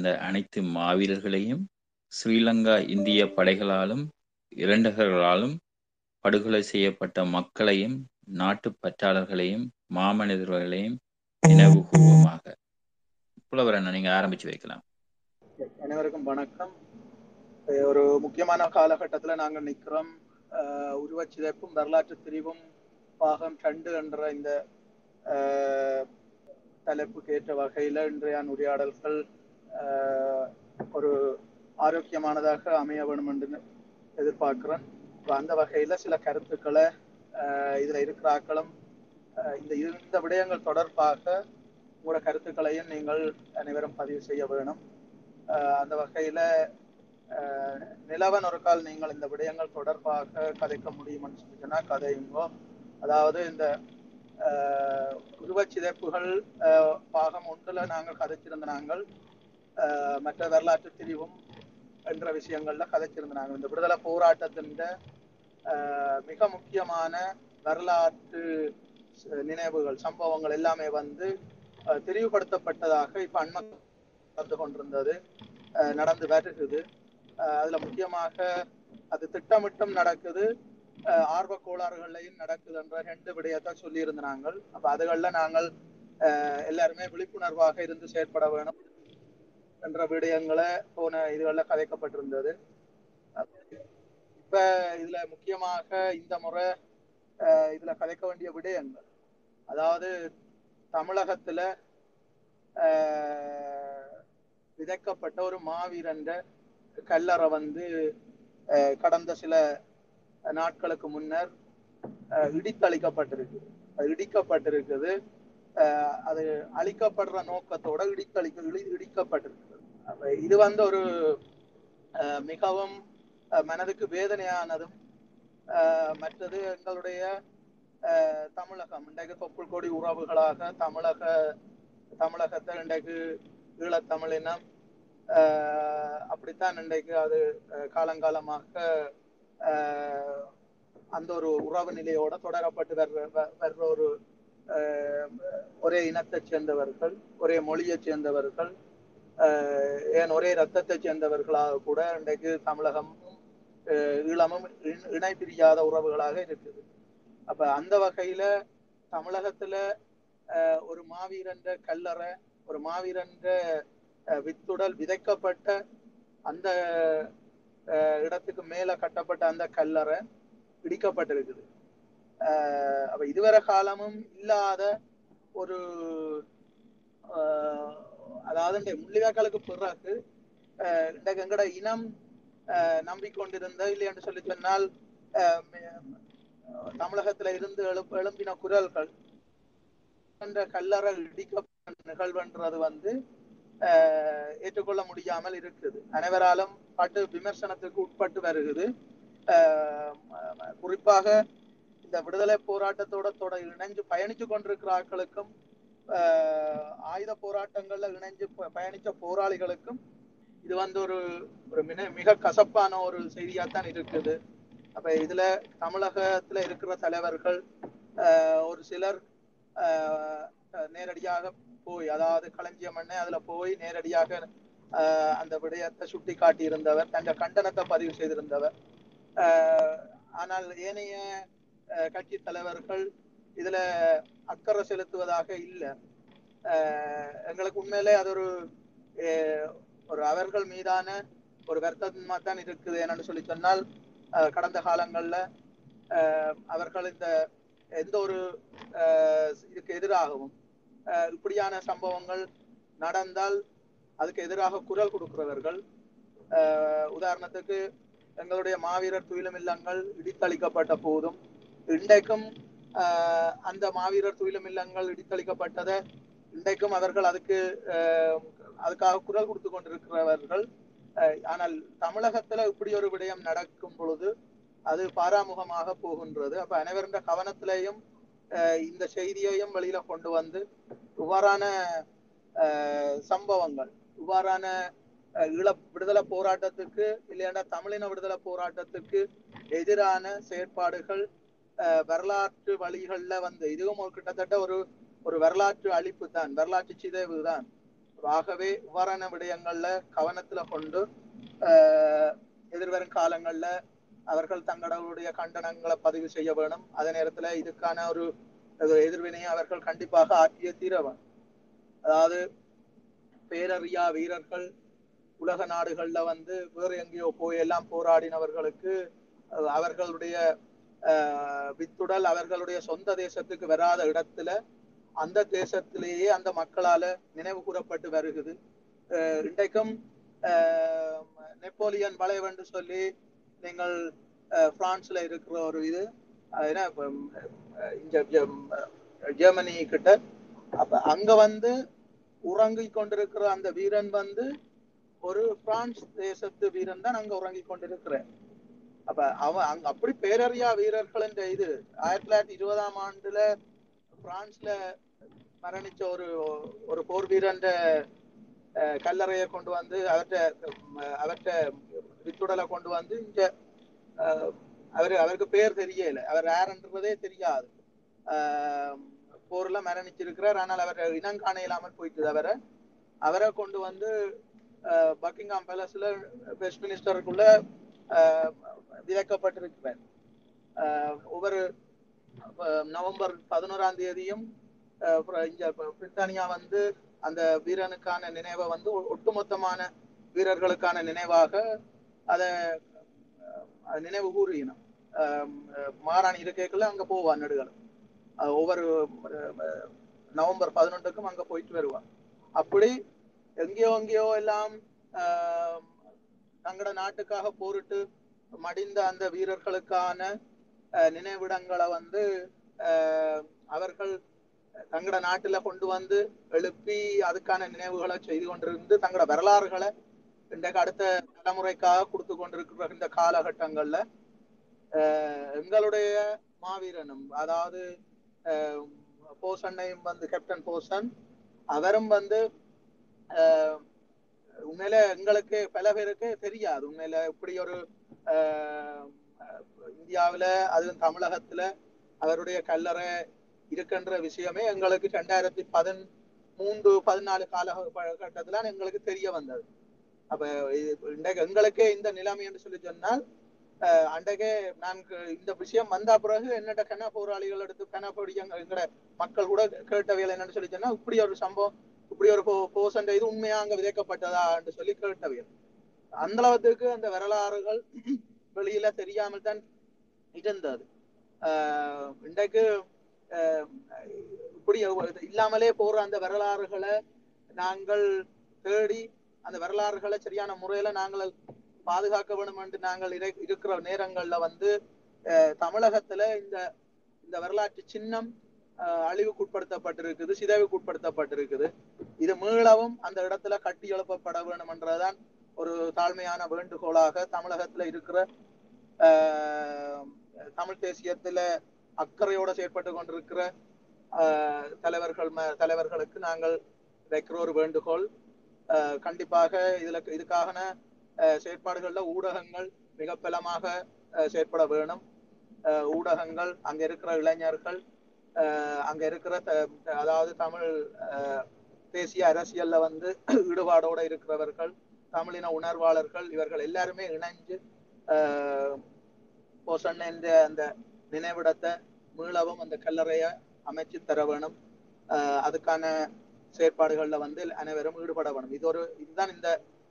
வீரச்சாவடைந்த அனைத்து மாவீரர்களையும் ஸ்ரீலங்கா இந்திய படைகளாலும் இரண்டகர்களாலும் படுகொலை செய்யப்பட்ட மக்களையும் நாட்டு பற்றாளர்களையும் மாமனிதர்களையும் நினைவு கூர்வமாக புலவர் நீங்க ஆரம்பிச்சு வைக்கலாம். அனைவருக்கும் வணக்கம். ஒரு முக்கியமான காலகட்டத்துல நாங்க நிக்கிறோம். உருவச்சிதைப்பும் வரலாற்று திரிவும் பாகம் ரெண்டு என்ற இந்த அஹ், தலைப்புக்கு ஏற்ற வகையில இன்றைய உரையாடல்கள் ஒரு ஆரோக்கியமானதாக அமைய வேண்டும் என்று எதிர்பார்க்கிறேன் அந்த வகையில சில கருத்துக்களை அஹ், இதுல இருக்கிற ஆக்களும் அஹ், இந்த இந்த விடயங்கள் தொடர்பாக உங்களோட கருத்துக்களையும் நீங்கள் அனைவரும் பதிவு செய்ய வேணும். அந்த வகையில நிலவன் ஒரு கால் நீங்கள் இந்த விடயங்கள் தொடர்பாக கதைக்க முடியும்னு சொல்லி சொன்னா கதையுங்கோ அதாவது இந்த உருவச்சிதைப்புகள் பாகம் ஒன்றுல நாங்கள் கதைச்சிருந்த நாங்கள் மற்ற வரலாற்று திரிவும் என்ற விஷயங்கள்ல கதைச்சிருந்தாங்க. இந்த விடுதலை போராட்டத்தின் மிக முக்கியமான வரலாற்று நினைவுகள் சம்பவங்கள் எல்லாமே வந்து தெரிவுபடுத்தப்பட்டதாக இப்ப அண்மை நடந்து கொண்டிருந்தது அஹ் நடந்து வருகிறது. அதுல முக்கியமாக அது திட்டமிட்டும் நடக்குது ஆர்வ கோளாறுகள்லையும் நடக்குது என்ற ரெண்டு விடயத்தை சொல்லி நாங்கள். அப்ப அதுகள்ல நாங்கள் அஹ் எல்லாருமே விழிப்புணர்வாக இருந்து செயற்பட வேணும். என்ற விடயங்களை போன இதுகளில் கதைக்கப்பட்டிருந்தது. இப்ப இதுல முக்கியமாக இந்த முறை அஹ் இதுல கதைக்க வேண்டிய விடயங்கள். அதாவது தமிழகத்துல ஆஹ் விதைக்கப்பட்ட ஒரு மாவீரன் கல்லறை வந்து கடந்த சில நாட்களுக்கு முன்னர் இடித்தளிக்கப்பட்டிருக்கு. அது இடிக்கப்பட்டிருக்குது. அது அழிக்கப்படுற நோக்கத்தோட இடித்தளிக்க இடி இடிக்கப்பட்டிருக்கு இது வந்து ஒரு மிகவும் மனதுக்கு வேதனையானதும் மற்றது எங்களுடைய தமிழகம் இன்றைக்கு தொப்புள் கொடி உறவுகளாக தமிழக தமிழகத்தை இன்றைக்கு ஈழத்தமிழினம் ஆஹ் அப்படித்தான் இன்றைக்கு அது காலங்காலமாக ஆஹ் அந்த ஒரு உறவு நிலையோட தொடரப்பட்டு வர்ற வர்ற ஒரு ஒரே இனத்தைச் சேர்ந்தவர்கள் ஒரே மொழியை சேர்ந்தவர்கள் ஏன் ஒரே ரத்தத்தை சேர்ந்தவர்களாக கூட இன்றைக்கு தமிழகமும் ஈழமும் இணை- பிரியாத உறவுகளாக இருக்குது. அப்ப அந்த வகையில தமிழகத்துல ஒரு மாவீரன்ற கல்லறை ஒரு மாவீரன்ற வித்துடல் விதைக்கப்பட்ட அந்த ஆஹ் இடத்துக்கு மேல கட்டப்பட்ட அந்த கல்லறை இடிக்கப்பட்டிருக்குது. ஆஹ் அப்ப இதுவரை காலமும் இல்லாத ஒரு ஆஹ் அதாவது இந்த முள்ளிவாய்க்காலுக்கு பிறகு எங்கட இனம் நம்பிக்கொண்டிருந்த இல்லை என்று சொல்லி சொன்னால் தமிழகத்துல இருந்து எழுப் எழும்பின குரல்கள் என்ற கல்லறை இடிக்க நிகழ்வுன்றது வந்து ஆஹ் ஏற்றுக்கொள்ள முடியாமல் இருக்குது. அனைவராலும் பட்டு விமர்சனத்துக்கு உட்பட்டு வருகிறது. ஆஹ் குறிப்பாக இந்த விடுதலை போராட்டத்தோட தொட இணைஞ்சு பயணிச்சு கொண்டிருக்கிற ஆட்களுக்கும் ஆயுத போராட்டங்கள்ல இணைஞ்சு பயணிச்ச போராளிகளுக்கும் இது வந்து ஒரு ஒரு மிக மிக கசப்பான ஒரு செய்தியாத்தான் இருக்குது. அப்ப இதுல தமிழகத்துல இருக்கிற தலைவர்கள் ஒரு சிலர் ஆஹ், நேரடியாக போய் அதாவது களஞ்சியம் மண்ணை அதுல போய் நேரடியாக ஆஹ், அந்த விடயத்தை சுட்டி காட்டி இருந்தவர் கண்டனத்தை பதிவு செய்திருந்தவர். ஆனால் ஏனைய கட்சி தலைவர்கள் இதுல அக்கறை செலுத்துவதாக இல்லை. எங்களுக்கு உண்மையிலே அது ஒரு ஒரு அவர்கள் மீதான ஒரு வருத்தமா தான் இருக்குது என்னன்னு சொல்லி சொன்னால் கடந்த காலங்கள்ல அவர்கள் இந்த எந்த ஒரு ஆஹ், இதுக்கு எதிராகவும் இப்படியான சம்பவங்கள் நடந்தால் அதுக்கு எதிராக குரல் கொடுக்கிறவர்கள் உதாரணத்துக்கு எங்களுடைய மாவீரர் துயிலும் இல்லங்கள் இடித்தளிக்கப்பட்ட போதும் இன்றைக்கும் அந்த மாவீரர் துயிலும் இல்லங்கள் இடித்தளிக்கப்பட்டதை இன்றைக்கும் அவர்கள் அதுக்கு அதுக்காக குரல் கொடுத்து கொண்டிருக்கிறவர்கள். ஆனால் தமிழகத்துல இப்படி ஒரு விடயம் நடக்கும் பொழுது அது பாராமுகமாக போகின்றது. அப்ப அனைவருடைய கவனத்திலையும் இந்த செய்தியையும் வெளியில கொண்டு வந்து இவ்வாறான ஆஹ், சம்பவங்கள் இவ்வாறான ஈழ விடுதலை போராட்டத்துக்கு இல்லையாண்டா தமிழின விடுதலை போராட்டத்துக்கு எதிரான செயற்பாடுகள் வரலாற்று வழிகள்ல வந்து இதுவும் ஒரு கிட்டத்தட்ட ஒரு ஒரு வரலாற்று அழிப்பு தான் வரலாற்று சிதைவு தான் ஆகவே இவ்வாறான விடயங்கள்ல கவனத்துல கொண்டு ஆஹ், எதிர்வரும் காலங்கள்ல அவர்கள் தங்களுடைய கண்டனங்களை பதிவு செய்ய வேணும். அதே நேரத்துல இதுக்கான ஒரு எதிர்வினையை அவர்கள் கண்டிப்பாக ஆற்றிய தீரவன் அதாவது பேரறியா வீரர்கள் உலக நாடுகள்ல வந்து வேறு எங்கேயோ போய் எல்லாம் போராடினவர்களுக்கு அவர்களுடைய வித்துடல் அவர்களுடைய சொந்த தேசத்துக்கு வராத இடத்துல அந்த தேசத்திலேயே அந்த மக்களால நினைவு கூறப்பட்டு வருகிறது. இன்றைக்கும் ஆஹ், நெப்போலியன் வளைவென்று சொல்லி நீங்கள் பிரான்ஸ்ல இருக்கிற ஒரு இது என்ன ஜெர்மனி கிட்ட அப்ப அங்க வந்து உறங்கிக் கொண்டிருக்கிற அந்த வீரன் வந்து ஒரு பிரான்ஸ் தேசத்து வீரன் தான் அங்க உறங்கிக் கொண்டிருக்கிறேன் அப்ப அவன் அங்க அப்படி பேரறியா வீரர்கள் இது ஆயிரத்தி தொள்ளாயிரத்தி இருபதாம் ஆண்டுல பிரான்ஸ்ல மரணிச்ச ஒரு ஒரு போர் வீரன் கல்லறையை கொண்டு வந்து அவர்கிட்ட அவர்கிட்ட வித்துடலை கொண்டு வந்து இங்க அஹ், அவரு அவருக்கு பேர் தெரியல. அவர் யாருன்றதே தெரியாது. ஆஹ், போர்ல மரணிச்சிருக்கிறார். ஆனால் அவர் இனங்காண இல்லாமல் போயிட்டு தவிர அவரை கொண்டு வந்து ஆஹ், பக்கிங்ஹாம் பேலஸ்ல வெஸ்ட் மினிஸ்டருக்குள்ள ஆஹ், ஆஹ், ஒவ்வொரு நவம்பர் பதினோராம் தேதியும் இங்க பிரித்தானியா வந்து அந்த வீரனுக்கான நினைவை வந்து ஒட்டுமொத்தமான வீரர்களுக்கான நினைவாக அதை நினைவு கூறினோம் மாறாணி இருக்கைக்குள்ள அங்க போவான் நெடுகள் ஒவ்வொரு நவம்பர் பதினொன்றுக்கும் அங்க போயிட்டு வருவான் அப்படி எங்கேயோ எங்கேயோ எல்லாம் ஆஹ், தங்களோட நாட்டுக்காக போரிட்டு மடிந்த அந்த வீரர்களுக்கான அஹ், நினைவிடங்களை வந்து அவர்கள் தங்களோட நாட்டுல கொண்டு வந்து எழுப்பி அதுக்கான நினைவுகளை செய்து கொண்டிருந்து தங்களோட வரலாறுகளை இன்றைக்கு அடுத்த தலைமுறைக்காக கொடுத்து கொண்டிருக்கிற இந்த காலகட்டங்கள்ல எங்களுடைய மாவீரனும் அதாவது போசன்னையும் வந்து கேப்டன் போசன் அவரும் வந்து ஆஹ், உண்மையில எங்களுக்கு பல பேருக்கு தெரியாது. உண்மையில இப்படி ஒரு இந்தியாவுல அதுவும் தமிழகத்துல அவருடைய கல்லறை இருக்கின்ற விஷயமே எங்களுக்கு ரெண்டாயிரத்தி பதின் மூன்று பதினாலு கால கட்டத்தில் எங்களுக்கு தெரிய வந்தது. அப்ப இது இன்றைக்கு எங்களுக்கே இந்த நிலைமை என்று சொல்லி சொன்னால் அஹ், அன்றைக்கே நான் இந்த விஷயம் வந்த பிறகு என்னட்ட கன போராளிகள் எடுத்து கன போடி எங்கட மக்கள் கூட கேட்டவியல் என்னன்னு சொல்லி சொன்னா இப்படி ஒரு சம்பவம் இப்படி ஒரு போசண்ட இது உண்மையாக விதைக்கப்பட்டதா என்று சொல்லி கேட்டவியல் அந்த அளவுக்கு அந்த வரலாறுகள் வெளியில தெரியாமல் தான் இருந்தது. ஆஹ் இன்றைக்கு இப்படி இல்லாமலே போற அந்த வரலாறுகளை நாங்கள் தேடி அந்த வரலாறுகளை சரியான முறையில நாங்கள் பாதுகாக்க வேண்டும் என்று நாங்கள் இருக்கிற நேரங்கள்ல வந்து தமிழகத்துல இந்த இந்த வரலாற்று சின்னம் அழிவுக்குட்படுத்தப்பட்டிருக்குது சிதைவுக்குட்படுத்தப்பட்டிருக்குது. இது மீளவும் அந்த இடத்துல கட்டி எழுப்பப்பட வேண்டும் என்றதான் ஒரு தாழ்மையான வேண்டுகோளாக தமிழகத்துல இருக்கிற தமிழ் தேசியத்துல அக்கறையோட செயற்பட்டு கொண்டிருக்கிற தலைவர்கள் ம- தலைவர்களுக்கு நாங்கள் வைக்கிற ஒரு வேண்டுகோள். கண்டிப்பாக இதுல இதுக்கான செயற்பாடுகள்ல ஊடகங்கள் மிக பலமாக செயற்பட வேணும். ஊடகங்கள் அங்க இருக்கிற இளைஞர்கள் அங்க இருக்கிற த- அதாவது தமிழ் தேசிய அரசியல்ல வந்து ஈடுபாடோட இருக்கிறவர்கள் தமிழின உணர்வாளர்கள் இவர்கள் எல்லாருமே இணைஞ்சு அஹ், அந்த நினைவிடத்தை மீளவும் அந்த கல்லறைய அமைச்சு தர வேணும் அதுக்கான செயற்பாடுகள்ல வந்து அனைவரும் ஈடுபட வேணும் இது ஒரு இதுதான் இந்த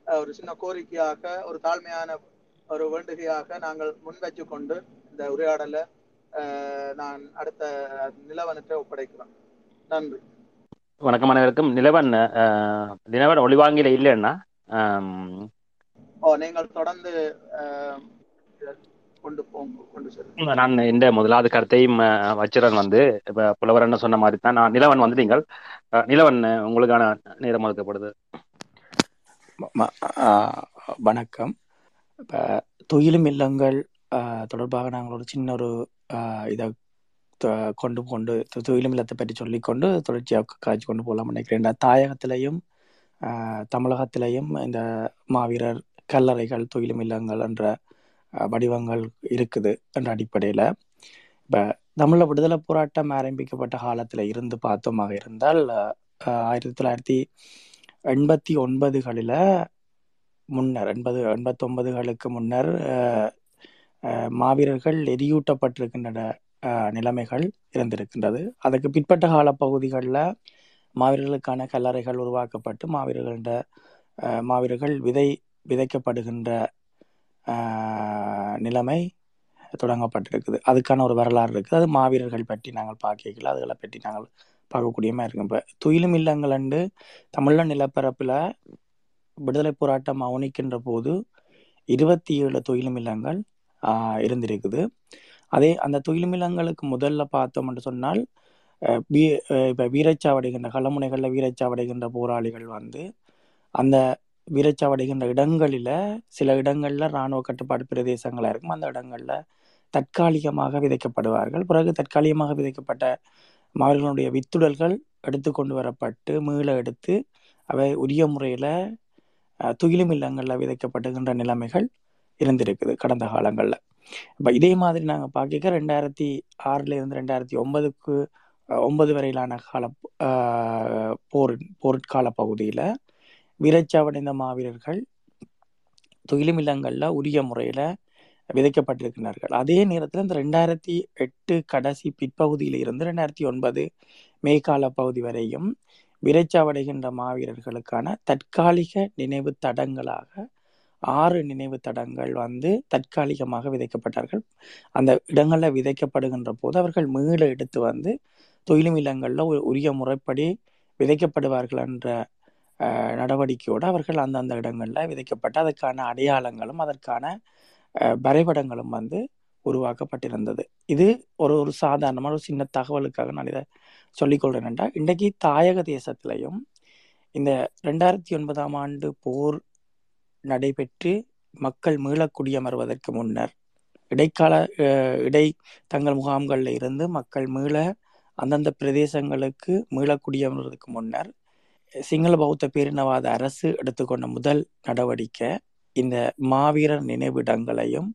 ஒரு சின்ன கோரிக்கையாக ஒரு தாழ்மையான ஒரு வேண்டுகையாக நாங்கள் முன்வச்சு கொண்டு இந்த உரையாடலை நான் அடுத்த நிலவனத்தை ஒப்படைக்கிறேன் நன்றி. வணக்கம் அனைவருக்கும். நிலவன் நிலவன் ஒளிவாங்கில இல்லைன்னா நீங்கள் தொடர்ந்து நான் இந்த முதலாவது கருத்தையும் வச்சிரன் வந்து இப்ப புலவர் என்ன சொன்ன மாதிரி தான் நான் நிலவன் வந்து நீங்கள் அஹ், நிலவன் உங்களுக்கான நேரம் ஒதுக்கப்படுது. வணக்கம். இப்போ துயிலும் இல்லங்கள் தொடர்பாக நாங்கள் ஒரு சின்ன ஒரு இதை கொண்டு கொண்டு துயிலும் இல்லத்தை பற்றி சொல்லிக்கொண்டு தொடர்ச்சியாக காய்ச்சி கொண்டு போகலாம் நினைக்கிறேன். தாயகத்திலையும் தமிழகத்திலையும் இந்த மாவீரர் கல்லறைகள் தொழிலும் இல்லங்கள் என்ற வடிவங்கள் இருக்குது என்ற அடிப்படையில். இப்போ தமிழ விடுதலை போராட்டம் ஆரம்பிக்கப்பட்ட காலத்தில் இருந்து பார்த்தோமாக இருந்தால் ஆயிரத்தி தொள்ளாயிரத்தி எண்பத்தி ஒன்பதுகளில் முன்னர் எண்பது எண்பத்தொன்பதுகளுக்கு முன்னர் மாவீரர்கள் எரியூட்டப்பட்டிருக்கின்ற நிலைமைகள் இருந்திருக்கின்றது. அதுக்கு பிற்பட்ட கால பகுதிகளில் மாவீரர்களுக்கான கல்லறைகள் உருவாக்கப்பட்டு மாவீரர்கள மாவீரர்கள் விதை விதைக்கப்படுகின்ற நிலைமை தொடங்கப்பட்டிருக்குது. அதுக்கான ஒரு வரலாறு இருக்குது. அது மாவீரர்கள் பற்றி நாங்கள் பார்க்கல அதுகளை பற்றி நாங்கள் பார்க்கக்கூடியமா இருக்கும். இப்போ துயிலும் இல்லங்கள் அண்டு தமிழ நிலப்பரப்பில் விடுதலை போராட்டம் அவனிக்கின்ற போது இருபத்தி ஏழு துயிலும் இல்லங்கள் இருந்திருக்குது. அதே அந்த துயிலும் இல்லங்களுக்கு முதல்ல பார்த்தோம்னு சொன்னால் வீ- அஹ், வீரச்சாவடைகின்ற களமுனைகளில் வீரச்சாவடைகின்ற போராளிகள் வந்து அந்த வீரச்சாவடைகின்ற இடங்களில் சில இடங்களில் இராணுவ கட்டுப்பாடு பிரதேசங்களாக இருக்கும் அந்த இடங்களில் தற்காலிகமாக விதைக்கப்படுவார்கள். பிறகு தற்காலிகமாக விதைக்கப்பட்ட மாவீரர்களுடைய வித்துடல்கள் எடுத்து கொண்டு வரப்பட்டு மீள எடுத்து அவை உரிய முறையில் துயிலும் இல்லங்களில் விதைக்கப்படுகின்ற நிலைமைகள் இருந்திருக்குது கடந்த காலங்களில். இப்போ இதே மாதிரி நாங்கள் பார்க்க ரெண்டாயிரத்தி ஆறுல இருந்து ரெண்டாயிரத்தி ஒன்பதுக்கு ஒன்பது வரையிலான கால போர் போர்க்கால பகுதியில் வீரச்சாவடைந்த மாவீரர்கள் தொழிலமில்லங்களில் உரிய முறையில் விதைக்கப்பட்டிருக்கிறார்கள் அதே நேரத்தில் இந்த ரெண்டாயிரத்தி எட்டு கடைசி பிற்பகுதியில் இருந்து ரெண்டாயிரத்தி ஒன்பது மேய்கால பகுதி வரையும் விரைச்சாவடைகின்ற மாவீரர்களுக்கான தற்காலிக நினைவு தடங்களாக ஆறு நினைவு தடங்கள் வந்து தற்காலிகமாக விதைக்கப்பட்டார்கள். அந்த இடங்களில் விதைக்கப்படுகின்ற போது அவர்கள் மீள எடுத்து வந்து தொழிலும் இல்லங்களில் ஒரு உரிய முறைப்படி விதைக்கப்படுவார்கள் என்ற நடவடிக்கையோடு அவர்கள் அந்தந்த இடங்களில் விதைக்கப்பட்டு அதற்கான அடையாளங்களும் அதற்கான வரைபடங்களும் வந்து உருவாக்கப்பட்டிருந்தது. இது ஒரு ஒரு சாதாரணமான ஒரு சின்ன தகவலுக்காக நான் இதை சொல்லிக்கொள்றேன் என்றால் இன்றைக்கு தாயக தேசத்திலையும் இந்த ரெண்டாயிரத்தி ஒன்பதாம் ஆண்டு போர் நடைபெற்று மக்கள் மீளக் குடியமர்வதற்கு முன்னர் இடைக்கால இடை தங்கள் முகாம்களில் இருந்து மக்கள் மீள அந்தந்த பிரதேசங்களுக்கு மீளக் முன்னர் சிங்கள பௌத்த பேரினவாத அரசு எடுத்துக்கொண்ட முதல் நடவடிக்கை இந்த மாவீரர் நினைவிடங்களையும்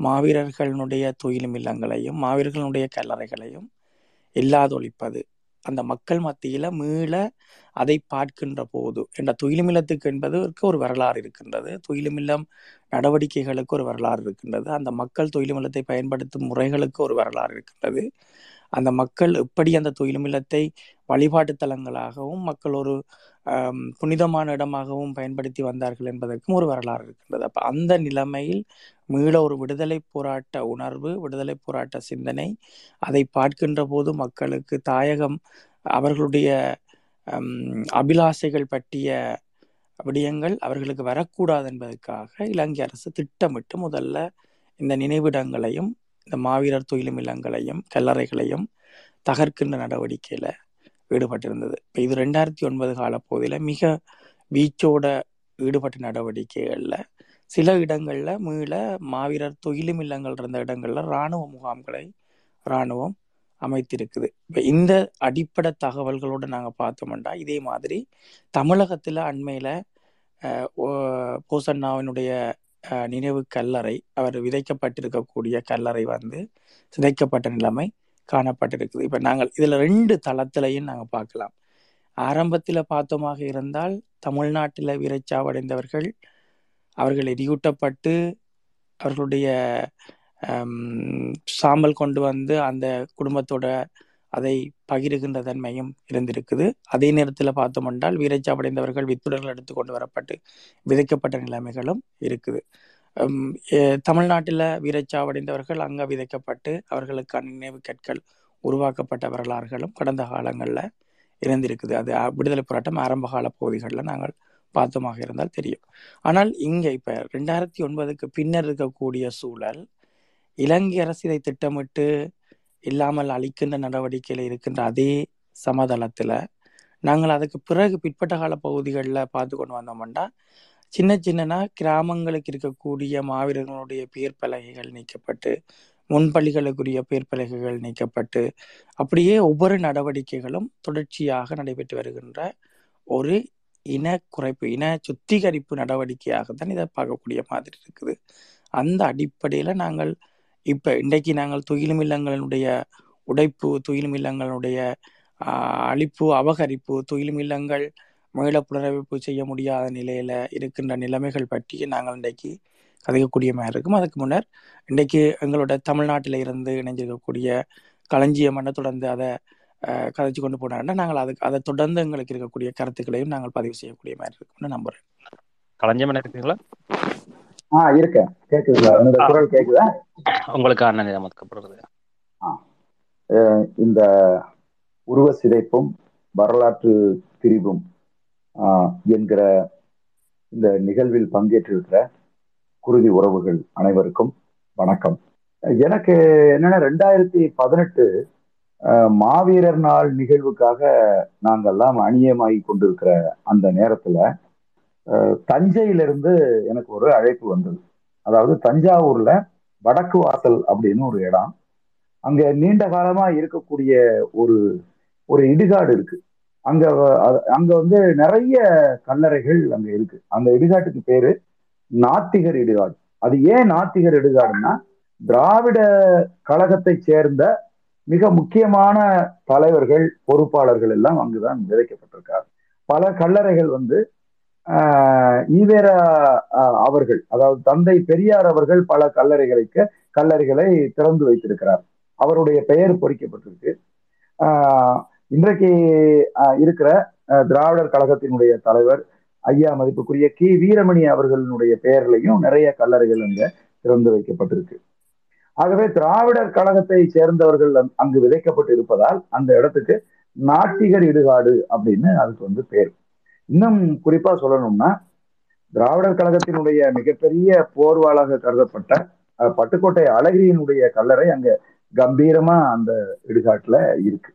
மாவீரர்களுடைய துயிலும் இல்லங்களையும் மாவீரர்களுடைய கல்லறைகளையும் இல்லாதொழிப்பது. அந்த மக்கள் மத்தியில மீள அதை பார்க்கின்ற போது என்ற துயிலுமில்லத்துக்கு என்பதற்கு ஒரு வரலாறு இருக்கின்றது. துயிலுமில்லம் நடவடிக்கைகளுக்கு ஒரு வரலாறு இருக்கின்றது. அந்த மக்கள் துயிலுமில்லத்தை பயன்படுத்தும் முறைகளுக்கு ஒரு வரலாறு இருக்கின்றது. அந்த மக்கள் எப்படி அந்த துயிலுமில்லத்தை வழிபாட்டு தலங்களாகவும் மக்கள் ஒரு புனிதமான இடமாகவும் பயன்படுத்தி வந்தார்கள் என்பதற்கும் ஒரு வரலாறு இருக்கின்றது. அப்போ அந்த நிலைமையில் மீள ஒரு விடுதலை போராட்ட உணர்வு விடுதலை போராட்ட சிந்தனை அதை பார்க்கின்ற போது மக்களுக்கு தாயகம் அவர்களுடைய அபிலாசைகள் அபிலாஷைகள் பற்றிய விடயங்கள் அவர்களுக்கு வரக்கூடாது என்பதற்காக இலங்கை அரசு திட்டமிட்டு முதல்ல இந்த நினைவிடங்களையும் இந்த மாவீரர் துயிலும் இல்லங்களையும் கல்லறைகளையும் தகர்க்கின்ற நடவடிக்கையில் ஈடுபட்டிருந்தது. இப்போ இது ரெண்டாயிரத்தி ஒன்பது காலப்போதில் மிக வீச்சோட ஈடுபட்ட நடவடிக்கைகளில் சில இடங்களில் மீள மாவீரர் துயிலும் இல்லங்கள் இருந்த இடங்களில் இராணுவ முகாம்களை இராணுவம் அமைத்திருக்குது. இப்போ இந்த அடிப்படை தகவல்களோட நாங்கள் பார்த்தோம்னா இதே மாதிரி தமிழகத்தில் அண்மையில் போசண்ணாவினுடைய நினைவு கல்லறை அவர் விதைக்கப்பட்டிருக்கக்கூடிய கல்லறை வந்து சிதைக்கப்பட்ட நிலைமை காணப்பட்டிருக்குது. இப்போ நாங்கள் இதில் ரெண்டு தளத்திலையும் நாங்கள் பார்க்கலாம். ஆரம்பத்தில் பார்த்தோமாக இருந்தால் தமிழ்நாட்டில் வீரச்சாவடைந்தவர்கள் அவர்கள் எரியூட்டப்பட்டு அவர்களுடைய சாம்பல் கொண்டு வந்து அந்த குடும்பத்தோட அதை பகிருகின்ற தன்மையும் இருந்திருக்குது. அதே நேரத்தில் பார்த்தோம் என்றால் வீரச்சாவடைந்தவர்கள் வித்துடர்கள் எடுத்து கொண்டு வரப்பட்டு விதைக்கப்பட்ட நிலைமைகளும் இருக்குது. தமிழ்நாட்டில் வீரச்சா தமிழ்நாட்டில் வீரச்சாவடைந்தவர்கள் விதைக்கப்பட்டு அவர்களுக்கான நினைவு கற்கள் உருவாக்கப்பட்ட வரலாறுகளும் கடந்த காலங்களில் இருந்திருக்குது. அது விடுதலை போராட்டம் ஆரம்ப கால பகுதிகளில் நாங்கள் பார்த்தோமாக இருந்தால் தெரியும். ஆனால் இங்கே இப்போ ரெண்டாயிரத்தி ஒன்பதுக்கு பின்னர் இருக்கக்கூடிய சூழல் இலங்கை அரசு இதை திட்டமிட்டு இல்லாமல் அழிக்கின்ற நடவடிக்கையில் இருக்கின்ற அதே சமதளத்தில் நாங்கள் அதுக்கு பிறகு பிற்பட்ட கால பகுதிகளில் பார்த்து கொண்டு வந்தோம்னா சின்ன சின்னனா கிராமங்களுக்கு இருக்கக்கூடிய மாவீரர்களுடைய பேர் பலகைகள் நீக்கப்பட்டு முன்பள்ளிகளுக்குரிய பேர் பலகைகள் நீக்கப்பட்டு அப்படியே ஒவ்வொரு நடவடிக்கைகளும் தொடர்ச்சியாக நடைபெற்று வருகின்ற ஒரு இன குறைப்பு இன சுத்திகரிப்பு நடவடிக்கையாக தான் இதை பார்க்கக்கூடிய மாதிரி இருக்குது. அந்த அடிப்படையில் நாங்கள் இப்ப இன்றைக்கு நாங்கள் துயிலும் இல்லங்களினுடைய உடைப்பு துயிலும் இல்லங்களினுடைய அழிப்பு அபகரிப்பு துயிலும் இல்லங்கள் மீள புனரமைப்பு செய்ய முடியாத நிலையில இருக்கின்ற நிலைமைகள் பற்றி நாங்கள் இன்றைக்கு கதைக்கக்கூடிய மாதிரி இருக்கும். அதுக்கு முன்னர் இன்றைக்கு எங்களோட தமிழ்நாட்டில இருந்து இணைஞ்சிருக்கக்கூடிய களஞ்சியம் என்ன தொடர்ந்து அதை அஹ், கதைச்சு கொண்டு போனாருன்னா நாங்கள் அதுக்கு அதை தொடர்ந்து எங்களுக்கு இருக்கக்கூடிய கருத்துக்களையும் நாங்கள் பதிவு செய்யக்கூடிய மாதிரி இருக்கும்னு நம்புறேன். களஞ்சியம் என்ன இருக்கீங்களா ஆ இருக்கேன். என்னோட ஆ. குரல் கேக்குதா? உங்களுக்கு அண்ணன் அஹ் இந்த உருவ சிதைப்பும் வரலாற்று திரிவும் ஆஹ் என்கிற இந்த நிகழ்வில் பங்கேற்றிருக்கிற குருதி உறவுகள் அனைவருக்கும் வணக்கம். எனக்கு என்னன்னா ரெண்டாயிரத்தி பதினெட்டு மாவீரர் நாள் நிகழ்வுக்காக நாங்கெல்லாம் அணியமாகி கொண்டிருக்கிற அந்த நேரத்துல தஞ்சையிலிருந்து எனக்கு ஒரு அழைப்பு வந்தது. அதாவது தஞ்சாவூர்ல வடக்கு வாசல் அப்படின்னு ஒரு இடம். அங்க நீண்ட காலமா இருக்கக்கூடிய ஒரு ஒரு இடுகாடு இருக்கு. அங்க வ- அங்க வந்து நிறைய கல்லறைகள் அங்க இருக்கு. அந்த இடுகாட்டுக்கு பேரு நாத்திகர் இடுகாடு. அது ஏன் நாத்திகர் இடுகாடுன்னா திராவிட கழகத்தை சேர்ந்த மிக முக்கியமான தலைவர்கள் பொறுப்பாளர்கள் எல்லாம் அங்குதான் விதைக்கப்பட்டிருக்காரு பல கல்லறைகள் வந்து ஈவேரா அவர்கள் அதாவது தந்தை பெரியார் அவர்கள் பல கல்லறைகளுக்கு கல்லறைகளை திறந்து வைத்திருக்கிறார். அவருடைய பெயர் பொறிக்கப்பட்டிருக்கு. ஆஹ், இன்றைக்கு இருக்கிற திராவிடர் கழகத்தினுடைய தலைவர் ஐயா மதிப்புக்குரிய கி. வீரமணி அவர்களினுடைய பெயர்லையும் நிறைய கல்லறைகள் அங்க திறந்து வைக்கப்பட்டிருக்கு. ஆகவே திராவிடர் கழகத்தை சேர்ந்தவர்கள் அங்கு விதைக்கப்பட்டு இருப்பதால் அந்த இடத்துக்கு நாட்டிகர் இடுகாடு அப்படின்னு அதுக்கு வந்து பேர். இன்னும் குறிப்பா சொல்லணும்னா திராவிடர் கழகத்தினுடைய மிகப்பெரிய போர்வாளாக கருதப்பட்ட பட்டுக்கோட்டை அழகிரியினுடைய கல்லறை அங்க கம்பீரமா அந்த இடுகாட்டுல இருக்கு.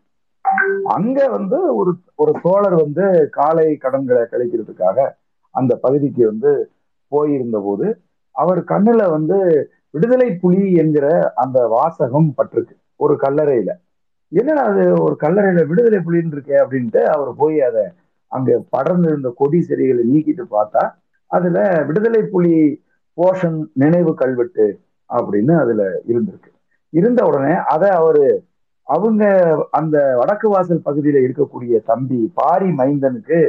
அங்க வந்து ஒரு ஒரு தோழர் வந்து காலை கடன்களை கழிக்கிறதுக்காக அந்த பகுதிக்கு வந்து போயிருந்த போது அவர் கண்ணுல வந்து விடுதலை புலி என்கிற அந்த வாசகம் பட்டிருக்கு ஒரு கல்லறையில. என்னடா அது ஒரு கல்லறையில விடுதலை புலின்னு இருக்கே அப்படின்ட்டு அவர் போய் அதை அங்க படர்ந்து இருந்த கொடி செடிகளை நீக்கிட்டு பார்த்தா அதுல விடுதலை புலி போஷன் நினைவு கல்வெட்டு அப்படின்னு அதுல இருந்திருக்கு. இருந்த உடனே அதை அவரு அவங்க அந்த வடக்கு வாசல் பகுதியில இருக்கக்கூடிய தம்பி பாரி மைந்தனுக்கு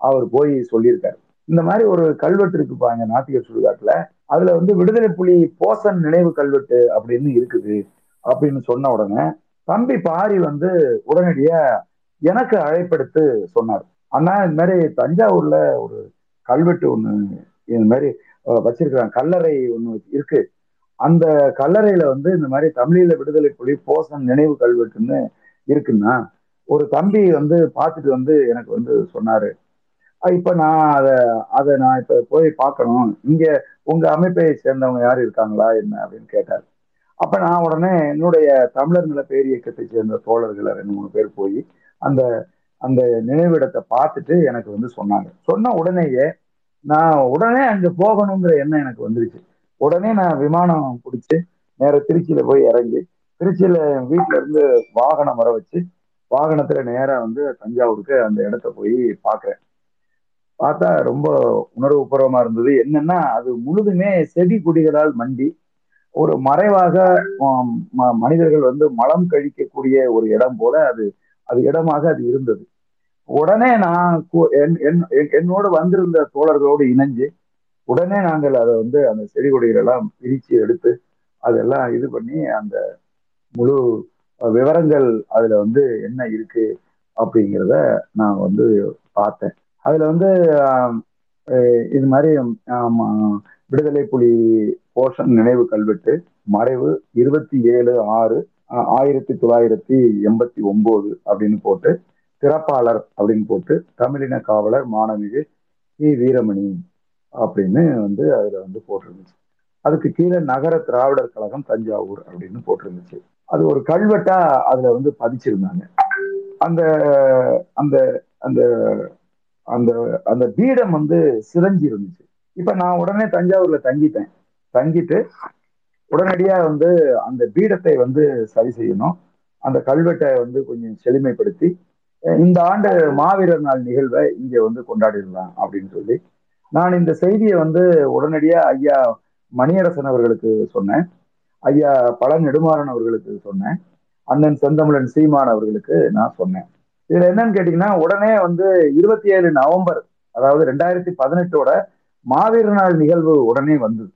அவர் போய் சொல்லியிருக்காரு. இந்த மாதிரி ஒரு கல்வெட்டு இருக்குப்பா எங்க நாட்டியர் சுடுகாட்டுல. அதுல வந்து விடுதலை புலி போசன் நினைவு கல்வெட்டு அப்படின்னு இருக்குது அப்படின்னு சொன்ன உடனே தம்பி பாரி வந்து உடனடியா எனக்கு அழைப்படுத்து சொன்னார். அண்ணா இந்த மாதிரி தஞ்சாவூர்ல ஒரு கல்வெட்டு ஒண்ணு இந்த மாதிரி வச்சிருக்கிறாங்க. கல்லறை ஒண்ணு இருக்கு. அந்த கல்லறையில வந்து இந்த மாதிரி தமிழீழ விடுதலை புலி போசன் நினைவு கல்வெட்டுன்னு இருக்குன்னா ஒரு தம்பி வந்து பார்த்துட்டு வந்து எனக்கு வந்து சொன்னாரு. இப்ப நான் அதை அதை நான் இப்ப போய் பார்க்கணும். இங்க உங்க அமைப்பை சேர்ந்தவங்க யார் இருக்காங்களா என்ன அப்படின்னு கேட்டார். அப்ப நான் உடனே என்னுடைய தமிழர் நில பேரியக்கத்தை சேர்ந்த தோழர்களை ரெண்டு மூணு பேர் போய் அந்த அந்த நினைவிடத்தை பார்த்துட்டு எனக்கு வந்து சொன்னாங்க. சொன்ன உடனேயே நான் உடனே அங்க போகணுங்கிற எண்ணம் எனக்கு வந்துருச்சு. உடனே நான் விமானம் பிடிச்சி நேர திருச்சியில போய் இறங்கி திருச்சியில வீட்டுல இருந்து வாகனம் வர வச்சு வாகனத்துல நேரா வந்து தஞ்சாவூருக்கு அந்த இடத்த போய் பாக்குறேன். பார்த்தா ரொம்ப உணர்வுபூர்வமா இருந்தது. என்னன்னா அது முழுதுமே செடி கொடிகளால் மண்டி ஒரு மறைவாக ம- மனிதர்கள் வந்து மலம் கழிக்கக்கூடிய ஒரு இடம் போல அது அது இடமாக அது இருந்தது. உடனே நான் கு- என்- என்- என்னோடு வந்திருந்த தோழர்களோடு இணைஞ்சு உடனே நாங்கள் அதை வந்து அந்த செடி கொடிகள் எல்லாம் எடுத்து அதெல்லாம் இது பண்ணி அந்த முழு விவரங்கள் அதில் வந்து என்ன இருக்கு அப்படிங்கிறத நான் வந்து பார்த்தேன். அதில் வந்து இது மாதிரி விடுதலை புலி போஷன் நினைவு கல்வெட்டு மறைவு இருபத்தி ஏழு ஆறு ஆயிரத்தி தொள்ளாயிரத்தி எண்பத்தி ஒன்பது அப்படின்னு போட்டு சிறப்பாளர் அப்படின்னு போட்டு தமிழின காவலர் மாணவிகு சி வீரமணி அப்படின்னு வந்து அதுல வந்து போட்டிருந்துச்சு. அதுக்கு கீழே நகர திராவிடர் கழகம் தஞ்சாவூர் அப்படின்னு போட்டிருந்துச்சு. அது ஒரு கல்வெட்டா அதுல வந்து பதிச்சிருந்தாங்க. அந்த அந்த அந்த அந்த அந்த பீடம் வந்து சிதஞ்சி இருந்துச்சு இப்ப நான் உடனே தஞ்சாவூர்ல தங்கிட்டேன். தங்கிட்டு உடனடியா வந்து அந்த பீடத்தை வந்து சரி செய்யணும். அந்த கல்வெட்டை வந்து கொஞ்சம் செழுமைப்படுத்தி இந்த ஆண்டு மாவீரர் நாள் நிகழ்வை இங்கே வந்து கொண்டாடிடலாம் அப்படின்னு சொல்லி. நான் இந்த செய்தியை வந்து உடனடியா ஐயா மணியரசன் அவர்களுக்கு சொன்னேன். ஐயா பல நெடுமாறன் அவர்களுக்கு சொன்னேன். அண்ணன் செந்தமிழன் சீமான் அவர்களுக்கு நான் சொன்னேன். இதுல என்னன்னு கேட்டீங்கன்னா உடனே வந்து இருபத்தி ஏழு நவம்பர் அதாவது ரெண்டாயிரத்தி பதினெட்டோட மாவீரர் நாள் நிகழ்வு உடனே வந்தது.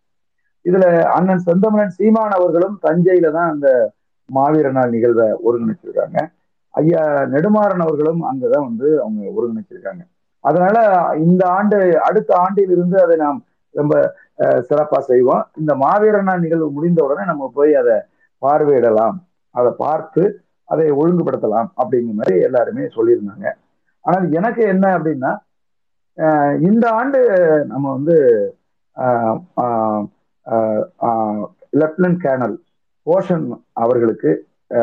இதுல அண்ணன் செந்தமிழன் சீமான் அவர்களும் தஞ்சையில தான் அந்த மாவீர நாள் நிகழ்வை ஒருங்கிணைச்சிருக்காங்க. ஐயா நெடுமாறன் அவர்களும் அங்கதான் வந்து அவங்க ஒருங்கிணைச்சிருக்காங்க. அதனால இந்த ஆண்டு அடுத்த ஆண்டில் இருந்து அதை நாம் ரொம்ப சிறப்பா செய்வோம். இந்த மாவீர நாள் நிகழ்வு முடிந்த உடனே நம்ம போய் அதை பார்வையிடலாம். அதை பார்த்து அதை ஒழுங்குபடுத்தலாம் அப்படிங்கிற மாதிரி எல்லாருமே சொல்லியிருந்தாங்க. ஆனால் எனக்கு என்ன அப்படின்னா இந்த ஆண்டு நம்ம வந்து லெப்டினன்ட் கேர்னல் போஷன் அவர்களுக்கு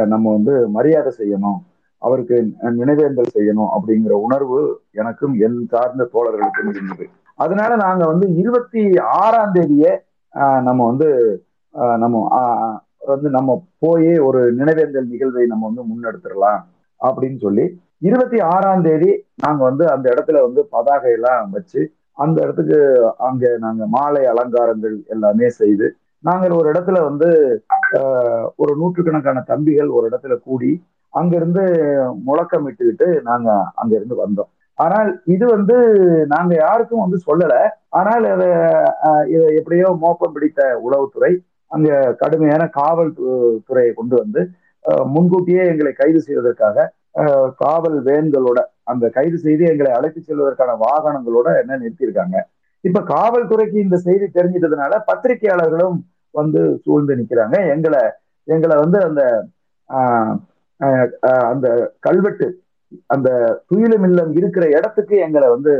நம்ம வந்து மரியாதை செய்யணும் அவருக்கு நினைவேந்தல் செய்யணும் அப்படிங்கிற உணர்வு எனக்கும் என் சார்ந்த தோழர்களுக்கும் இருந்தது. அதனால நாங்க வந்து இருபத்தி ஆறாம் தேதியே நம்ம வந்து நம்ம வந்து நம்ம போய் ஒரு நினைவேந்தல் நிகழ்வை நம்ம வந்து முன்னெடுத்துடலாம் அப்படின்னு சொல்லி இருபத்தி ஆறாம் தேதி நாங்க வந்து அந்த இடத்துல வந்து பதாகை எல்லாம் வச்சு அந்த இடத்துக்கு அங்க நாங்க மாலை அலங்காரங்கள் எல்லாமே செய்து நாங்கள் ஒரு இடத்துல வந்து ஒரு நூற்றுக்கணக்கான தம்பிகள் ஒரு இடத்துல கூடி அங்கிருந்து முழக்கமிட்டுக்கிட்டு நாங்க அங்கிருந்து வந்தோம். ஆனால் இது வந்து நாங்க யாருக்கும் வந்து சொல்லல. ஆனால் அதை இதை எப்படியோ மோப்பம் பிடித்த உளவுத்துறை அங்க கடுமையான காவல் து- துறையை கொண்டு வந்து முன்கூட்டியே எங்களை கைது செய்வதற்காக காவல் வேன்களோட அந்த கைது செய்து எங்களை அழைத்து செல்வதற்கான வாகனங்களோட என்ன நிறுத்தியிருக்காங்க. இப்ப காவல்துறைக்கு இந்த செய்தி தெரிஞ்சிட்டதுனால பத்திரிகையாளர்களும் வந்து சூழ்ந்து நிக்கிறாங்க. எங்களை எங்களை வந்து அந்த ஆஹ், அந்த கல்வெட்டு அந்த துயிலும் இல்லம் இருக்கிற இடத்துக்கு எங்களை வந்து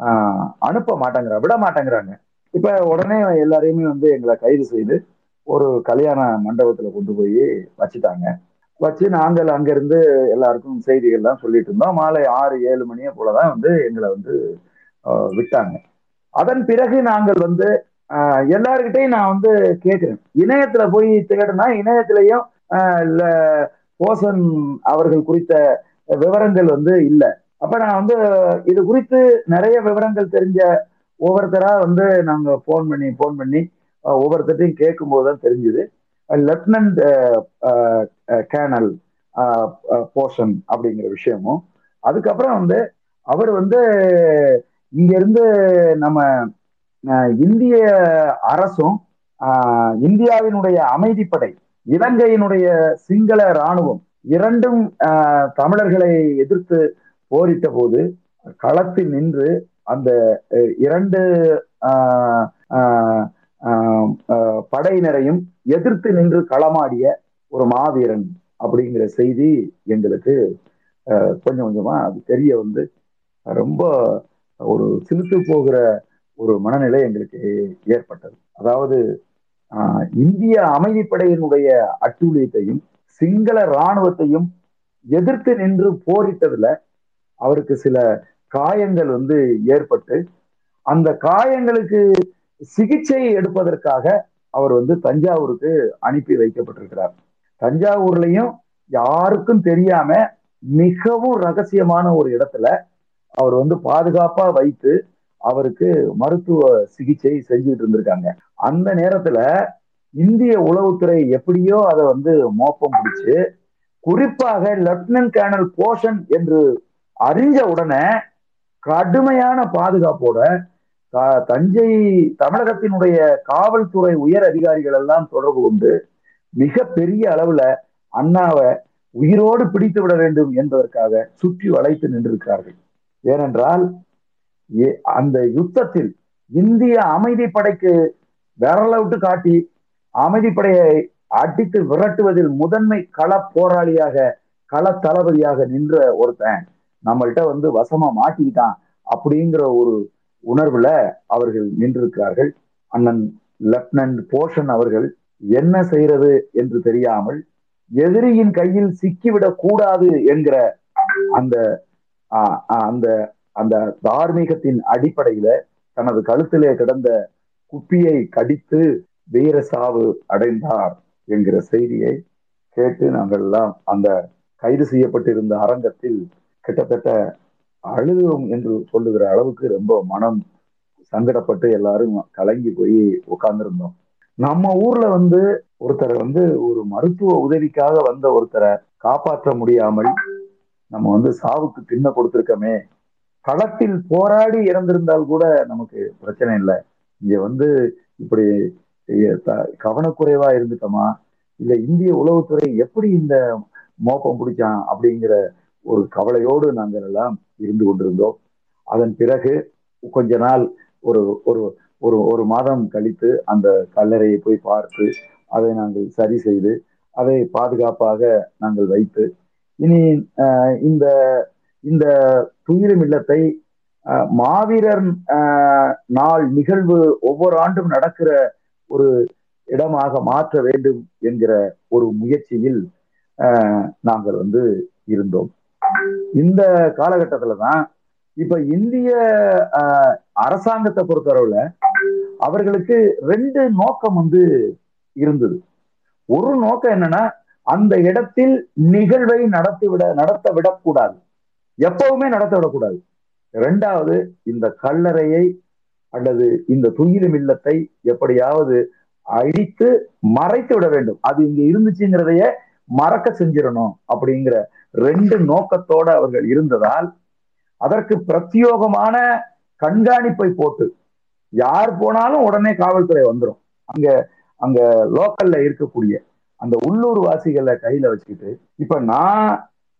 ஆஹ், அனுப்ப மாட்டேங்கிறா விட மாட்டேங்கிறாங்க. இப்ப உடனே எல்லாரையுமே வந்து எங்களை கைது செய்து ஒரு கல்யாண மண்டபத்துல கொண்டு போய் வச்சுட்டாங்க. வச்சு நாங்கள் அங்கிருந்து எல்லாருக்கும் செய்திகள்லாம் சொல்லிட்டு இருந்தோம் மாலை ஆறு ஏழு மணியை போலதான் வந்து எங்களை வந்து விட்டாங்க. அதன் பிறகு நாங்கள் வந்து ஆஹ், எல்லார்கிட்டையும் நான் வந்து கேட்கிறேன். இணையத்துல போய் தேடுனா இணையத்திலையும் போசன் அவர்கள் குறித்த விவரங்கள் வந்து இல்லை. அப்ப நான் வந்து இது குறித்து நிறைய விவரங்கள் தெரிஞ்ச ஒவ்வொருத்தரா வந்து நாங்க போன் பண்ணி போன் பண்ணி ஆஹ், ஒவ்வொருத்தரையும் கேட்கும் போதுதான் தெரிஞ்சுது. லெப்டினன்ட் கேனல் போர்ஷன் அப்படிங்கிற விஷயமும். அதுக்கப்புறம் வந்து அவர் வந்து இங்கிருந்து நம்ம இந்திய அரசும் இந்தியாவினுடைய அமைதிப்படை இலங்கையினுடைய சிங்கள இராணுவம் இரண்டும் தமிழர்களை எதிர்த்து போரிட்ட போது களத்தில் நின்று அந்த இரண்டு ஆஹ், படையினரையும் எதிர்த்து நின்று களமாடிய ஒரு மாவீரன் அப்படிங்கிற செய்தி எங்களுக்கு அஹ், கொஞ்சம் கொஞ்சமா அது தெரிய வந்து ரொம்ப ஒரு சிலுத்து போகிற ஒரு மனநிலை எங்களுக்கு ஏற்பட்டது. அதாவது ஆஹ், இந்திய அமைதிப்படையினுடைய அட்டூழியத்தையும் சிங்கள இராணுவத்தையும் எதிர்த்து நின்று போரிட்டதுல அவருக்கு சில காயங்கள் வந்து ஏற்பட்டு அந்த காயங்களுக்கு சிகிச்சை எடுப்பதற்காக அவர் வந்து தஞ்சாவூருக்கு அனுப்பி வைக்கப்பட்டிருக்கிறார். தஞ்சாவூர்லயும் யாருக்கும் தெரியாம மிகவும் ரகசியமான ஒரு இடத்துல அவர் வந்து பாதுகாப்பா வைத்து அவருக்கு மருத்துவ சிகிச்சை செஞ்சுட்டு இருந்திருக்காங்க. அந்த நேரத்துல இந்திய உளவுத்துறை எப்படியோ அதை வந்து மோப்பம் பிடிச்சு குறிப்பாக லெப்டினன்ட் கேர்னல் போஷன் என்று அறிஞ்ச உடனே கடுமையான பாதுகாப்போட தஞ்சை தமிழகத்தினுடைய காவல்துறை உயர் அதிகாரிகள் எல்லாம் தொடர்பு கொண்டு மிக பெரிய அளவுல அண்ணாவை உயிரோடு பிடித்து விட வேண்டும் என்பதற்காக சுற்றி வளைத்து நின்றிருக்கிறார்கள். ஏனென்றால் அந்த யுத்தத்தில் இந்திய அமைதிப்படைக்கு விரலவிட்டு காட்டி அமைதிப்படையை அடித்து விரட்டுவதில் முதன்மை கள போராளியாக கள தளபதியாக நின்ற ஒருத்தன் நம்மள்கிட்ட வந்து வசமா மாட்டிக்கிட்டான் அப்படிங்கிற ஒரு உணர்வுல அவர்கள் நின்றிருக்கிறார்கள். அண்ணன் லெப்டினன்ட் போஷன் அவர்கள் என்ன செய்யறது என்று தெரியாமல் எதிரியின் கையில் சிக்கிவிடக் கூடாது என்கிற அந்த அந்த அந்த தார்மீகத்தின் அடிப்படையில தனது கழுத்திலே கிடந்த குப்பியை கடித்து வீர சாவு அடைந்தார் என்கிற செய்தியை கேட்டு நாங்கள் எல்லாம் அந்த கைது செய்யப்பட்டிருந்த அரங்கத்தில் கிட்டத்தட்ட அழுதும் என்று சொல்லுகிற அளவுக்கு ரொம்ப மனம் சங்கடப்பட்டு எல்லாரும் கலங்கி போய் உட்கார்ந்துருந்தோம் நம்ம ஊர்ல வந்து ஒருத்தரை வந்து ஒரு மருத்துவ உதவிக்காக வந்த ஒருத்தரை காப்பாற்ற முடியாமல் நம்ம வந்து சாவுக்கு பின்ன கொடுத்துருக்கோமே. களத்தில் போராடி இறந்திருந்தால் கூட நமக்கு பிரச்சனை இல்லை. இங்க வந்து இப்படி கவனக்குறைவா இருந்துட்டோமா? இல்ல இந்திய உளவுத்துறை எப்படி இந்த மோப்பம் பிடிச்சான் அப்படிங்கிற ஒரு கவலையோடு நாங்கள் எல்லாம் இருந்து கொண்டிருந்தோம். அதன் பிறகு கொஞ்ச நாள் ஒரு ஒரு ஒரு ஒரு மாதம் கழித்து அந்த கல்லறையை போய் பார்த்து அதை நாங்கள் சரி செய்து அதை பாதுகாப்பாக நாங்கள் வைத்து இனி அஹ், இந்த இந்த துயிலும் இல்லத்தை மாவீரர் நாள் நிகழ்வு ஒவ்வொரு ஆண்டும் நடக்கிற ஒரு இடமாக மாற்ற வேண்டும் என்கிற ஒரு முயற்சியில் நாங்கள் வந்து இருந்தோம். இந்த காலகட்டத்துல தான் இப்ப இந்திய அரசாங்கத்தை பொறுத்தளவுல அவர்களுக்கு ரெண்டு நோக்கம் வந்து இருந்தது. ஒரு நோக்கம் என்னன்னா அந்த இடத்தில் நிகழ்வை நடத்தி விட நடத்த விடக்கூடாது. எப்பவுமே நடத்த விடக்கூடாது. ரெண்டாவது இந்த கல்லறையை அல்லது இந்த துயிலும் இல்லத்தை எப்படியாவது அழித்து மறைத்து விட வேண்டும். அது இங்க இருந்துச்சுங்கிறதைய மறக்க செஞ்சிடணும் அப்படிங்கிற ரெண்டு நோக்கத்தோட அவர்கள் இருந்ததால் அதற்கு பிரத்யோகமான கண்காணிப்பை போட்டு யார் போனாலும் உடனே காவல்துறை வந்துடும் அங்க அங்க லோக்கல்ல இருக்கக்கூடிய அந்த உள்ளூர் வாசிகளை கையில வச்சுக்கிட்டு இப்ப நான்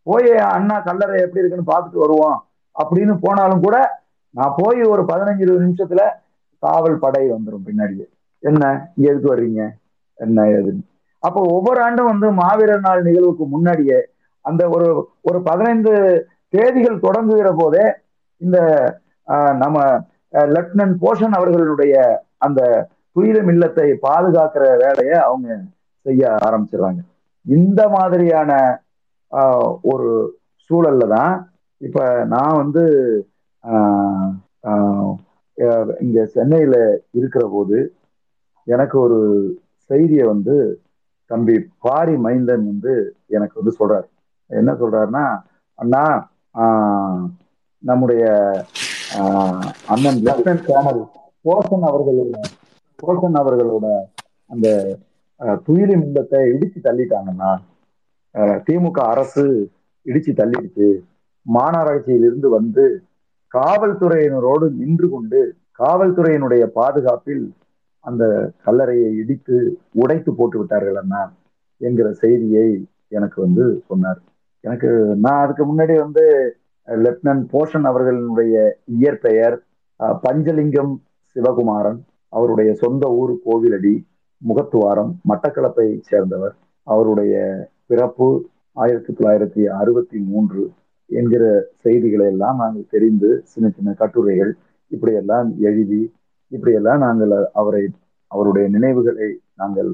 போய் அண்ணா கல்லறை எப்படி இருக்குன்னு பார்த்துட்டு வருவோம் அப்படின்னு போனாலும் கூட நான் போய் ஒரு பதினஞ்சு இருபது நிமிஷத்துல காவல் படை வந்துடும் பின்னாடியே. என்ன? இங்க எதுக்கு வர்றீங்க? என்ன ஏதுன்னு. அப்போ ஒவ்வொரு ஆண்டும் வந்து மாவீரர் நாள் நிகழ்வுக்கு முன்னாடியே அந்த ஒரு ஒரு பதினைந்து தேதிகள் தொடங்குகிற போதே இந்த நம்ம லெப்டினன்ட் போஷன் அவர்களுடைய அந்த துயிலும் இல்லத்தை பாதுகாக்கிற வேலையை அவங்க செய்ய ஆரம்பிச்சிடுறாங்க. இந்த மாதிரியான ஒரு சூழல்ல தான் இப்ப நான் வந்து இங்க சென்னையில இருக்கிற போது எனக்கு ஒரு செய்தியை வந்து தம்பி பாரி மைந்தன் வந்து எனக்கு வந்து சொல்றாரு. என்ன சொல்றாருன்னா அண்ணா ஆஹ், நம்முடைய ஆஹ், அண்ணன் லெப்டினன்ட் கேர்னல் போசன் அவர்களோட போசன் அவர்களோட அந்த துயிலி துயிலும் இடிச்சு தள்ளிட்டாங்கன்னா திமுக அரசு இடிச்சு தள்ளிடுச்சு. மாநகராட்சியிலிருந்து வந்து காவல்துறையினரோடு நின்று கொண்டு காவல்துறையினுடைய பாதுகாப்பில் அந்த கல்லறையை இடித்து உடைத்து போட்டு விட்டார்கள் அண்ணா என்கிற செய்தியை எனக்கு வந்து சொன்னார். எனக்கு நான் அதுக்கு முன்னாடி வந்து லெப்டினன்ட் போஷன் அவர்களினுடைய இயற்பெயர் பஞ்சலிங்கம் சிவகுமாரன் அவருடைய சொந்த ஊர் கோவிலடி முகத்துவாரம் மட்டக்களப்பை சேர்ந்தவர். அவருடைய பிறப்பு ஆயிரத்தி தொள்ளாயிரத்தி அறுபத்தி மூன்று என்கிற செய்திகளை எல்லாம் நாங்கள் தெரிந்து சின்ன சின்ன கட்டுரைகள் இப்படியெல்லாம் எழுதி இப்படியெல்லாம் நாங்கள் அவரை அவருடைய நினைவுகளை நாங்கள்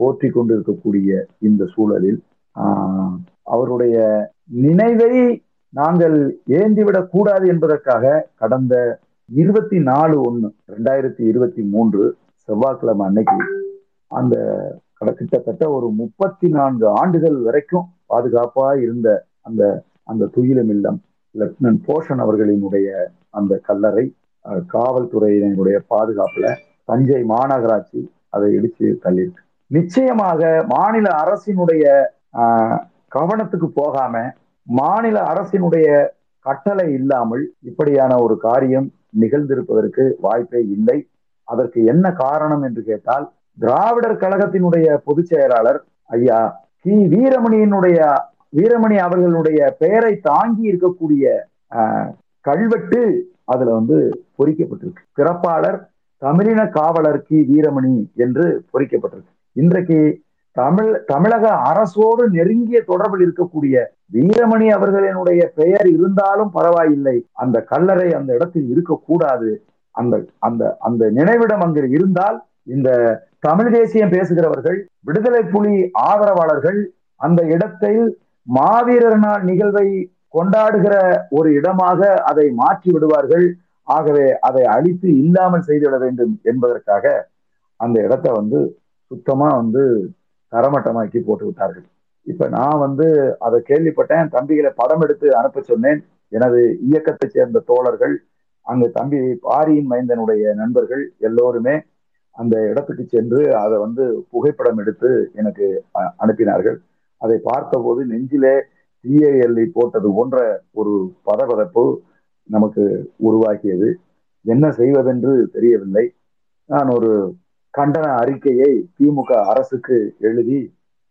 போற்றி கொண்டிருக்கக்கூடிய இந்த சூழலில் ஆஹ், அவருடைய நினைவை நாங்கள் ஏந்திவிடக் கூடாது என்பதற்காக கடந்த இருபத்தி நாலு ஒன்று ரெண்டாயிரத்தி இருபத்தி மூன்று செவ்வாய்க்கிழமை அன்னைக்கு அந்த கிட்டத்தட்ட ஒரு முப்பத்தி நான்கு ஆண்டுகள் வரைக்கும் பாதுகாப்பா இருந்த அந்த அந்த துயிலும் இல்லம் லெப்டினன்ட் போஷன் அவர்களினுடைய அந்த கல்லறை காவல்துறையினுடைய பாதுகாப்புல தஞ்சை மாநகராட்சி அதை இடிச்சு தள்ளியிருக்கு. நிச்சயமாக மாநில அரசினுடைய ஆஹ், கவனத்துக்கு போகாம மாநில அரசினுடைய கட்டளை இல்லாமல் இப்படியான ஒரு காரியம் நிகழ்ந்திருப்பதற்கு வாய்ப்பே இல்லை. அதற்கு என்ன காரணம் என்று கேட்டால் திராவிடர் கழகத்தினுடைய பொதுச் செயலாளர் ஐயா கி. வீரமணியினுடைய வீரமணி அவர்களுடைய பெயரை தாங்கி இருக்கக்கூடிய ஆஹ், கல்வெட்டு அதுல வந்து பொறிக்கப்பட்டிருக்கு. பிறப்பாளர் தமிழின காவலர் கி. வீரமணி என்று பொறிக்கப்பட்டிருக்கு. இன்றைக்கு தமிழ் தமிழக அரசோடு நெருங்கிய தொடர்பில் இருக்கக்கூடிய வீரமணி அவர்களினுடைய பெயர் இருந்தாலும் பரவாயில்லை. அந்த கல்லறை அந்த இடத்தில் இருக்கக்கூடாது. அந்த அந்த அந்த நினைவிடம் அங்கு இருந்தால் இந்த தமிழ் தேசியம் பேசுகிறவர்கள் விடுதலை புலி ஆதரவாளர்கள் அந்த இடத்தில் மாவீரர் நாள் நிகழ்வை கொண்டாடுகிற ஒரு இடமாக அதை மாற்றி விடுவார்கள். ஆகவே அதை அழித்து இல்லாமல் செய்துவிட வேண்டும் என்பதற்காக அந்த இடத்தை வந்து சுத்தமா வந்து தரமட்டமாக்கி போட்டு விட்டார்கள். இப்ப நான் வந்து அதை கேள்விப்பட்டேன். தம்பிகளை படம் எடுத்து அனுப்ப சொன்னேன். எனது இயக்கத்தை சேர்ந்த தோழர்கள் அங்கு தம்பி பாரியின் மைந்தனுடைய நண்பர்கள் எல்லோருமே அந்த இடத்துக்கு சென்று அதை வந்து புகைப்படம் எடுத்து எனக்கு அனுப்பினார்கள். அதை பார்த்தபோது நெஞ்சிலே டிஏஎல்இ போட்டது போன்ற ஒரு பதபதப்பு நமக்கு உருவாக்கியது. என்ன செய்வதென்று தெரியவில்லை. நான் ஒரு கண்டன அறிக்கையை திமுக அரசுக்கு எழுதி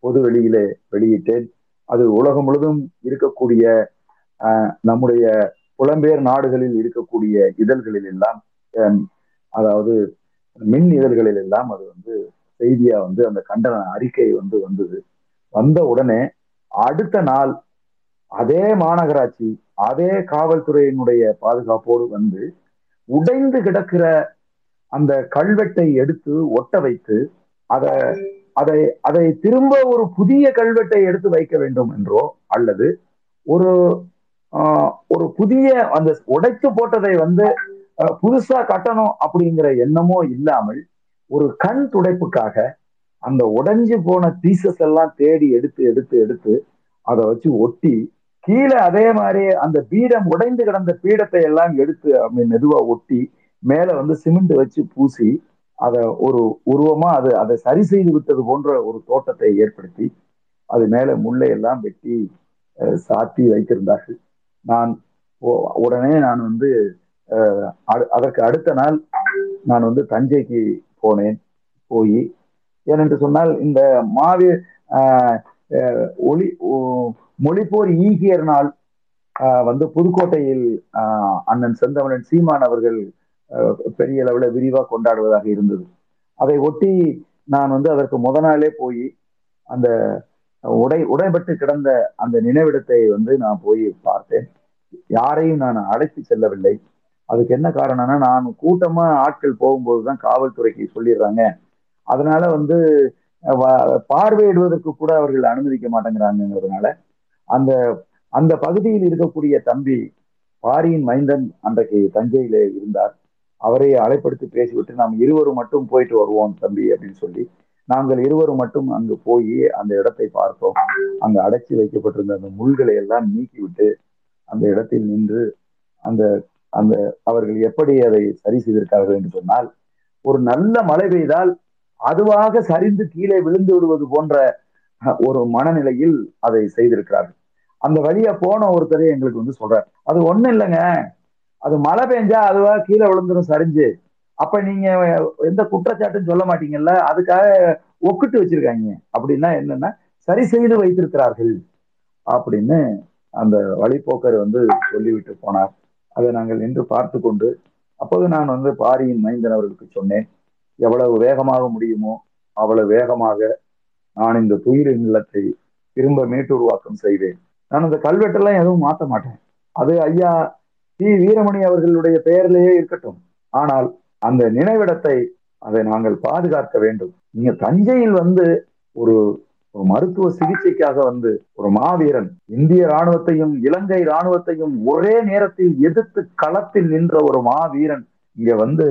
பொது வெளியிலே வெளியிட்டேன். அது உலகம் முழுதும் இருக்கக்கூடிய அஹ், நம்முடைய புலம்பெயர் நாடுகளில் இருக்கக்கூடிய இதழ்களில் எல்லாம் அதாவது மின் இதழ்களில் எல்லாம் அது வந்து செய்தியா வந்து அந்த கண்டன அறிக்கை வந்து வந்தது. வந்த உடனே அடுத்த நாள் அதே மாநகராட்சி அதே காவல்துறையினுடைய பாதுகாப்போடு வந்து உடைந்து கிடக்கிற அந்த கல்வெட்டை எடுத்து ஒட்ட வைத்து அதை அதை அதை திரும்ப ஒரு புதிய கல்வெட்டை எடுத்து வைக்க வேண்டும் என்றோ அல்லது ஒரு ஆஹ், ஒரு புதிய அந்த உடைத்து போட்டதை வந்து புதுசா கட்டணும் அப்படிங்கிற எண்ணமோ இல்லாமல் ஒரு கண் துடைப்புக்காக அந்த உடைஞ்சு போன பீசஸ் எல்லாம் தேடி எடுத்து எடுத்து எடுத்து அதை வச்சு ஒட்டி கீழே அதே மாதிரி அந்த பீடம் உடைந்து கிடந்த பீடத்தை எல்லாம் எடுத்து அப்படி மெதுவா ஒட்டி மேல வந்து சிமெண்ட் வச்சு பூசி அதை ஒரு உருவமா அது அதை சரி செய்து விட்டது போன்ற ஒரு தோட்டத்தை ஏற்படுத்தி அது மேல முல்லை எல்லாம் வெட்டி அஹ், சாத்தி வைத்திருந்தார்கள். நான் உடனே நான் வந்து அஹ், அதற்கு அடுத்த நாள் நான் வந்து தஞ்சைக்கு போனேன் போய் ஏனென்று சொன்னால் இந்த மாவி ஆஹ், ஒளி மொழிப்போர் ஈகியர் நாள் ஆஹ், வந்து புதுக்கோட்டையில் ஆஹ், அண்ணன் செந்தமனன் சீமான் அவர்கள் பெரிய அளவில் விரிவாக கொண்டாடுவதாக இருந்தது. அதை ஒட்டி நான் வந்து அதற்கு முத நாளே போய் அந்த உடை உடைபட்டு கிடந்த அந்த நினைவிடத்தை வந்து நான் போய் பார்த்தேன். யாரையும் நான் அழைத்து செல்லவில்லை. அதுக்கு என்ன காரணம்னா நான் கூட்டமா ஆட்கள் போகும்போது தான் காவல்துறைக்கு சொல்லிடுறாங்க. அதனால வந்து பார்வையிடுவதற்கு கூட அவர்கள் அனுமதிக்க மாட்டேங்கிறாங்கிறதுனால அந்த அந்த பகுதியில் இருக்கக்கூடிய தம்பி பாரியின் மைந்தன் அன்றைக்கு தஞ்சையிலே இருந்தார். அவரை அலைப்படுத்தி பேசிவிட்டு நாம் இருவரும் மட்டும் போயிட்டு வருவோம் தம்பி அப்படின்னு சொல்லி நாங்கள் இருவரும் மட்டும் அங்கு போய் அந்த இடத்தை பார்த்தோம். அங்கு அடைச்சி வைக்கப்பட்டிருந்த அந்த முள்களை எல்லாம் நீக்கிவிட்டு அந்த இடத்தில் நின்று அந்த அந்த அவர்கள் எப்படி அதை சரி செய்திருக்கார்கள் என்று சொன்னால் ஒரு நல்ல மழை பெய்தால் அதுவாக சரிந்து கீழே விழுந்து விடுவது போன்ற ஒரு மனநிலையில் அதை செய்திருக்கிறார்கள். அந்த வழியா போன ஒருத்தரே எங்களுக்கு வந்து சொல்றார் அது ஒண்ணும் இல்லைங்க. அது மழை பெஞ்சா அதுவா கீழே விழுந்துரும் சரிஞ்சு. அப்ப நீங்க எந்த குற்றச்சாட்டும் சொல்ல மாட்டீங்கல்ல அதுக்காக ஒக்கிட்டு வச்சிருக்காங்க. அப்படின்னா என்னன்னா சரி செய்து வைத்திருக்கிறார்கள். அப்படின்னு அந்த வழிப்போக்கர் வந்து சொல்லிவிட்டு போனார். அதை நாங்கள் நின்று பார்த்து கொண்டு அப்போது நான் வந்து பாரியின் மைந்தன் அவர்களுக்கு சொன்னேன் எவ்வளவு வேகமாக முடியுமோ அவ்வளவு வேகமாக நான் இந்த துயிரின் நிலத்தை திரும்ப மீட்டுருவாக்கம் செய்வேன். நான் அந்த கல்வெட்டெல்லாம் எதுவும் மாற்ற மாட்டேன். அது ஐயா டி வீரமணி அவர்களுடைய பெயரிலேயே இருக்கட்டும். ஆனால் அந்த நினைவிடத்தை அதை நாங்கள் பாதுகாக்க வேண்டும். நீங்க தஞ்சையில் வந்து ஒரு ஒரு மருத்துவ சிகிச்சைக்காக வந்து ஒரு மாவீரன் இந்திய ராணுவத்தையும் இலங்கை ராணுவத்தையும் ஒரே நேரத்தில் எதிர்த்து களத்தில் நின்ற ஒரு மாவீரன் இங்க வந்து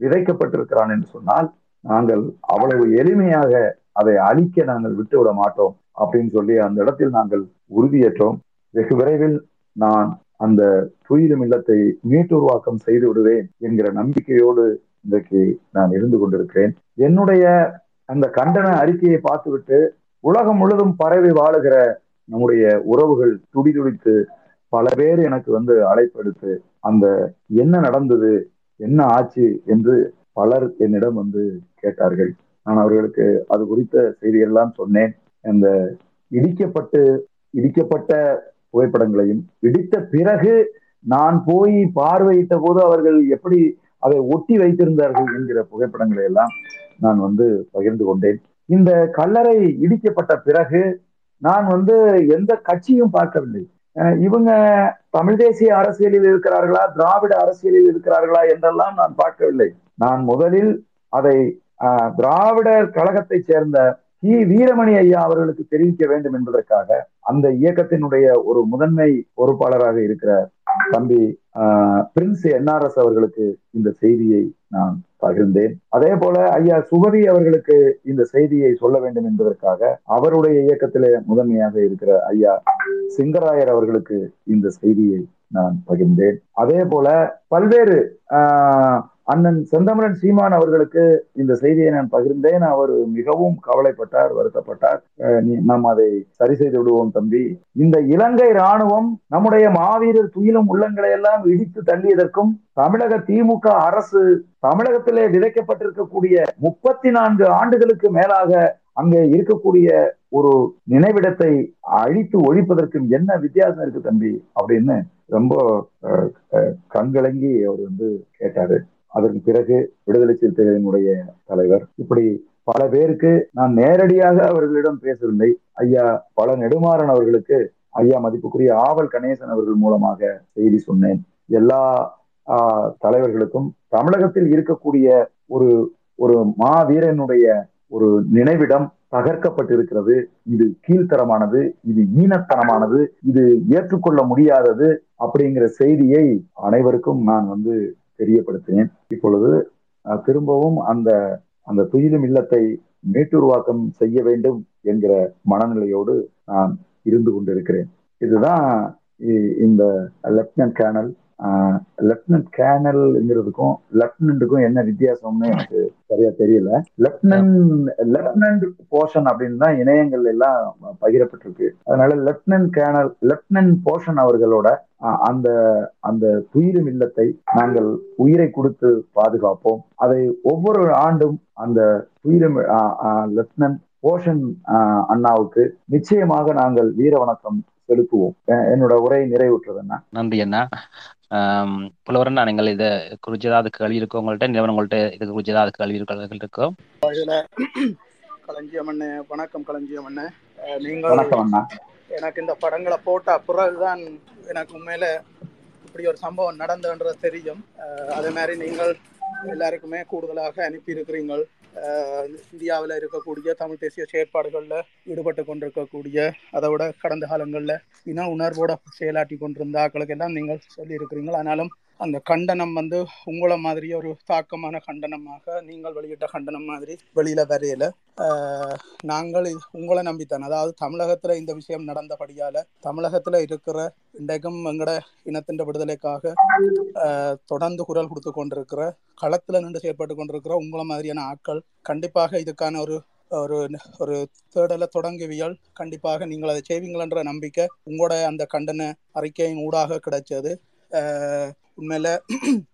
விதைக்கப்பட்டிருக்கிறான் என்று சொன்னால் நாங்கள் அவ்வளவு எளிமையாக அதை அழிக்க நாங்கள் விட்டுவிட மாட்டோம் அப்படின்னு சொல்லி அந்த இடத்தில் நாங்கள் உறுதியேற்றோம். வெகு விரைவில் நான் அந்த துயிலும் இல்லத்தை மீட்டுருவாக்கம் செய்து விடுவேன் என்கிற நம்பிக்கையோடு இன்றைக்கு நான் இருந்து கொண்டிருக்கிறேன். என்னுடைய அந்த கண்டன அறிக்கையை பார்த்துவிட்டு உலகம் முழுதும் பரவி வாழுகிற நம்முடைய உறவுகள் துடிதுடித்து பல பேர் எனக்கு வந்து அழைப்பெடுத்து அந்த என்ன நடந்தது என்ன ஆச்சு என்று பலர் என்னிடம் வந்து கேட்டார்கள். நான் அவர்களுக்கு அது குறித்த செய்தியெல்லாம் சொன்னேன். அந்த இடிக்கப்பட்டு இடிக்கப்பட்ட புகைப்படங்களையும் இடித்த பிறகு நான் போய் பார்வையிட்ட போது அவர்கள் எப்படி அதை ஒட்டி வைத்திருந்தார்கள் என்கிற புகைப்படங்களை எல்லாம் நான் வந்து பகிர்ந்து கொண்டேன். இந்த கல்லறை இடிக்கப்பட்ட பிறகு நான் வந்து எந்த கட்சியும் பார்க்கவில்லை. இவங்க தமிழ் தேசிய அரசியலில் இருக்கிறார்களா திராவிட அரசியலில் இருக்கிறார்களா என்றெல்லாம் நான் பார்க்கவில்லை. நான் முதலில் அதை திராவிடர் கழகத்தைச் சேர்ந்த கி வீரமணி ஐயா அவர்களுக்கு தெரிவிக்க வேண்டும் என்பதற்காக அந்த இயக்கத்தினுடைய ஒரு முதன்மை பொறுப்பாளராக இருக்கிற தம்பி ஆஹ், பிரின்ஸ் என்ஆர்எஸ் அவர்களுக்கு இந்த செய்தியை நான் பகிர்ந்தேன். அதே போல ஐயா சுகதி அவர்களுக்கு இந்த செய்தியை சொல்ல வேண்டும் என்பதற்காக அவருடைய இயக்கத்திலே முதன்மையாக இருக்கிற ஐயா சிங்கராயர் அவர்களுக்கு இந்த செய்தியை நான் பகிர்ந்தேன். அதே போல பல்வேறு ஆஹ், அண்ணன் செந்தமரன் சீமான் அவர்களுக்கு இந்த செய்தியை நான் பகிர்ந்தேன். அவர் மிகவும் கவலைப்பட்டார் வருத்தப்பட்டார். அஹ், நாம் அதை சரி செய்து விடுவோம் தம்பி. இந்த இலங்கை ராணுவம் நம்முடைய மாவீரர் துயிலும் உள்ளங்களை எல்லாம் இடித்து தள்ளியதற்கும் தமிழக திமுக அரசு தமிழகத்திலே விதைக்கப்பட்டிருக்கக்கூடிய முப்பத்தி நான்கு ஆண்டுகளுக்கு மேலாக அங்கே இருக்கக்கூடிய ஒரு நினைவிடத்தை அழித்து ஒழிப்பதற்கும் என்ன வித்தியாசம் இருக்கு தம்பி? அப்படின்னு ரொம்ப அஹ், கண்கலங்கி அவர் வந்து கேட்டாரு. அதற்கு பிறகு விடுதலை சிறுத்தைகளினுடைய தலைவர். இப்படி பல பேருக்கு நான் நேரடியாக அவர்களிடம் பேசவில்லை. ஐயா பல நெடுமாறன் அவர்களுக்கு ஐயா மதிப்புக்குரிய ஆவல் கணேசன் அவர்கள் மூலமாக செய்தி சொன்னேன். எல்லா ஆஹ், தலைவர்களுக்கும் தமிழகத்தில் இருக்கக்கூடிய ஒரு ஒரு மாவீரனுடைய ஒரு நினைவிடம் தகர்க்கப்பட்டிருக்கிறது. இது கீழ்த்தரமானது இது ஈனத்தனமானது இது ஏற்றுக்கொள்ள முடியாதது அப்படிங்கிற செய்தியை அனைவருக்கும் நான் வந்து தெரியப்படுத்தினேன் இப்பொழுது திரும்பவும் அந்த அந்த துயிலும் இல்லத்தை மீட்டுருவாக்கம் செய்ய வேண்டும் என்கிற மனநிலையோடு நான் இருந்து கொண்டிருக்கிறேன். இதுதான் இந்த லெப்டினன்ட் கேர்னல் லெப்டினன்ட் கேனல்ங்கிறதுக்கும் லெப்டினன்ட்டுக்கும் என்ன வித்தியாசம்னு எனக்கு சரியா தெரியல. லெப்டினன்ட் லெப்டினன்ட் போர்ஷன் அப்படின்னு தான் இணையங்கள் எல்லாம் பகிரப்பட்டிருக்கு. அதனால லெப்டினன்ட் கேனல் லெப்டினன்ட் போர்ஷன் அவர்களோட அந்த அந்த துயிரும் இல்லத்தை நாங்கள் உயிரை கொடுத்து பாதுகாப்போம். அதை ஒவ்வொரு ஆண்டும் அந்த துயிரும் லெப்டினன்ட் போஷன் அண்ணாவுக்கு நிச்சயமாக நாங்கள் வீர வணக்கம் அஹ், என்னோட உரை நிறைவுற்றதுன்னா நன்றி அண்ணா. புலவரண்ணா நீங்கள் இதை குறித்து ஏதாவது கேள்வி இருக்கோ உங்கள்கிட்ட நிலவரம் உங்கள்கிட்ட இது குறித்து ஏதாவது கேள்வி இருக்கோ களஞ்சியம் அண்ணே. வணக்கம் களஞ்சியம் அண்ணே. நீங்கள் வணக்கம் அண்ணா. எனக்கு இந்த படங்களை போட்ட பிறகுதான் எனக்கு உண்மையில இப்படி ஒரு சம்பவம் நடந்ததுன்றது தெரியும். அதே மாதிரி நீங்கள் எல்லாருக்குமே கூடுதலாக அனுப்பியிருக்கிறீங்கள் அஹ் இந்தியாவில் இருக்கக்கூடிய தமிழ் தேசிய செயற்பாடுகளில் ஈடுபட்டு கொண்டிருக்கக்கூடிய அதை விட கடந்த காலங்களில் இன உணர்வோட செயலாற்றி கொண்டிருந்த ஆட்களுக்கு எல்லாம் நீங்கள் சொல்லியிருக்கிறீங்கள் ஆனாலும் அந்த கண்டனம் வந்து உங்களை மாதிரி ஒரு தாக்கமான கண்டனமாக நீங்கள் வெளியிட்ட கண்டனம் மாதிரி வெளியில வரையில. நாங்கள் இது- உங்களை நம்பித்தான். அதாவது தமிழகத்துல இந்த விஷயம் நடந்தபடியால தமிழகத்துல இருக்கிற இன்றைக்கும் எங்கட இனத்தின் விடுதலைக்காக தொடர்ந்து குரல் கொடுத்து கொண்டிருக்கிற களத்துல நின்று செயற்பட்டு கொண்டிருக்கிற உங்களை மாதிரியான ஆட்கள் கண்டிப்பாக இதுக்கான ஒரு ஒரு ஒரு தேடலை தொடங்குவியால் கண்டிப்பாக நீங்கள் அதை செய்வீங்களன்ற நம்பிக்கை உங்களோட அந்த கண்டன அறிக்கையின் ஊடாக கிடைச்சது. உண்மையில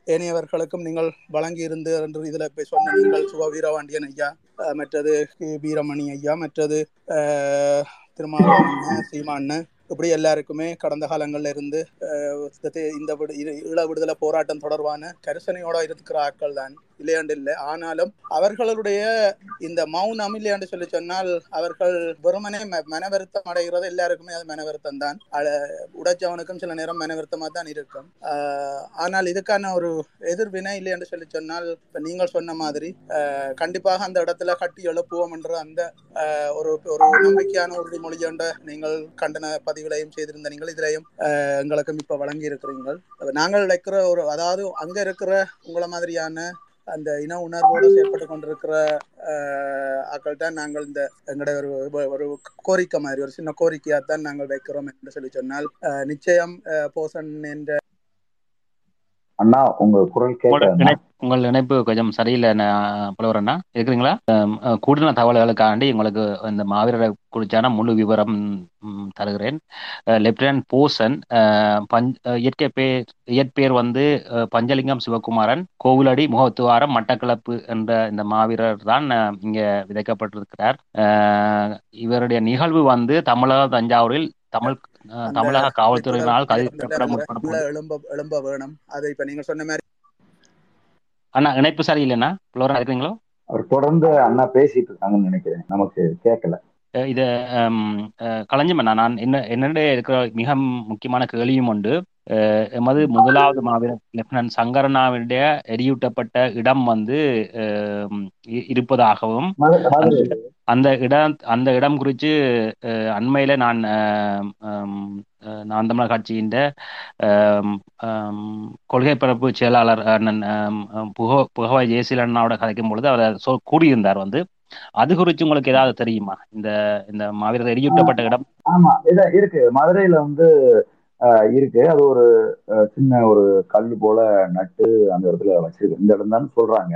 ஏனையவர்களுக்கும் நீங்கள் வழங்கி இருந்து என்று இதுல போய் சொன்ன நீங்கள் சுப வீரபாண்டியன் ஐயா மற்றது வீரமணி ஐயா மற்றது அஹ், திருமாவளவன் இப்படி எல்லாருக்குமே கடந்த காலங்கள்ல இருந்து இந்த விடு- இள ஈழ விடுதலை போராட்டம் தொடர்பான கரிசனையோட இருக்கிற ஆட்கள் தான் இல்லையாண்டு இல்லை. ஆனாலும் அவர்களுடைய இந்த மௌனம் இல்லையாண்டு சொல்லி சொன்னால் அவர்கள் வெறுமனே ம- மனவருத்தம் அடைகிறது. எல்லாருக்குமே அது மனவருத்தம் தான். உடைச்சவனுக்கும் சில நேரம் மனவருத்தமா தான் இருக்கும். ஆனால் இதுக்கான ஒரு எதிர்வினை இல்லையாண்டு என்று சொல்லி சொன்னால் இப்ப நீங்கள் சொன்ன மாதிரி கண்டிப்பாக அந்த இடத்துல கட்டி எழுப்புவோம்ன்ற அந்த ஒரு ஒரு நம்பிக்கையான உறுதிமொழியோண்ட நீங்கள் கண்டன பதிவுகளையும் செய்திருந்த நீங்கள் இதிலையும் எங்களுக்கும் இப்ப வழங்கி இருக்கிறீர்கள் நாங்கள் இருக்கிற ஒரு அதாவது அங்க இருக்கிற உங்களை மாதிரியான அந்த இன உணர்வோடு செயல்பட்டு கொண்டிருக்கிற அஹ், தான் நாங்கள் இந்த எங்களுடைய ஒரு ஒரு கோரிக்கை மாதிரி ஒரு சின்ன கோரிக்கையாக தான் நாங்கள் வைக்கிறோம் என்று சொல்லி சொன்னால் அஹ், நிச்சயம் அஹ், போசன் என்ற அண்ணா உங்க குரல் இணைப்பு உங்கள் இணைப்பு கொஞ்சம் சரியில்லை நான் புலவரண்ணா இருக்கிறீங்களா? கூடுதல் தகவல்களுக்காண்டி உங்களுக்கு இந்த மாவீரரை குறித்தான முழு விவரம் தருகிறேன். லெப்டினன்ட் போசன் அஹ், பஞ் அஹ், இயற்கை பேர் இயற்பெயர் வந்து பஞ்சலிங்கம் சிவகுமாரன் கோவிலடி முகத்துவாரம் மட்டக்களப்பு என்ற இந்த மாவீரர் தான் இங்க விதைக்கப்பட்டிருக்கிறார். இவருடைய நிகழ்வு வந்து தமிழக தஞ்சாவூரில் தமிழ் தமிழக காவல்துறையினால் எழும்ப எழும்ப வேணும். அது இப்ப நீங்க சொன்ன மாதிரி அண்ணா இணைப்பு சரியில்லைண்ணா புலவரா இருக்கிறீங்களோ? அவர் தொடர்ந்து அண்ணா பேசிட்டு இருக்காங்கன்னு நினைக்கிறேன். நமக்கு கேட்கல. இது களஞ்சிமண்ணா நான் என்ன என்னிடையே இருக்கிற மிக முக்கியமான கேள்வியும் உண்டு. எமது முதலாவது மாவீரர் லெப்டினன்ட் சங்கரனாவுடைய எரியூட்டப்பட்ட இடம் வந்து இருப்பதாகவும் அந்த இடம் அந்த இடம் குறித்து அண்மையில நான் நான் தமிழர் கட்சியின் கொள்கை பரப்பு செயலாளர் அண்ணன் புகோ புகவாய் ஜெயசீலண்ணாவோட கதைக்கும் பொழுது அவர் சொ கூறியிருந்தார் வந்து. அது குறித்து உங்களுக்கு ஏதாவது தெரியுமா? இந்த இந்த மாவீரர் எரியூட்டப்பட்ட இடம். ஆமா இத இருக்கு. மதுரையில வந்து இருக்கு. அது ஒரு சின்ன ஒரு கல் போல நட்டு அந்த இடத்துல வச்சிருக்கு. இந்த இடம் தான் சொல்றாங்க.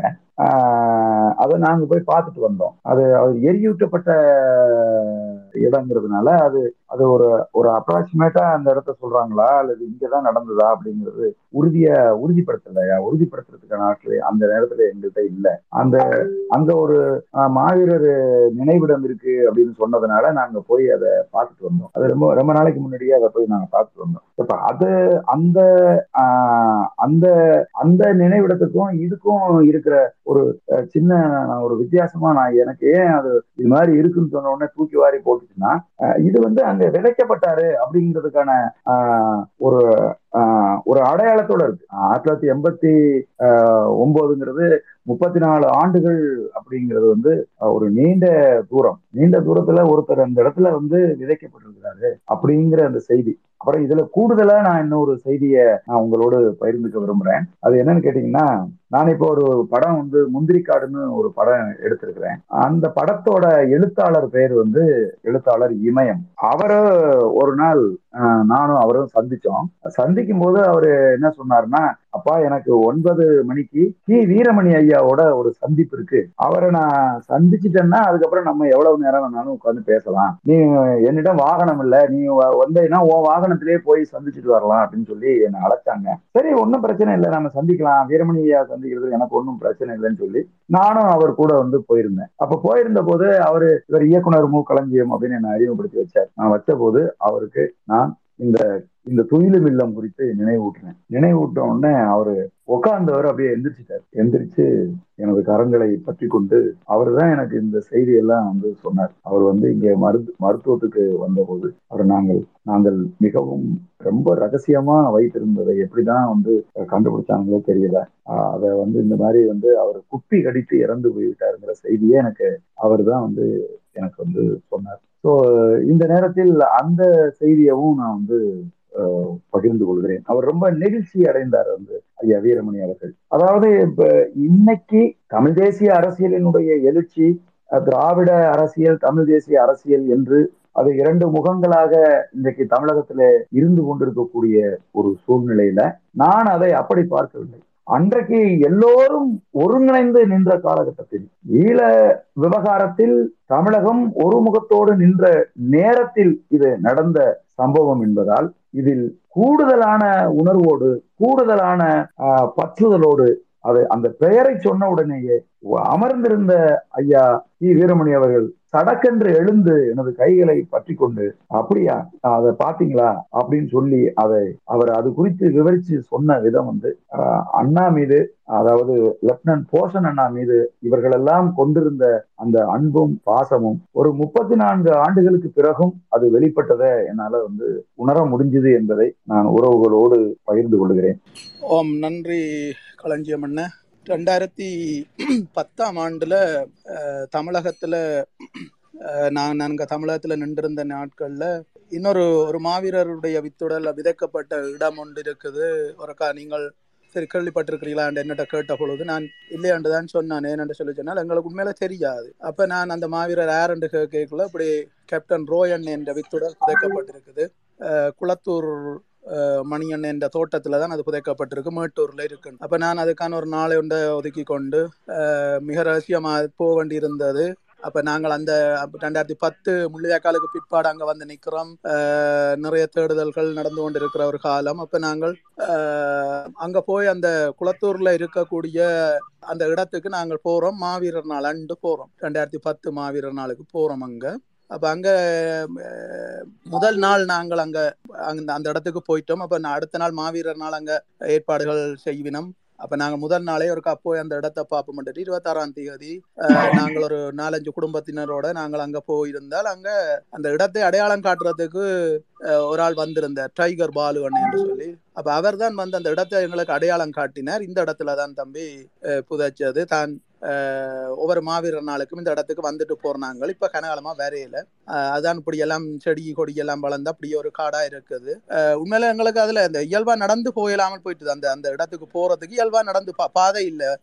அதை நாங்க போய் பார்த்துட்டு வந்தோம். அது அது எரியூட்டப்பட்ட இடங்கிறதுனால அது அது ஒரு ஒரு அப்ராக்சிமேட்டா அந்த இடத்த சொல்றாங்களா? அல்லது இங்கதான் நடந்ததா? அப்படிங்கிறது உறுதிய உறுதிப்படுத்தலையா? உறுதிப்படுத்துறதுக்கான ஆட்கள் அந்த நேரத்துல எங்கள்கிட்ட இல்ல. அந்த அங்க ஒரு மாவீரர் நினைவிடம் இருக்கு அப்படின்னு சொன்னதுனால நாங்க போய் அதை பார்த்துட்டு வந்தோம். அது ரொம்ப ரொம்ப நாளைக்கு முன்னாடியே அதை போய் நாங்க பார்த்துட்டு வந்தோம். இப்ப அது அந்த ஆஹ், அந்த அந்த நினைவிடத்துக்கும் இதுக்கும் இருக்கிற ஒரு சின்ன நான் ஒரு வித்தியாசமா நான் எனக்கு ஏன் அது இது மாதிரி இருக்குன்னு சொன்ன உடனே தூக்கி வாரி போட்டுச்சுன்னா இது வந்து அங்க விதைக்கப்பட்டாரு அப்படிங்கிறதுக்கான ஆஹ், ஒரு ஆஹ், ஒரு அடையாளத்தோட இருக்கு. ஆயிரத்தி தொள்ளாயிரத்தி எண்பத்தி ஆஹ், ஒன்பதுங்கிறது முப்பத்தி நாலு ஆண்டுகள் அப்படிங்கிறது வந்து ஒரு நீண்ட தூரம். நீண்ட தூரத்துல ஒருத்தர் அந்த இடத்துல வந்து விதைக்கப்பட்டிருக்கிறாரு அப்படிங்கிற அந்த செய்தி. அப்புறம் இதுல கூடுதலா நான் இன்னொரு செய்தியை நான் உங்களோடு பகிர்ந்துக்க விரும்புறேன். அது என்னன்னு கேட்டீங்கன்னா நான் இப்போ ஒரு படம் வந்து முந்திரிக்காடுன்னு ஒரு படம் எடுத்திருக்கிறேன். அந்த படத்தோட எழுத்தாளர் பேர் வந்து எழுத்தாளர் இமயம். அவரை ஒரு நாள் நானும் அவரும் சந்திச்சோம். சந்திக்கும் போது அவரு என்ன சொன்னாருன்னா அப்பா எனக்கு ஒன்பது மணிக்கு கி. வீரமணி ஐயாவோட ஒரு சந்திப்பு இருக்கு. அவரை நான் சந்திச்சிட்டேன்னா அதுக்கப்புறம் நம்ம எவ்வளவு நேரம் வேணாலும் உட்காந்து பேசலாம். நீ என்னிடம் வாகனம் இல்ல. நீ வ- வந்தீங்கன்னா உன் வாகனத்திலேயே போய் சந்திச்சுட்டு வரலாம் அப்படின்னு சொல்லி என்னை அழைச்சாங்க. சரி ஒன்றும் பிரச்சனை இல்லை. நம்ம சந்திக்கலாம். வீரமணி ஐயா சந்திக்கிறது எனக்கு ஒன்றும் பிரச்சனை இல்லைன்னு சொல்லி நானும் அவர் கூட வந்து போயிருந்தேன். அப்ப போயிருந்த போது அவரு இவர் இயக்குனர் மு. களஞ்சியம் அப்படின்னு என்னை அறிமுகப்படுத்தி வச்சார். நான் வச்ச போது அவருக்கு நான் இந்த இந்த துயிலும் இல்லம் குறித்து நினைவூட்டினேன் நினைவூட்ட உடனே அவரு உட்கார்ந்தவர் அப்படியே எந்திரிச்சிட்டார். எந்திரிச்சு எனது கரங்களை பற்றி கொண்டு அவர் தான் எனக்கு இந்த செய்தியெல்லாம் வந்து சொன்னார். அவர் வந்து இங்கே மருத்து மருத்துவத்துக்கு வந்தபோது அவர் நாங்கள் நாங்கள் மிகவும் ரொம்ப ரகசியமா வைத்திருந்ததை எப்படிதான் வந்து கண்டுபிடிச்சாங்களோ தெரியல. அதை வந்து இந்த மாதிரி வந்து அவர் குப்பி கடித்து இறந்து போய்விட்டாருங்கிற செய்தியே எனக்கு அவர் தான் வந்து எனக்கு வந்து சொன்னார். ஸோ இந்த நேரத்தில் அந்த செய்தியவும் நான் வந்து பகிர்ந்து கொள்கிறேன். அவர் ரொம்ப நெகிழ்ச்சி அடைந்தார் வந்து ஐயா வீரமணி அவர்கள். அதாவது இப்ப இன்னைக்கு தமிழ் தேசிய அரசியலினுடைய எழுச்சி திராவிட அரசியல் தமிழ் தேசிய அரசியல் என்று அது இரண்டு முகங்களாக இன்றைக்கு தமிழகத்துல இருந்து கொண்டிருக்கக்கூடிய ஒரு சூழ்நிலையில நான் அதை அப்படி பார்க்கவில்லை. அன்றைக்கு எல்லோரும் ஒருங்கிணைந்து நின்ற காலகட்டத்தில் ஈழ விவகாரத்தில் தமிழகம் ஒரு முகத்தோடு நின்ற நேரத்தில் இது நடந்த சம்பவம் என்பதால் இதில் கூடுதலான உணர்வோடு கூடுதலான ஆஹ், பற்றுதலோடு அது அந்த பெயரை சொன்ன உடனேயே அமர்ந்திருந்த ஐயா ஈ வீரமணி அவர்கள் சடக்கென்று எழுந்து எனது கைகளை பற்றி கொண்டு அப்படியா? அதை பாத்தீங்களா அப்படின்னு சொல்லி அதை அவர் அது குறித்து விவரிச்சு சொன்ன விதம் வந்து அண்ணா மீது அதாவது லெப்டினன்ட் போஷன் அண்ணா மீது இவர்களெல்லாம் கொண்டிருந்த அந்த அன்பும் பாசமும் ஒரு முப்பத்தி நான்கு ஆண்டுகளுக்கு பிறகும் அது வெளிப்பட்டதை என்னால வந்து உணர முடிஞ்சது என்பதை நான் உறவுகளோடு பகிர்ந்து கொள்கிறேன். ஓம். நன்றி களஞ்சியம் அண்ணன் ரெண்டாயிரத்தி பத்தாம் ஆண்டுல தமிழகத்துல நான் நாங்க தமிழகத்துல நின்றிருந்த நாட்கள்ல இன்னொரு ஒரு மாவீரருடைய வித்துடல் விதைக்கப்பட்ட இடம் ஒன்று இருக்குது. ஒருக்கா நீங்கள் சரி கேள்விப்பட்டிருக்கிறீங்களா என்னட்ட கேட்ட பொழுது நான் இல்லையாண்டு தான் சொன்னான். ஏன்னு சொல்லி சொன்னால் எங்களுக்கு உண்மையில தெரியாது. அப்ப நான் அந்த மாவீரர் யாருன்னு கேட்கல. இப்படி கேப்டன் ரோயன் என்ற வித்துடல் விதைக்கப்பட்டிருக்குது. குளத்தூர் மணியன் என்ற தோட்டத்தில் தான் அது புதைக்கப்பட்டிருக்கு மேட்டூரில் இருக்கு அப்போ நான் அதுக்கான ஒரு நாளை ஒன்றை ஒதுக்கி கொண்டு மிக ரகசியமாக போக வேண்டியிருந்தது. அப்போ நாங்கள் அந்த ரெண்டாயிரத்தி பத்து முள்ளியாக்காலுக்கு பிற்பாடு அங்கே வந்து நிற்கிறோம் நிறைய தேடுதல்கள் நடந்து கொண்டிருக்கிற ஒரு காலம். அப்போ நாங்கள் அங்கே போய் அந்த குளத்தூரில் இருக்கக்கூடிய அந்த இடத்துக்கு நாங்கள் போகிறோம் மாவீரர் நாள் அண்டு போகிறோம் ரெண்டாயிரத்தி பத்து மாவீரர் நாளுக்கு போகிறோம் அங்கே. அப்ப அங்க முதல் நாள் நாங்கள் அங்க அந்த அந்த இடத்துக்கு போயிட்டோம். அப்ப நான் அடுத்த நாள் மாவீரர் நாள் அங்க ஏற்பாடுகள் செய்வினோம். அப்ப நாங்க முதல் நாளே ஒரு போய் அந்த இடத்தை பார்ப்போம் இருபத்தாறாம் தேதி அஹ், நாங்கள் ஒரு நாலஞ்சு குடும்பத்தினரோட நாங்கள் அங்க போயிருந்தால் அங்க அந்த இடத்தை அடையாளம் காட்டுறதுக்கு அஹ், ஒரு ஆள் வந்திருந்தார். டைகர் பாலு என்று சொல்லி. அப்ப அவர் தான் வந்து அந்த இடத்தை எங்களுக்கு அடையாளம் காட்டினார். இந்த இடத்துல தான் தம்பி அஹ், புதைச்சது. தான் ஒவ்வொரு மாவீரர் நாளுக்கும் இந்த இடத்துக்கு வந்துட்டு போறாங்க இப்ப கனகாலமா வேறையில அதான் இப்படி எல்லாம் செடி கொடி எல்லாம் வளர்ந்து அப்படியே ஒரு காடா இருக்குது. உண்மையில எங்களுக்கு அதுல இந்த இயல்பா நடந்து போயிடாமல் போயிட்டுது. அந்த அந்த இடத்துக்கு போறதுக்கு இயல்பா நடந்து பா- பாதை இல்ல.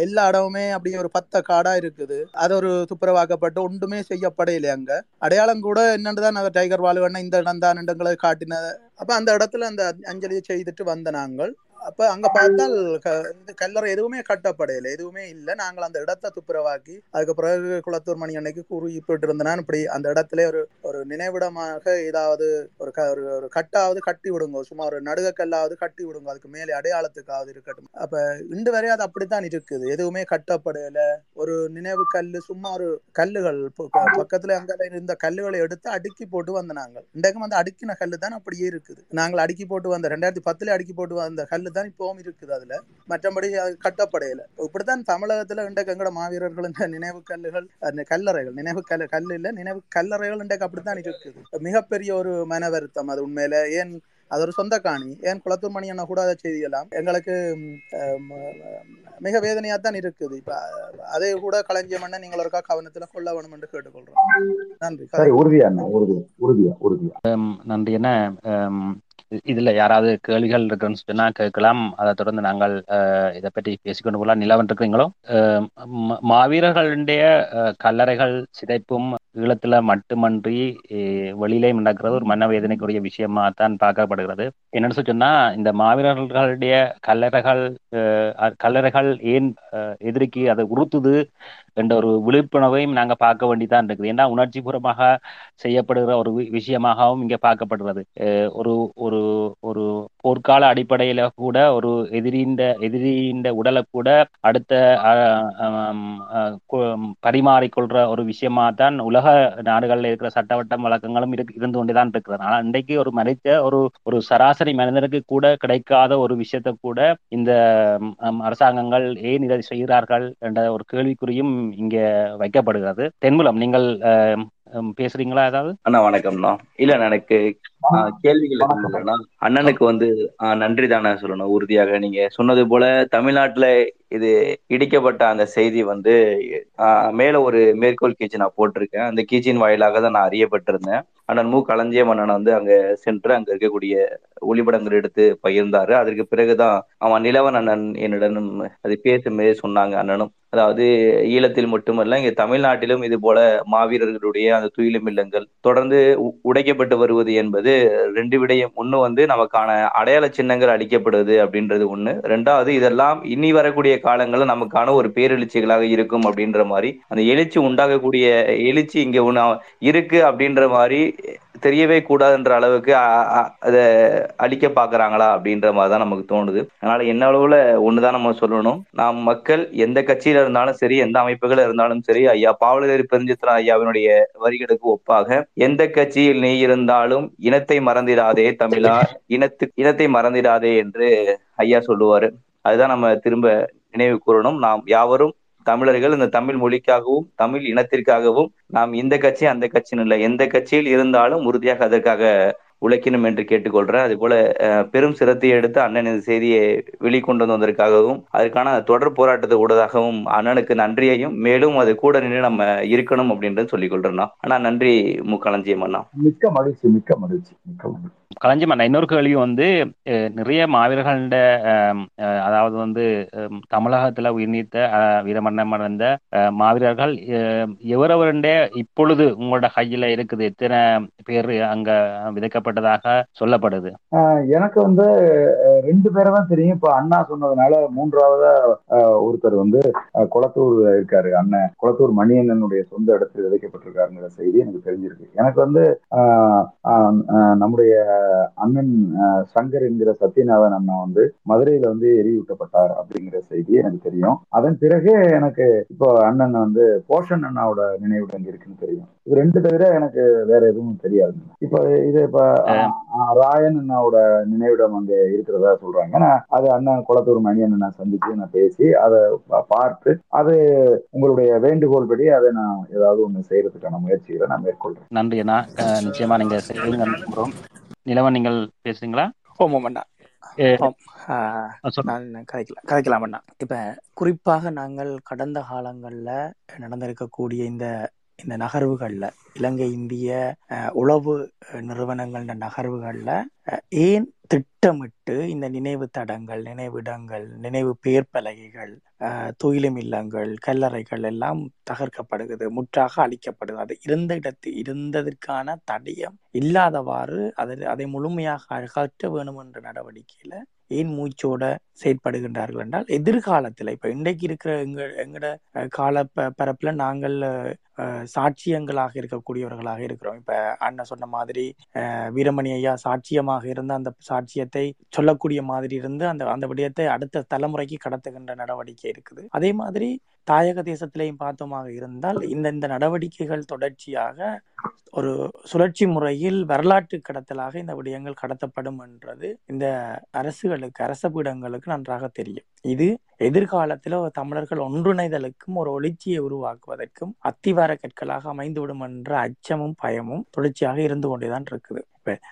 எல்லா இடமுமே அப்படியே ஒரு பத்த காடா இருக்குது. அது ஒரு துப்புரவாக்கப்பட்டு ஒன்றுமே செய்யப்படையில அங்க. அடையாளம் கூட என்னன்னு தான் டைகர் வாழ்வண்ண இந்த இடம் தான் எங்களை காட்டின. அப்ப அந்த இடத்துல அந்த அஞ்சலியை செய்துட்டு வந்த நாங்கள். அப்ப அங்க பார்த்தால் க- இந்த கல்லறை எதுவுமே கட்டப்படையில எதுவுமே இல்லை. நாங்கள் அந்த இடத்தை துப்புரவாக்கி அதுக்கு பிறகு குளத்தூர் மணி அன்னைக்கு குறிப்பிட்டு இருந்தனா. இப்படி அந்த இடத்துல ஒரு ஒரு நினைவிடமாக ஏதாவது ஒரு க- ஒரு ஒரு கட்டாவது கட்டி விடுங்க. சும்மா ஒரு நடுகக்கல்லாவது கட்டி விடுங்க. அதுக்கு மேலே அடையாளத்துக்காவது இருக்கட்டும். அப்ப இன்று வரை அது அப்படித்தான் இருக்குது. எதுவுமே கட்டப்படையில. ஒரு நினைவு கல்லு சும்மா ஒரு கல்லுகள். பக்கத்துல அங்க இருந்த கல்லுகளை எடுத்து அடுக்கி போட்டு வந்த நாங்கள். இன்றைக்கும் அந்த அடுக்கின கல்லு தான் அப்படியே இருக்குது. நாங்கள் அடுக்கி போட்டு வந்த ரெண்டாயிரத்தி பத்துல அடுக்கி போட்டு வந்த கல்லு தான் இப்பவும் இருக்குது அதுல. மற்றபடி அது கட்டப்படையில. இப்படித்தான் தமிழகத்துல இன்றைக்கு எங்கட மாவீரர்கள் இந்த நினைவு கல்லுகள் அந்த கல்லறைகள் நினைவு கல் கல்லு இல்ல நினைவு கல்லறைகள் இன்றைக்கு அப்படித்தான் இருக்குது. மிகப்பெரிய ஒரு மன வருத்தம் அது உண்மையில. ஏன் அது ஒரு சொந்த காணி ஏன் குளத்தூர் மணி அண்ணா கூட அதை செய்யலாம் எங்களுக்கு மிக வேதனையா தான் இருக்குது. இப்ப அதை கூட களஞ்சியம் பண்ண நீங்கள் இருக்கா கவனத்துல கொள்ள வேணும் என்று கேட்டுக்கொள்றோம். நன்றி. சரி உறுதியா உறுதியா உறுதியா நன்றி என்ன இதுல யாராவது கேள்விகள் இருக்குன்னு சொன்னா கேட்கலாம். அதை தொடர்ந்து நாங்கள் இதை பற்றி பேசிக்கொண்டு போகலாம். நிலவன் இருக்கிறீங்களோ? அஹ், மாவீரர்களுடைய அஹ், கல்லறைகள் சிதைப்பும் ஈழத்துல மட்டுமன்றி அஹ், வெளியிலேயும் நடக்கிறது ஒரு மனவேதனைக்குரிய விஷயமா தான் பார்க்கப்படுகிறது. என்னன்னு சொன்னா இந்த மாவீரர்களுடைய கல்லறைகள் கல்லறைகள் ஏன் எதிரிக்கு அதை உறுத்துது என்ற ஒரு விழிப்புணர்வையும் நாங்க பார்க்க வேண்டிதான் இருக்குது. ஏன்னா உணர்ச்சிபூர்வமாக செய்யப்படுகிற ஒரு வி- விஷயமாகவும் இங்க பார்க்கப்படுகிறது. ஒரு ஒரு ஒரு போர்க்கால அடிப்படையில கூட ஒரு எதிரிந்த எதிரியின் உடலை கூட அடுத்த அஹ், பரிமாறிக்கொள்ற ஒரு விஷயமா தான் உலக நாடுகளில் இருக்கிற சட்டவட்டம் வழக்கங்களும் இருக்கு இருந்து கொண்டுதான் இருக்கிறது. ஆனால் இன்றைக்கு ஒரு மனித ஒரு ஒரு சராசரி மனிதனுக்கு கூட கிடைக்காத ஒரு விஷயத்தை கூட இந்த அரசாங்கங்கள் ஏன் இதை செய்கிறார்கள் என்ற ஒரு கேள்விக்குறியும் இங்க வைக்கப்படுகிறது. தென்மூலம் நீங்கள் அஹ், பேசுறீங்களா ஏதாவது? அண்ணா வணக்கம்ண்ணா. இல்ல எனக்கு ஆஹ், கேள்விகள் அண்ணனுக்கு வந்து ஆஹ், நன்றி தானே சொல்லணும் உறுதியாக. நீங்க சொன்னது போல தமிழ்நாட்டுல இது இடிக்கப்பட்ட அந்த செய்தி வந்து ஆஹ், மேல ஒரு மேற்கோள் கீச்சு நான் போட்டிருக்கேன். அந்த கீச்சின் வாயிலாக தான் நான் அறியப்பட்டிருந்தேன். அண்ணன் மு. களஞ்சியம் அண்ணன் வந்து அங்க சென்று அங்க இருக்கக்கூடிய ஒளிப்படங்கள் எடுத்து பகிர்ந்தாரு. அதற்கு பிறகுதான் அவன் நிலவன் அண்ணன் என்னிடம் அது பேசும்போது சொன்னாங்க அண்ணனும். அதாவது ஈழத்தில் மட்டுமல்ல இங்க தமிழ்நாட்டிலும் இது போல மாவீரர்களுடைய அந்த துயிலும் இல்லங்கள் தொடர்ந்து உடைக்கப்பட்டு வருவது என்பது ரெண்டு விடயம். ஒண்ணு வந்து நமக்கான அடையாள சின்னங்கள் அளிக்கப்படுது அப்படின்றது ஒண்ணு. ரெண்டாவது இதெல்லாம் இனி வரக்கூடிய காலங்கள்ல நமக்கான ஒரு பேரெழுச்சிகளாக இருக்கும் அப்படின்ற மாதிரி அந்த எழுச்சி உண்டாகக்கூடிய எழுச்சி இங்க ஒண்ணு இருக்கு அப்படின்ற மாதிரி தெரியவே கூடாதுன்ற அளவுக்கு அதை அழிக்க பாக்குறாங்களா அப்படின்ற மாதிரி தான் நமக்கு தோணுது. அதனால என்ன அளவுல ஒண்ணுதான் நம்ம சொல்லணும். நாம் மக்கள் எந்த கட்சியில இருந்தாலும் சரி எந்த அமைப்புகள் இருந்தாலும் சரி ஐயா பாவலர் பெருஞ்சித்ரா ஐயாவினுடைய வரிகளுக்கு ஒப்பாக எந்த கட்சியில் நீ இருந்தாலும் இனத்தை மறந்திடாதே தமிழா இனத்து இனத்தை மறந்திடாதே என்று ஐயா சொல்லுவாரு. அதுதான் நம்ம திரும்ப நினைவு கூறணும். நாம் யாவரும் தமிழர்கள் இந்த தமிழ் மொழிக்காகவும் தமிழ் இனத்திற்காகவும் நாம் இந்த கட்சி அந்த கட்சின்னு இல்லை. எந்த கட்சியில் இருந்தாலும் உறுதியாக அதற்காக உழைக்கணும் என்று கேட்டுக்கொள்றேன். அது போல அஹ், பெரும் சிரத்தை எடுத்து அண்ணன் இந்த செய்தியை வெளிக்கொண்டு வந்ததற்காகவும் அதற்கான தொடர் போராட்டத்தை கூடதாகவும் அண்ணனுக்கு நன்றியையும் மேலும் அது கூட நின்று நம்ம இருக்கணும் அப்படின்றது சொல்லிக் கொள்றேன்னா அண்ணா நன்றி முக்காலஞ்சியம் அண்ணா. மிக்க மகிழ்ச்சி மிக்க மகிழ்ச்சி மிக்க மகிழ்ச்சி. களஞ்சியம் இன்னொரு கேள்வி வந்து அஹ், நிறைய மாவீரர்கள அதாவது வந்து தமிழகத்துல உயிர் நீத்த வீரமரணம் அடைந்த மாவீரர்கள் அஹ், எவரவருண்ட இப்பொழுது உங்களோட கையில இருக்குது? எத்தனை பேர் அங்க விதைக்கப்பட்டதாக சொல்லப்படுது? ஆஹ் எனக்கு வந்து ரெண்டு பேரை தான் தெரியும். இப்ப அண்ணா சொன்னதுனால மூன்றாவதா ஆஹ், ஒருத்தர் வந்து குளத்தூர் இருக்காரு அண்ணன். குளத்தூர் மணியண்ணனுடைய சொந்த இடத்துல விதைக்கப்பட்டிருக்காருங்கிற செய்தி எனக்கு தெரிஞ்சிருக்கு. எனக்கு வந்து ஆஹ், ஆஹ், நம்முடைய அண்ணன் சங்கர் என்கிற சத்யநாதன் அண்ணா வந்து மதுரையில வந்து எரியூட்டப்பட்டார் அப்படிங்கிற செய்தி எனக்கு தெரியும். அதன் பிறகு எனக்கு இப்போ அண்ணன் வந்து போஷன் அண்ணாவோட நினைவு அங்க இருக்குன்னு தெரியும். இது ரெண்டு தவிர எனக்கு வேற எதுவும் தெரியாது. இப்போ இது இப்ப ராயன் அண்ணாவோட நினைவிடம் அங்க இருக்கிறதா சொல்றாங்க. நான் அது அண்ணன் குளத்தூர் மணி அண்ணனை சந்திச்சு நான் பேசி அதை பார்த்து அது உங்களுடைய வேண்டுகோள் படி அதை நான் ஏதாவது ஒண்ணு செய்யறதுக்கான முயற்சிகளை நான் மேற்கொள்றேன். நன்றி அண்ணா. நிச்சயமா நீங்க நம்புறோம். நிலவன் நீங்கள் பேசுறீங்களா? ஓம் அண்ணா. கதைக்கலாம் கதைக்கலாம் அண்ணா. இப்ப குறிப்பாக நாங்கள் கடந்த காலங்கள்ல நடந்திருக்கக்கூடிய இந்த இந்த நகர்வுகள்ல இலங்கை இந்திய உளவு நிறுவனங்கள நகர்வுகள்ல ஏன் திட்டமிட்டு இந்த நினைவு தடங்கள் நினைவிடங்கள் நினைவு பெயர் பலகைகள் அஹ், இல்லங்கள் கல்லறைகள் எல்லாம் தகர்க்கப்படுகிறது முற்றாக அழிக்கப்படுது அது இருந்த இடத்து இருந்ததற்கான தடயம் இல்லாதவாறு அதை அதை முழுமையாக அகற்ற வேணும் என்ற நடவடிக்கையில ஏன் மூச்சோட செயற்படுகின்றார்கள் என்றால் எதிர்காலத்துல இப்ப இன்றைக்கு இருக்கிற எங்க எங்கட அஹ், கால ப- பரப்புல நாங்கள் அஹ், சாட்சியங்களாக இருக்கக்கூடியவர்களாக இருக்கிறோம். இப்ப அண்ணன் சொன்ன மாதிரி அஹ், வீரமணி ஐயா சாட்சியமாக இருந்த அந்த சாட்சியத்தை சொல்லக்கூடிய மாதிரி இருந்து அந்த அந்த விடயத்தை அடுத்த தலைமுறைக்கு கடத்துகின்ற நடவடிக்கை இருக்குது. அதே மாதிரி தாயக தேசத்திலையும் பார்த்தோமாக இருந்தால் இந்த இந்த நடவடிக்கைகள் தொடர்ச்சியாக ஒரு சுழற்சி முறையில் வரலாற்று கடத்தலாக இந்த விடயங்கள் கடத்தப்படும் என்றது இந்த அரசுகளுக்கு அரச பீடங்களுக்கு நன்றாக தெரியும். இது எதிர்காலத்தில் ஒரு தமிழர்கள் ஒன்றிணைதலுக்கும் ஒரு ஒளிச்சியை உருவாக்குவதற்கும் அத்திவார கற்களாக அமைந்துவிடும் என்ற அச்சமும் பயமும் தொடர்ச்சியாக இருந்து கொண்டேதான் இருக்குது.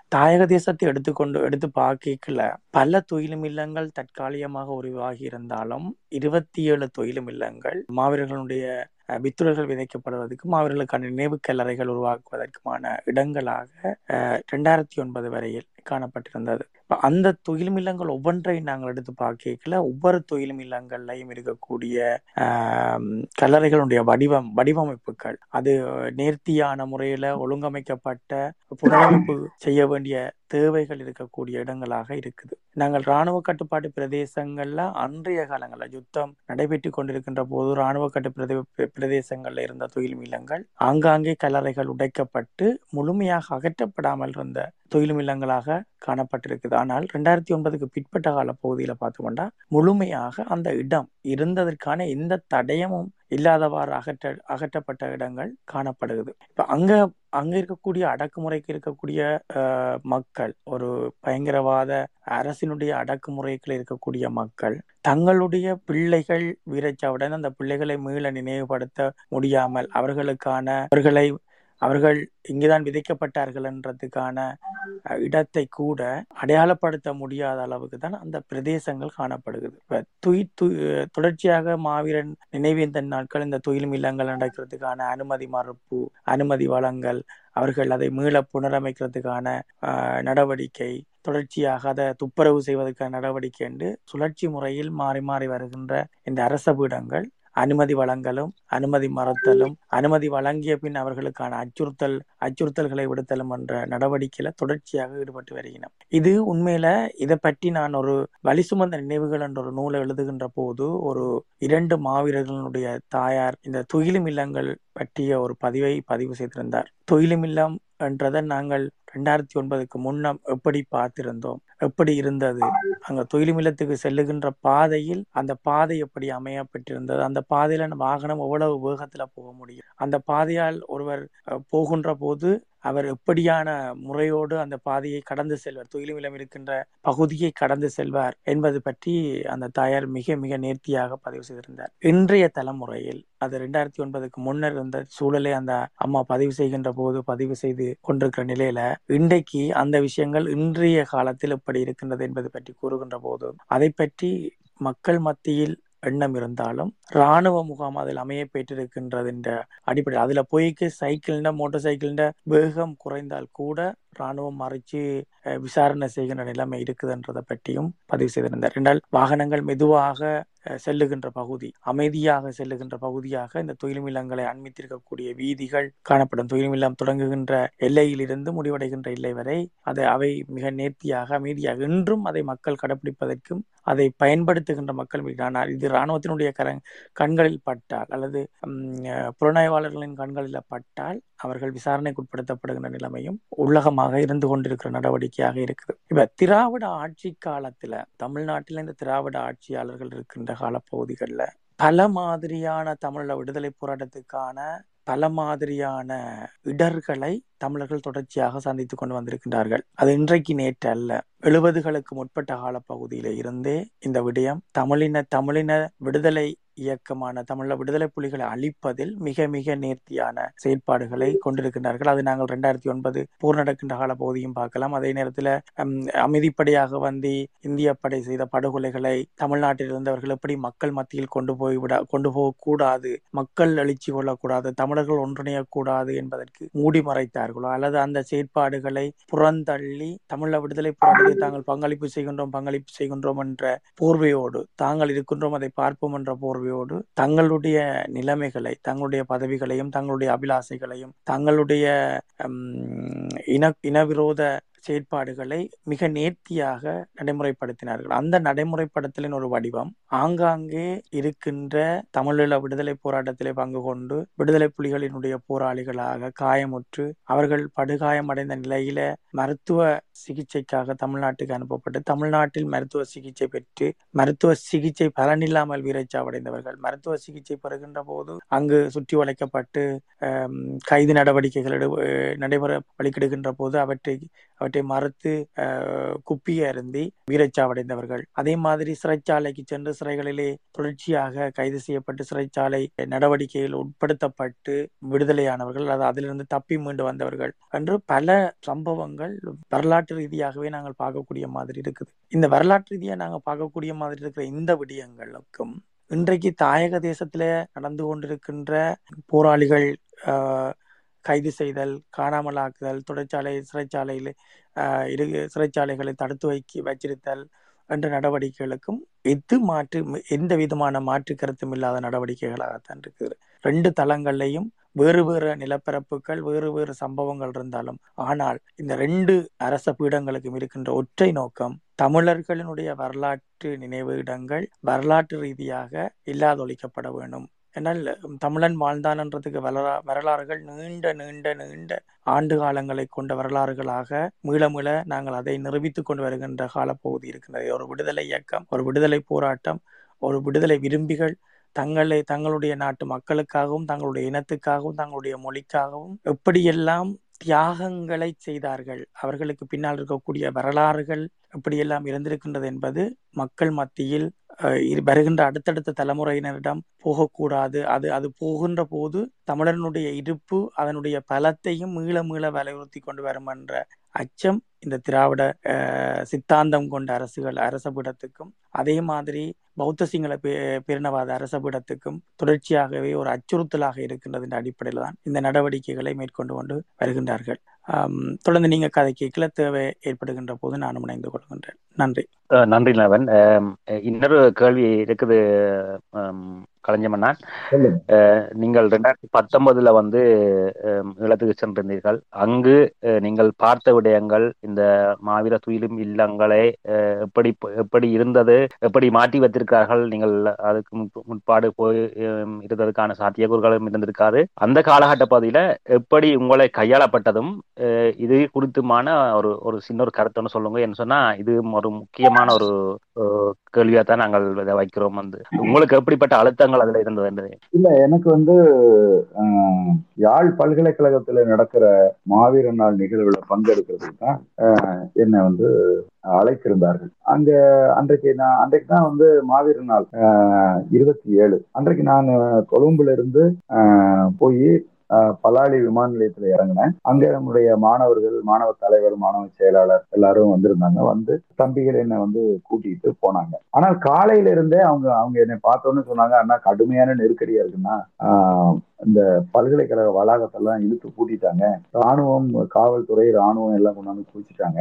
தாயக தேசத்தை எடுத்துக்கொண்டு எடுத்து பார்க்கல பல தொழிலும் இல்லங்கள் தற்காலிகமாக உருவாகி இருந்தாலும் இருபத்தி ஏழு தொழிலும் இல்லங்கள் மாவீரர்களுடைய அஹ், வித்துடர்கள் விதைக்கப்படுவதற்கு மாவீரர்களுக்கான நினைவு கல்லறைகள் உருவாக்குவதற்குமான இடங்களாக ரெண்டாயிரத்தி ஒன்பது வரையில் காணப்பட்டிருந்தது. அந்த தொழிலும் இல்லங்கள் ஒவ்வொன்றையும் நாங்கள் எடுத்து பார்க்கல ஒவ்வொரு தொழிலும் இல்லங்கள்லையும் இருக்கக்கூடிய கல்லறைகளுடைய வடிவம் வடிவமைப்புகள். அது நேர்த்தியான முறையில ஒழுங்கமைக்கப்பட்ட புனரமைப்பு செய்ய வேண்டிய தேவைகள் இருக்கக்கூடிய இடங்களாக இருக்குது. நாங்கள் ராணுவ கட்டுப்பாட்டு பிரதேசங்கள்ல அன்றைய காலங்களில் யுத்தம் நடைபெற்று கொண்டிருக்கின்ற போது ராணுவ கட்டு பிரதேசங்கள்ல இருந்த தொழில் இல்லங்கள் ஆங்காங்கே கல்லறைகள் உடைக்கப்பட்டு முழுமையாக அகற்றப்படாமல் இருந்த தொழிலும் இல்லங்களாக காணப்பட்டிருக்குது. ஆனால் ரெண்டாயிரத்தி ஒன்பதுக்கு பிற்பட்ட கால பகுதியில பார்த்தோம்னா முழுமையாக அந்த இடம் இருந்ததற்கான எந்த தடயமும் இல்லாதவாறு அகற்ற அகற்றப்பட்ட இடங்கள் காணப்படுகிறது. இப்ப அங்க அங்க இருக்கக்கூடிய அடக்குமுறைக்கு இருக்கக்கூடிய மக்கள் ஒரு பயங்கரவாத அரசினுடைய அடக்குமுறைகள் இருக்கக்கூடிய மக்கள் தங்களுடைய பிள்ளைகள் வீரச்சாவுடன் அந்த பிள்ளைகளை மீள நினைவுபடுத்த முடியாமல் அவர்களுக்கான அவர்களை அவர்கள் இங்குதான் விதைக்கப்பட்டார்கள் என்றதுக்கான இடத்தை கூட அடையாளப்படுத்த முடியாத அளவுக்கு தான் அந்த பிரதேசங்கள் காணப்படுகிறது. இப்ப துய் து- தொடர்ச்சியாக மாவீரன் நினைவேந்தன் நாட்கள் இந்த துயிலும் இல்லங்கள் நடக்கிறதுக்கான அனுமதி மறுப்பு அனுமதி வழங்கல் அவர்கள் அதை மீள புனரமைக்கிறதுக்கான நடவடிக்கை தொடர்ச்சியாக அதை துப்புரவு செய்வதற்கான நடவடிக்கை என்று சுழற்சி முறையில் மாறி மாறி வருகின்ற இந்த அரச பீடங்கள் அனுமதி வழங்கலும் அனுமதி மறுத்தலும் அனுமதி வழங்கிய பின் அவர்களுக்கான அச்சுறுத்தல் அச்சுறுத்தல்களை விடுத்தலும் என்ற நடவடிக்கையில தொடர்ச்சியாக ஈடுபட்டு வருகிறோம் இது உண்மையில இதை பற்றி நான் ஒரு வலி சுமந்த நினைவுகள் என்ற ஒரு நூலை எழுதுகின்ற போது ஒரு இரண்டு மாவீரர்களுடைய தாயார் இந்த துயிலும் இல்லங்கள் பற்றிய ஒரு பதிவை பதிவு செய்திருந்தார். துயிலும் இல்லம் என்றதை நாங்கள் ரெண்டாயிரத்தி ஒன்பதுக்கு முன்னம் எப்படி பார்த்திருந்தோம்? எப்படி இருந்தது? அங்க தொழிலும் செல்லுகின்ற பாதையில் அந்த பாதை எப்படி அமையப்பட்டிருந்தது அந்த பாதையில வாகனம் எவ்வளவு வேகத்துல போக முடியும்? அந்த பாதையால் ஒருவர் போகின்ற போது அவர் எப்படியான முறையோடு அந்த பாதையை கடந்து செல்வார்? தொழிலுமிலம் இருக்கின்ற பகுதியை கடந்து செல்வார் என்பது பற்றி அந்த தாயார் மிக மிக நேர்த்தியாக பதிவு செய்திருந்தார். இன்றைய தலைமுறையில் அது ரெண்டாயிரத்தி ஒன்பதுக்கு முன்னர் இருந்த சூழலை அந்த அம்மா பதிவு செய்கின்ற போது பதிவு செய்து கொண்டிருக்கிற நிலையில இன்றைக்கு அந்த விஷயங்கள் இன்றைய காலத்தில் எப்படி இருக்கின்றது என்பது பற்றி கூறுகின்ற போது அதை பற்றி மக்கள் மத்தியில் எண்ணம் இருந்தாலும் ராணுவ முகாம் அதில் அமைய பெற்றிருக்கின்றது என்ற அடிப்படையில் அதுல போய்க்கு சைக்கிள் மோட்டார் சைக்கிள்ன வேகம் குறைந்தால் கூட ராணுவம் மறைச்சு விசாரணை செய்கின்ற நிலைமை இருக்குதுன்றதை பற்றியும் பதிவு செய்திருந்தார். என்றால் வாகனங்கள் மெதுவாக செல்லுகின்ற பகுதி அமைதியாக செல்லுகின்ற பகுதியாக இந்த துயிலும் அண்மித்திருக்கக்கூடிய வீதிகள் காணப்படும். துயிலும் தொடங்குகின்ற எல்லையிலிருந்து முடிவடைகின்ற எல்லை வரை அதை அவை மிக நேர்த்தியாக அமைதியாக இன்றும் அதை மக்கள் கடைபிடிப்பதற்கும் அதை பயன்படுத்துகின்ற மக்கள் மீது. ஆனால் இது இராணுவத்தினுடைய கர கண்களில் பட்டால் அல்லது புலனாய்வாளர்களின் கண்களில் பட்டால் அவர்கள் விசாரணைக்கு உட்படுத்தப்படுகின்ற நிலைமையும் உள்ளகமாக இருந்து கொண்டிருக்கிற நடவடிக்கையாக இருக்குது. இப்ப திராவிட ஆட்சி காலத்துல தமிழ்நாட்டில் இந்த திராவிட ஆட்சியாளர்கள் இருக்கின்ற காலப்பகுதிகளில் பல மாதிரியான தமிழ விடுதலை போராட்டத்துக்கான பல மாதிரியான இடர்களை தமிழர்கள் தொடர்ச்சியாக சந்தித்துக் கொண்டு வந்திருக்கின்றார்கள். அது இன்றைக்கு நேற்று அல்ல. எழுபதுகளுக்கு முற்பட்ட காலப்பகுதியில இருந்தே இந்த விடயம் தமிழின தமிழின விடுதலை இயக்கமான தமிழ விடுதலை புலிகளை அழிப்பதில் மிக மிக நேர்த்தியான செயற்பாடுகளை கொண்டிருக்கின்றார்கள். அது நாங்கள் ரெண்டாயிரத்தி ஒன்பது போர் நடக்கின்ற கால பகுதியும் பார்க்கலாம். அதே நேரத்தில் அமைதிப்படையாக வந்து இந்திய படை செய்த படுகொலைகளை தமிழ்நாட்டில் இருந்தவர்கள் எப்படி மக்கள் மத்தியில் கொண்டு போய் விட கொண்டு போகக்கூடாது மக்கள் எழுச்சி கொள்ளக்கூடாது தமிழர்கள் ஒன்றிணையக்கூடாது என்பதற்கு மூடி மறைத்தார்களோ? அல்லது அந்த செயற்பாடுகளை புறந்தள்ளி தமிழ விடுதலை போராட்டத்தை தாங்கள் பங்களிப்பு செய்கின்றோம் பங்களிப்பு செய்கின்றோம் என்ற போர்வையோடு தாங்கள் இருக்கின்றோம் அதை பார்ப்போம் என்ற போர்வையோடு தங்களுடைய நிலைமைகளை தங்களுடைய பதவிகளையும் தங்களுடைய அபிலாசைகளையும் தங்களுடைய இன இனவிரோத செயற்பாடுகளை மிக நேர்த்தியாக நடைமுறைப்படுத்தினார்கள். அந்த நடைமுறைப்படுத்தலின் ஒரு வடிவம் ஆங்காங்கே இருக்கின்ற தமிழீழ விடுதலை போராட்டத்திலே பங்கு கொண்டு விடுதலை புலிகளினுடைய போராளிகளாக காயமுற்று அவர்கள் படுகாயமடைந்த நிலையில மருத்துவ சிகிச்சைக்காக தமிழ்நாட்டுக்கு அனுப்பப்பட்டு தமிழ்நாட்டில் மருத்துவ சிகிச்சை பெற்று மருத்துவ சிகிச்சை பலனில்லாமல் வீரச்சாவடைந்தவர்கள். மருத்துவ சிகிச்சை பெறுகின்ற போது அங்கு சுற்றி வளைக்கப்பட்டு கைது நடவடிக்கைகள் நடைபெற வழிகிடுகின்ற போது அவற்றை அவற்றை மறுத்து குப்பிய அருந்தி வீரச்சாவடைந்தவர்கள். அதே மாதிரி சிறைச்சாலைக்கு சென்று சிறைகளிலே தொடர்ச்சியாக கைது செய்யப்பட்டு சிறைச்சாலை நடவடிக்கையில் உட்படுத்தப்பட்டு விடுதலையானவர்கள் அது அதிலிருந்து தப்பி மீண்டு வந்தவர்கள் என்று பல சம்பவங்கள் வரலாற்று ரீதியாகவே நாங்கள் பார்க்கக்கூடிய மாதிரி இருக்குது. இந்த வரலாற்று ரீதியாக நாங்கள் பார்க்கக்கூடிய மாதிரி இருக்கிற இந்த விடயங்களுக்கும் இன்றைக்கு தாயக தேசத்திலே நடந்து கொண்டிருக்கின்ற போராளிகள் ஆஹ், கைது செய்தல் காணாமலாக்குதல் தொழிற்சாலை சிறைச்சாலையில் ஆஹ், இரு சிறைச்சாலைகளை தடுத்து வைக்கி வச்சிருத்தல் என்ற நடவடிக்கைகளுக்கும் எது மாற்று எந்த விதமான மாற்று கருத்தும் இல்லாத நடவடிக்கைகளாகத்தான் இருக்குது. ரெண்டு தளங்கள்லையும் வேறு வேறு நிலப்பரப்புகள் வேறு வேறு சம்பவங்கள் இருந்தாலும் ஆனால் இந்த ரெண்டு அரச பீடங்களுக்கும் இருக்கின்ற ஒற்றை நோக்கம் தமிழர்களினுடைய வரலாற்று நினைவு இடங்கள் வரலாற்று ரீதியாக இல்லாதொழிக்கப்பட வேண்டும். என்னால் தமிழன் வாழ்ந்தான்ன்றதுக்கு வரலா வரலாறுகள் நீண்ட நீண்ட நீண்ட ஆண்டு காலங்களை கொண்ட வரலாறுகளாக மீள மீள நாங்கள் அதை நிரூபித்துக் கொண்டு வருகின்ற காலப்பகுதி இருக்கின்றது. ஒரு விடுதலை இயக்கம் ஒரு விடுதலை போராட்டம் ஒரு விடுதலை விரும்பிகள் தங்களை தங்களுடைய நாட்டு மக்களுக்காகவும் தங்களுடைய இனத்துக்காகவும் தங்களுடைய மொழிக்காகவும் எப்படியெல்லாம் தியாகங்களை செய்தார்கள் அவர்களுக்கு பின்னால் இருக்கக்கூடிய வரலாறுகள் இப்படியெல்லாம் இருந்திருக்கின்றது என்பது மக்கள் மத்தியில் இரு- வருகின்ற அடுத்தடுத்த தலைமுறையினரிடம் போகக்கூடாது. அது அது போகின்ற போது தமிழனுடைய இருப்பு அதனுடைய பலத்தையும் மீள மீள வலியுறுத்தி கொண்டு வரும் என்ற அச்சம் இந்த திராவிட சித்தாந்தம் கொண்ட அரசுகள் அரசபீடத்துக்கும் அதே மாதிரி பௌத்த சிங்கள பேரினவாத அரசபீடத்துக்கும் தொடர்ச்சியாகவே ஒரு அச்சுறுத்தலாக இருக்கின்றது என்ற அடிப்படையில் தான் இந்த நடவடிக்கைகளை மேற்கொண்டு கொண்டு வருகின்றார்கள். தொடர்ந்து நீங்க கதைக்கு கிளத்தேவை தேவை ஏற்படுகின்ற போது நானும் இணைந்து கொள்கின்றேன். நன்றி. நன்றி நவன். இன்னொரு கேள்வி இருக்குது. அஹ் நீங்கள் ரெண்டாயிரத்தி பத்தொன்பதுல வந்து ஈழத்துக்கு சென்றிருந்தீர்கள். அங்கு நீங்கள் பார்த்த விடயங்கள் இந்த மாவீர துயிலும் இல்லங்களை எப்படி எப்படி இருந்தது எப்படி மாற்றி வைத்திருக்கார்கள் நீங்கள் அதுக்கு முன்பு- முன்பாடு போய் இருந்ததுக்கான சாத்தியக்கூறுகளும் இருந்திருக்காது. அந்த காலகட்ட பகுதியில எப்படி உங்களை கையாளப்பட்டதும் இது குறித்துமான ஒரு ஒரு சின்ன ஒரு கருத்து ஒன்று சொல்லுங்க. என்ன சொன்னா இது ஒரு முக்கியமான ஒரு கேள்வியா தான் நாங்கள் வைக்கிறோம் வந்து. உங்களுக்கு எப்படிப்பட்ட அழுத்தங்கள் அதுல இருந்தது என்பதை இல்ல எனக்கு வந்து யாழ் பல்கலைக்கழகத்துல நடக்கிற மாவீர நாள் நிகழ்வுல பங்கெடுக்கிறதுக்கு தான் என்னை வந்து அழைத்திருந்தார்கள். அங்க அன்றைக்கு நான் அன்றைக்கு தான் வந்து மாவீர நாள் இருபத்தி ஏழு. அன்றைக்கு நான் கொழும்புல இருந்து போய் பலாலி விமான நிலையத்துல இறங்கினேன். அங்க நம்முடைய மாணவர்கள் மாணவ தலைவர் மாணவ செயலாளர் எல்லாரும் வந்திருந்தாங்க. வந்து தம்பிகள் என்னை வந்து கூட்டிட்டு போனாங்க. ஆனால் காலையில இருந்தே அவங்க அவங்க என்னை பார்த்தோன்னு சொன்னாங்க அண்ணா கடுமையான நெருக்கடியா இருக்குன்னா அந்த இந்த பல்கலைக்கழக வளாகத்தெல்லாம் இழுத்து பூட்டிட்டாங்க. ராணுவம் காவல்துறை ராணுவம் எல்லாம் கொண்டாந்து குளிச்சுட்டாங்க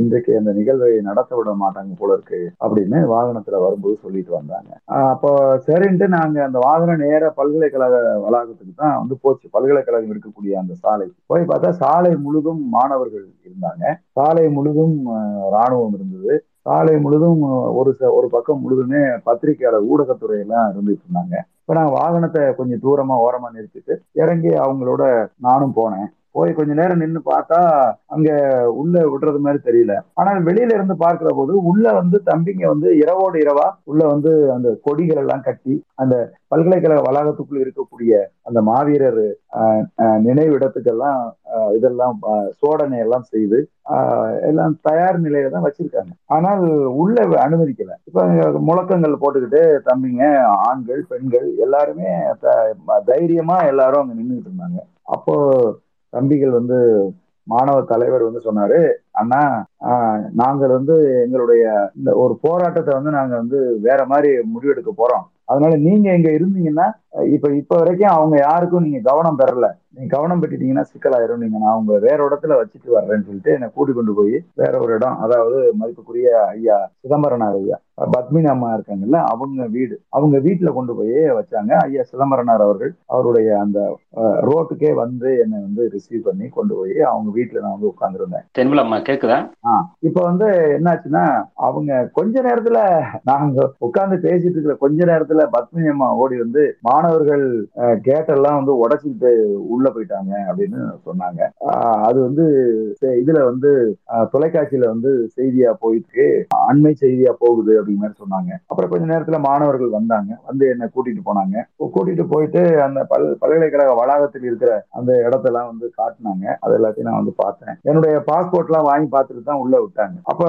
இன்றைக்கு அந்த நிகழ்வை நடத்த விட மாட்டாங்க போல இருக்கு அப்படின்னு வாகனத்துல வரும்போது சொல்லிட்டு வந்தாங்க. அப்போ சரின்ட்டு நாங்க அந்த வாகனம் நேர பல்கலைக்கழக வளாகத்துக்கு தான் வந்து போச்சு. பல்கலைக்கழகம் இருக்கக்கூடிய அந்த சாலை. போய் பார்த்தா சாலை முழுதும் மாணவர்கள் இருந்தாங்க. சாலை முழுதும் ராணுவம் இருந்தது. சாலை முழுதும் ஒரு ஒரு பக்கம் முழுதுமே பத்திரிகையாளர் ஊடகத்துறை எல்லாம் இருந்துட்டு இருந்தாங்க. இப்ப நான் வாகனத்தை கொஞ்சம் தூரமா ஓரமா நிறுத்திட்டு இறங்கி அவங்களோட நானும் போனேன். போய் கொஞ்ச நேரம் நின்னு பார்த்தா அங்க உள்ள விடுறது மாதிரி தெரியல. ஆனால் வெளியில இருந்து பார்க்கிற போது உள்ள வந்து தம்பிங்க வந்து இரவோடு இரவா உள்ள வந்து அந்த கொடிகள் எல்லாம் கட்டி அந்த பல்கலைக்கழக வளாகத்துக்குள்ள இருக்கக்கூடிய அந்த மாவீரர் ஆஹ், நினைவிடத்துக்கெல்லாம் இதெல்லாம் சோடனை எல்லாம் செய்து ஆஹ், எல்லாம் தயார் நிலையில தான் வச்சிருக்காங்க. ஆனால் உள்ள அனுமதிக்கல. இப்ப முழக்கங்கள் போட்டுக்கிட்டு தம்பிங்க ஆண்கள் பெண்கள் எல்லாருமே த- தைரியமா எல்லாரும் அங்க நின்றுட்டு இருந்தாங்க. அப்போ தம்பிகள் வந்து மாணவ தலைவர் வந்து சொன்னாரு அண்ணா ஆஹ், நாங்கள் வந்து எங்களுடைய இந்த ஒரு போராட்டத்தை வந்து நாங்க வந்து வேற மாதிரி முடிவெடுக்க போறோம். அதனால நீங்க இங்க இருந்தீங்கன்னா இப்ப இப்ப வரைக்கும் அவங்க யாருக்கும் நீங்க கவனம் பெறல. நீங்க கவனம் பெற்றுட்டீங்கன்னா சிக்கலாயிரும். நீங்க நான் உங்க வேற இடத்துல வச்சுட்டு வர்றேன்னு சொல்லிட்டு என்னை கூட்டி கொண்டு போய் வேற ஒரு இடம் அதாவது மதிப்புக்குரிய ஐயா சிதம்பரனார் ஐயா பத்மினி அம்மா இருக்காங்கல்ல அவங்க வீடு அவங்க வீட்டுல கொண்டு போய் வச்சாங்க. ஐயா சிதம்பரனார் அவர்கள் அவருடைய அந்த ரோட்டுக்கே வந்து என்னை வந்து ரிசீவ் பண்ணி கொண்டு போய் அவங்க வீட்டுல நான் வந்து உட்கார்ந்துருந்தேன். தென்பிலம்மா கேக்குதா? இப்ப வந்து என்னாச்சுன்னா அவங்க கொஞ்ச நேரத்துல நாங்க உட்கார்ந்து பேசிட்டு இருக்கிற கொஞ்ச நேரத்துல பத்மினி அம்மா ஓடி வந்து மாணவர்கள் கேட் எல்லாம் வந்து உடைச்சிக்கிட்டு உள்ள போயிட்டாங்க அப்படின்னு சொன்னாங்க. அது வந்து இதுல வந்து தொலைக்காட்சியில வந்து செய்தியா போயிட்டு அண்மை செய்தியா போகுது அப்படிங்கிற மாதிரி சொன்னாங்க. அப்புறம் கொஞ்ச நேரத்துல மாணவர்கள் வந்தாங்க. வந்து என்ன கூட்டிட்டு போனாங்க. கூட்டிட்டு போயிட்டு அந்த பல் பல்கலைக்கழக வளாகத்தில் இருக்கிற அந்த இடத்தெல்லாம் வந்து காட்டினாங்க. அது எல்லாத்தையும் நான் வந்து பார்த்தேன். என்னுடைய பாஸ்போர்ட் எல்லாம் வாங்கி பார்த்துட்டு தான் உள்ள விட்டாங்க. அப்ப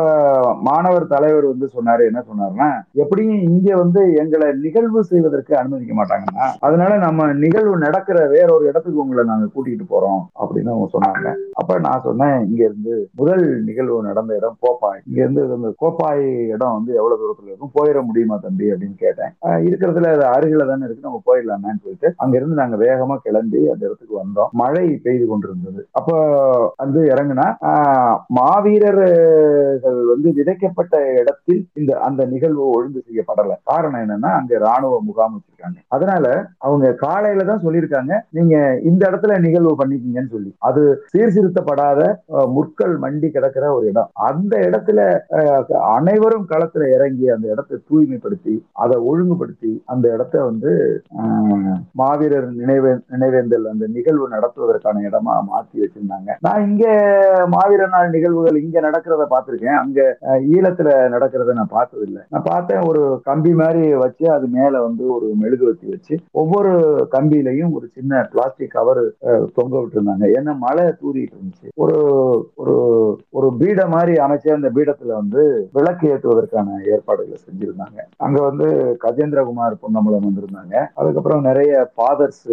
மாணவர் தலைவர் வந்து சொன்னாரு என்ன சொன்னாருன்னா எப்படியும் இங்க வந்து எங்களை நிகழ்வு செய்வதற்கு அனுமதிக்க மாட்டாங்கன்னா அதனால நம்ம நிகழ்வு நடக்கிற வேற ஒரு இடத்துக்கு உங்களை நாங்க கூட்டிட்டு போறோம் அப்படின்னு அவங்க சொன்னாங்க. அப்ப நான் சொன்னேன் இங்க இருந்து முதல் நிகழ்வு நடந்த இடம் கோப்பாய். இங்க இருந்து இந்த கோப்பாய் இடம் வந்து எவ்வளவு தூரத்துல இருக்கும்? போயிட முடியுமா தம்பி? அப்படின்னு கேட்டேன். இருக்கிறதுல அது அருகில தானே இருக்கு நம்ம போயிடலாமேன்னு சொல்லிட்டு அங்க இருந்து நாங்க வேகமா கிளம்பி அந்த இடத்துக்கு வந்தோம். மழை பெய்து கொண்டிருந்தது. அப்போ வந்து இறங்குனா ஆஹ் மாவீரர்கள் வந்து விதைக்கப்பட்ட இடத்தில் இந்த அந்த நிகழ்வு ஒழுங்கு செய்யப்படல. காரணம் என்னன்னா அங்க ராணுவ முகாம் வச்சிருக்காங்க. அதனால அவங்க காலையில தான் சொல்லியிருக்காங்க நீங்க இந்த இடத்துல நிகழ்வு பண்ணிக்கீங்கன்னு சொல்லி. அது சீர்திருத்தப்படாத முற்கள் மண்டி கிடக்கிற ஒரு இடம். அந்த இடத்துல அனைவரும் களத்துல இறங்கி அந்த இடத்தை தூய்மைப்படுத்தி அதை ஒழுங்குபடுத்தி அந்த இடத்த வந்து மாவீரர் நினைவே நினைவேந்தல் அந்த நிகழ்வு நடத்துவதற்கான இடமா மாத்தி வச்சிருந்தாங்க. நான் இங்க மாவீரர் நாள் நிகழ்வுகள் இங்க நடக்கிறத பார்த்திருக்கேன். அங்க ஈழத்துல நடக்கிறத நான் பார்த்தது இல்லை நான் பார்த்தேன் ஒரு கம்பி மாதிரி வச்சு அது மேல வந்து ஒரு மெழுகுவத்தி வச்சு ஒவ்வொரு கம்பியிலையும் ஒரு சின்ன பிளாஸ்டிக் கவர் தொங்க விட்டுருந்தாங்க. ஏன்னா மழை தூரிட்டு இருந்துச்சு. ஒரு ஒரு ஒரு பீட மாதிரி அமைச்சு அந்த பீடத்துல வந்து விளக்கு ஏற்றுவதற்கான ஏற்பாடுகளை செஞ்சிருந்தாங்க. அங்க வந்து கஜேந்திரகுமார் பொன்னம்பலம் வந்திருந்தாங்க. அதுக்கப்புறம் நிறைய ஃபாதர்ஸ்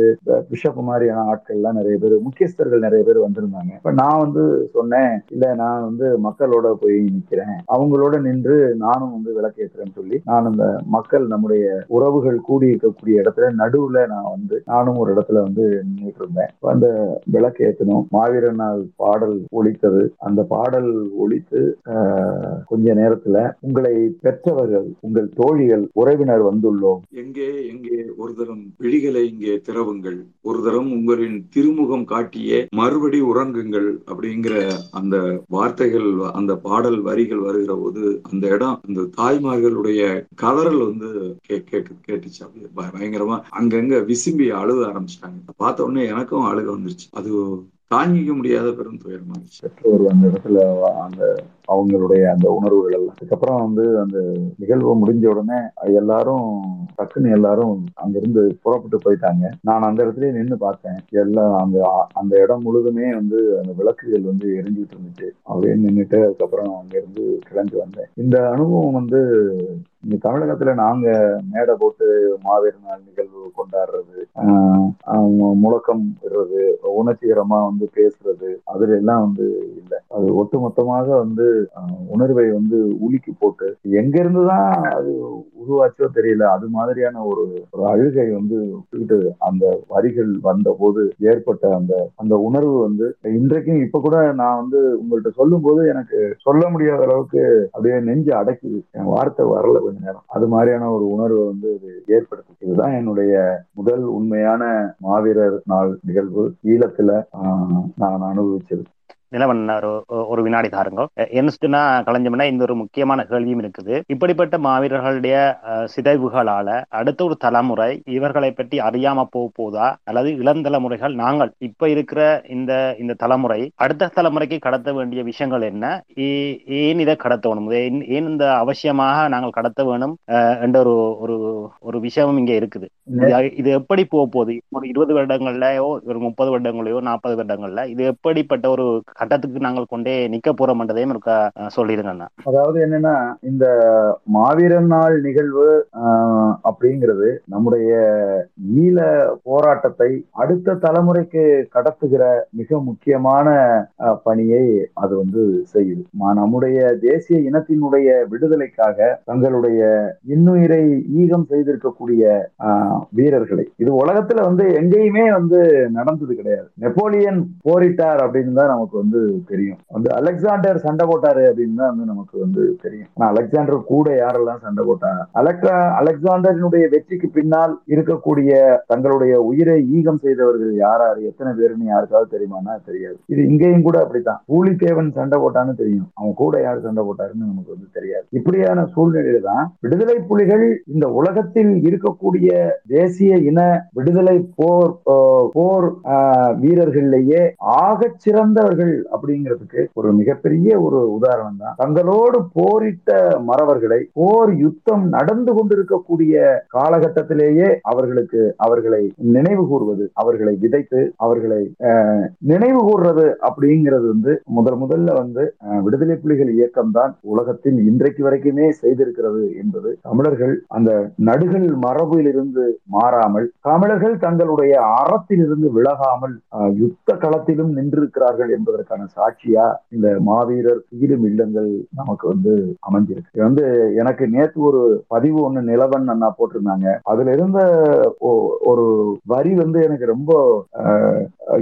பிஷப் மாதிரியான ஆட்கள் எல்லாம் நிறைய பேர் முக்கியஸ்தர்கள் நிறைய பேர் வந்திருந்தாங்க. இப்ப நான் வந்து சொன்னேன் இல்ல நான் வந்து மக்களோட போய் நிக்கிறேன். அவங்களோட நின்று நானும் வந்து விளக்கேற்றுறேன்னு சொல்லி நான் அந்த மக்கள் நம்முடைய உறவுகள் கூடி இருக்கக்கூடிய இடத்துல நடுவுல நான் வந்து நானும் ஒரு இடத்துல வந்து நின்றுட்டு இருந்தேன் அந்த விளக்கு ஏற்றணும் மாவீரர் நாள் பாடல் ஒழித்தது அந்த பாடல் ஒழித்து கொஞ்ச நேரத்துல உங்களை பெற்றவர்கள் உங்கள் தோழிகள் உறவினர் வந்துள்ளோம். எங்கே எங்கே ஒரு தரம் விழிகளை இங்கே திறவுங்கள். ஒரு தரம் உங்களின் திருமுகம் காட்டிய மறுபடி உறங்குங்கள் அப்படிங்கிற அந்த வார்த்தைகள் அந்த பாடல் வரிகள் வருகிற போது அந்த இடம் அந்த தாய்மார்களுடைய கதறல் வந்து கேட்டு கேட்டுச்சு. அப்படியே பயங்கரமா அங்கங்க விசும்பி அழுத ஆரம்பிச்சிட்டாங்க. பார்த்த உடனே எனக்கும் ஆளுக வந்துருச்சு. அது தாங்கிக்க முடியாத பெரும் துயரம் பெற்றோர் அந்த இடத்துல அந்த அவங்களுடைய அந்த உணர்வுகள் எல்லாம். அதுக்கப்புறம் வந்து அந்த நிகழ்வு முடிஞ்ச உடனே எல்லாரும் டக்குன்னு எல்லாரும் அங்கிருந்து புறப்பட்டு போயிட்டாங்க. நான் அந்த இடத்துல நின்று பார்த்தேன். எல்லாம் அந்த அந்த இடம் முழுதுமே வந்து அந்த விளக்குகள் வந்து எரிஞ்சுட்டு இருந்துச்சு. அப்படியே நின்றுட்டு அதுக்கப்புறம் அங்கிருந்து கிளம்பி வந்தேன். இந்த அனுபவம் வந்து இங்க தமிழகத்துல நாங்க மேடை போட்டு மாவீர நாள் நிகழ்வு கொண்டாடுறது முழக்கம் விடுறது உணர்ச்சிகரமா வந்து வந்து பேசுறது அதுல எல்லாம் வந்து இல்லை. அது ஒட்டுமொத்தமாக வந்து உணர்வை வந்து உலுக்கி போட்டு எங்க இருந்துதான் அது உருவாச்சோ தெரியல அது மாதிரியான ஒரு ஒரு அழுகை வந்து விட்டுக்கிட்டு அந்த வரிகள் வந்த போது ஏற்பட்ட அந்த அந்த உணர்வு வந்து இன்றைக்கும் இப்ப கூட நான் வந்து உங்கள்கிட்ட சொல்லும் போது எனக்கு சொல்ல முடியாத அளவுக்கு அப்படியே நெஞ்சு அடக்கிது. என் வார்த்தை வரல கொஞ்ச நேரம். அது மாதிரியான ஒரு உணர்வை வந்து இது ஏற்படுத்து இதுதான் என்னுடைய முதல் உண்மையான மாவீரர் நாள் நிகழ்வு. ஈழத்துல ஆஹ், நான் அனுபவிச்சது நிலவன் ஒரு ஒரு வினாடி தாருங்க என்ன கலைஞ்சோம்னா இந்த ஒரு முக்கியமான கேள்வியும் இருக்குது. இப்படிப்பட்ட மாவீரர்களுடைய அஹ், சிதைவுகளால அடுத்த ஒரு தலைமுறை இவர்களை பற்றி அறியாம போக போதா அல்லது இளந்தலைமுறைகள் நாங்கள் இப்ப இருக்கிற இந்த இந்த தலைமுறை அடுத்த தலைமுறைக்கு கடத்த வேண்டிய விஷயங்கள் என்ன? ஏ- ஏன் இதை கடத்தணும் ஏன் ஏன் இந்த அவசியமாக நாங்கள் கடத்த வேணும் அஹ், என்ற ஒரு ஒரு ஒரு விஷயமும் இங்க இருக்குது. இது இது எப்படி போக போகுது ஒரு இருபது வருடங்கள்லயோ ஒரு முப்பது வருடங்களையோ நாற்பது வருடங்கள்ல இது எப்படிப்பட்ட ஒரு கட்டத்துக்கு நாங்கள் கொண்டே நிக்க போறோம்ன்றதையும் இருக்க அஹ், அதாவது என்னன்னா இந்த மாவீரன் நாள் நிகழ்வு ஆஹ், அப்படிங்கிறது நம்முடைய ஈழ போராட்டத்தை அடுத்த தலைமுறைக்கு கடத்துகிற மிக முக்கியமான பணியை அது வந்து செய்யுது. நம்முடைய தேசிய இனத்தினுடைய விடுதலைக்காக தங்களுடைய இன்னுயிரை ஈகம் செய்திருக்கக்கூடிய ஆஹ், வீரர்களை. இது உலகத்துல வந்து எங்கேயுமே வந்து நடந்தது கிடையாது. நெப்போலியன் போரிட்டார் அப்படின்னு தான் நமக்கு வந்து தெரியும். வந்து அலெக்சாண்டர் சண்டை போட்டாரு அப்படின்னு தான் வந்து நமக்கு வந்து தெரியும். ஆனா அலெக்சாண்டர் கூட யாரெல்லாம் சண்டை போட்டாங்க அலெக்சா அலெக்சாண்டரினுடைய வெற்றிக்கு பின்னால் இருக்கக்கூடிய தங்களுடைய உயிரை ஈகம் செய்தவர்கள் யாராரு? எத்தனை பேருன்னு யாருக்காவது தெரியுமானா? தெரியாது. இது இங்கேயும் கூட அப்படித்தான். பூலித்தேவன் சண்டை போட்டான்னு தெரியும். அவன் கூட யார் சண்டை போட்டாருன்னு நமக்கு வந்து தெரியாது. இப்படியான சூழ்நிலையில தான் விடுதலை புலிகள் இந்த உலகத்தில் இருக்கக்கூடிய தேசிய இன விடுதலை போர் போர் வீரர்களிலேயே ஆக சிறந்தவர்கள் அப்படிங்கிறதுக்கு ஒரு மிகப்பெரிய ஒரு உதாரணம் தான் தங்களோடு போரிட்ட மறவர்களை போர் யுத்தம் நடந்து கொண்டிருக்கக்கூடிய காலகட்டத்திலேயே அவர்களுக்கு அவர்களை நினைவு கூறுவது அவர்களை விதைத்து அவர்களை நினைவு கூறுறது அப்படிங்கிறது வந்து முதல் முதல்ல வந்து விடுதலை புலிகள் இயக்கம் தான் உலகத்தில் இன்றைக்கு வரைக்குமே செய்திருக்கிறது என்பது தமிழர்கள் அந்த நடுகள் மரபிலிருந்து மாறாமல் தமிழர்கள் தங்களுடைய அறத்திலிருந்து விலகாமல் ஆஹ், யுத்த களத்திலும் நின்றிருக்கிறார்கள் அதற்கான சாட்சியா இந்த மாவீரர் துயிலும் இல்லங்கள் நமக்கு வந்து அமைஞ்சிருக்கு. இது வந்து எனக்கு நேத்து ஒரு பதிவு ஒண்ணு நிலவன் அண்ணா போட்டிருந்தாங்க. அதுல இருந்த ஒரு வரி வந்து எனக்கு ரொம்ப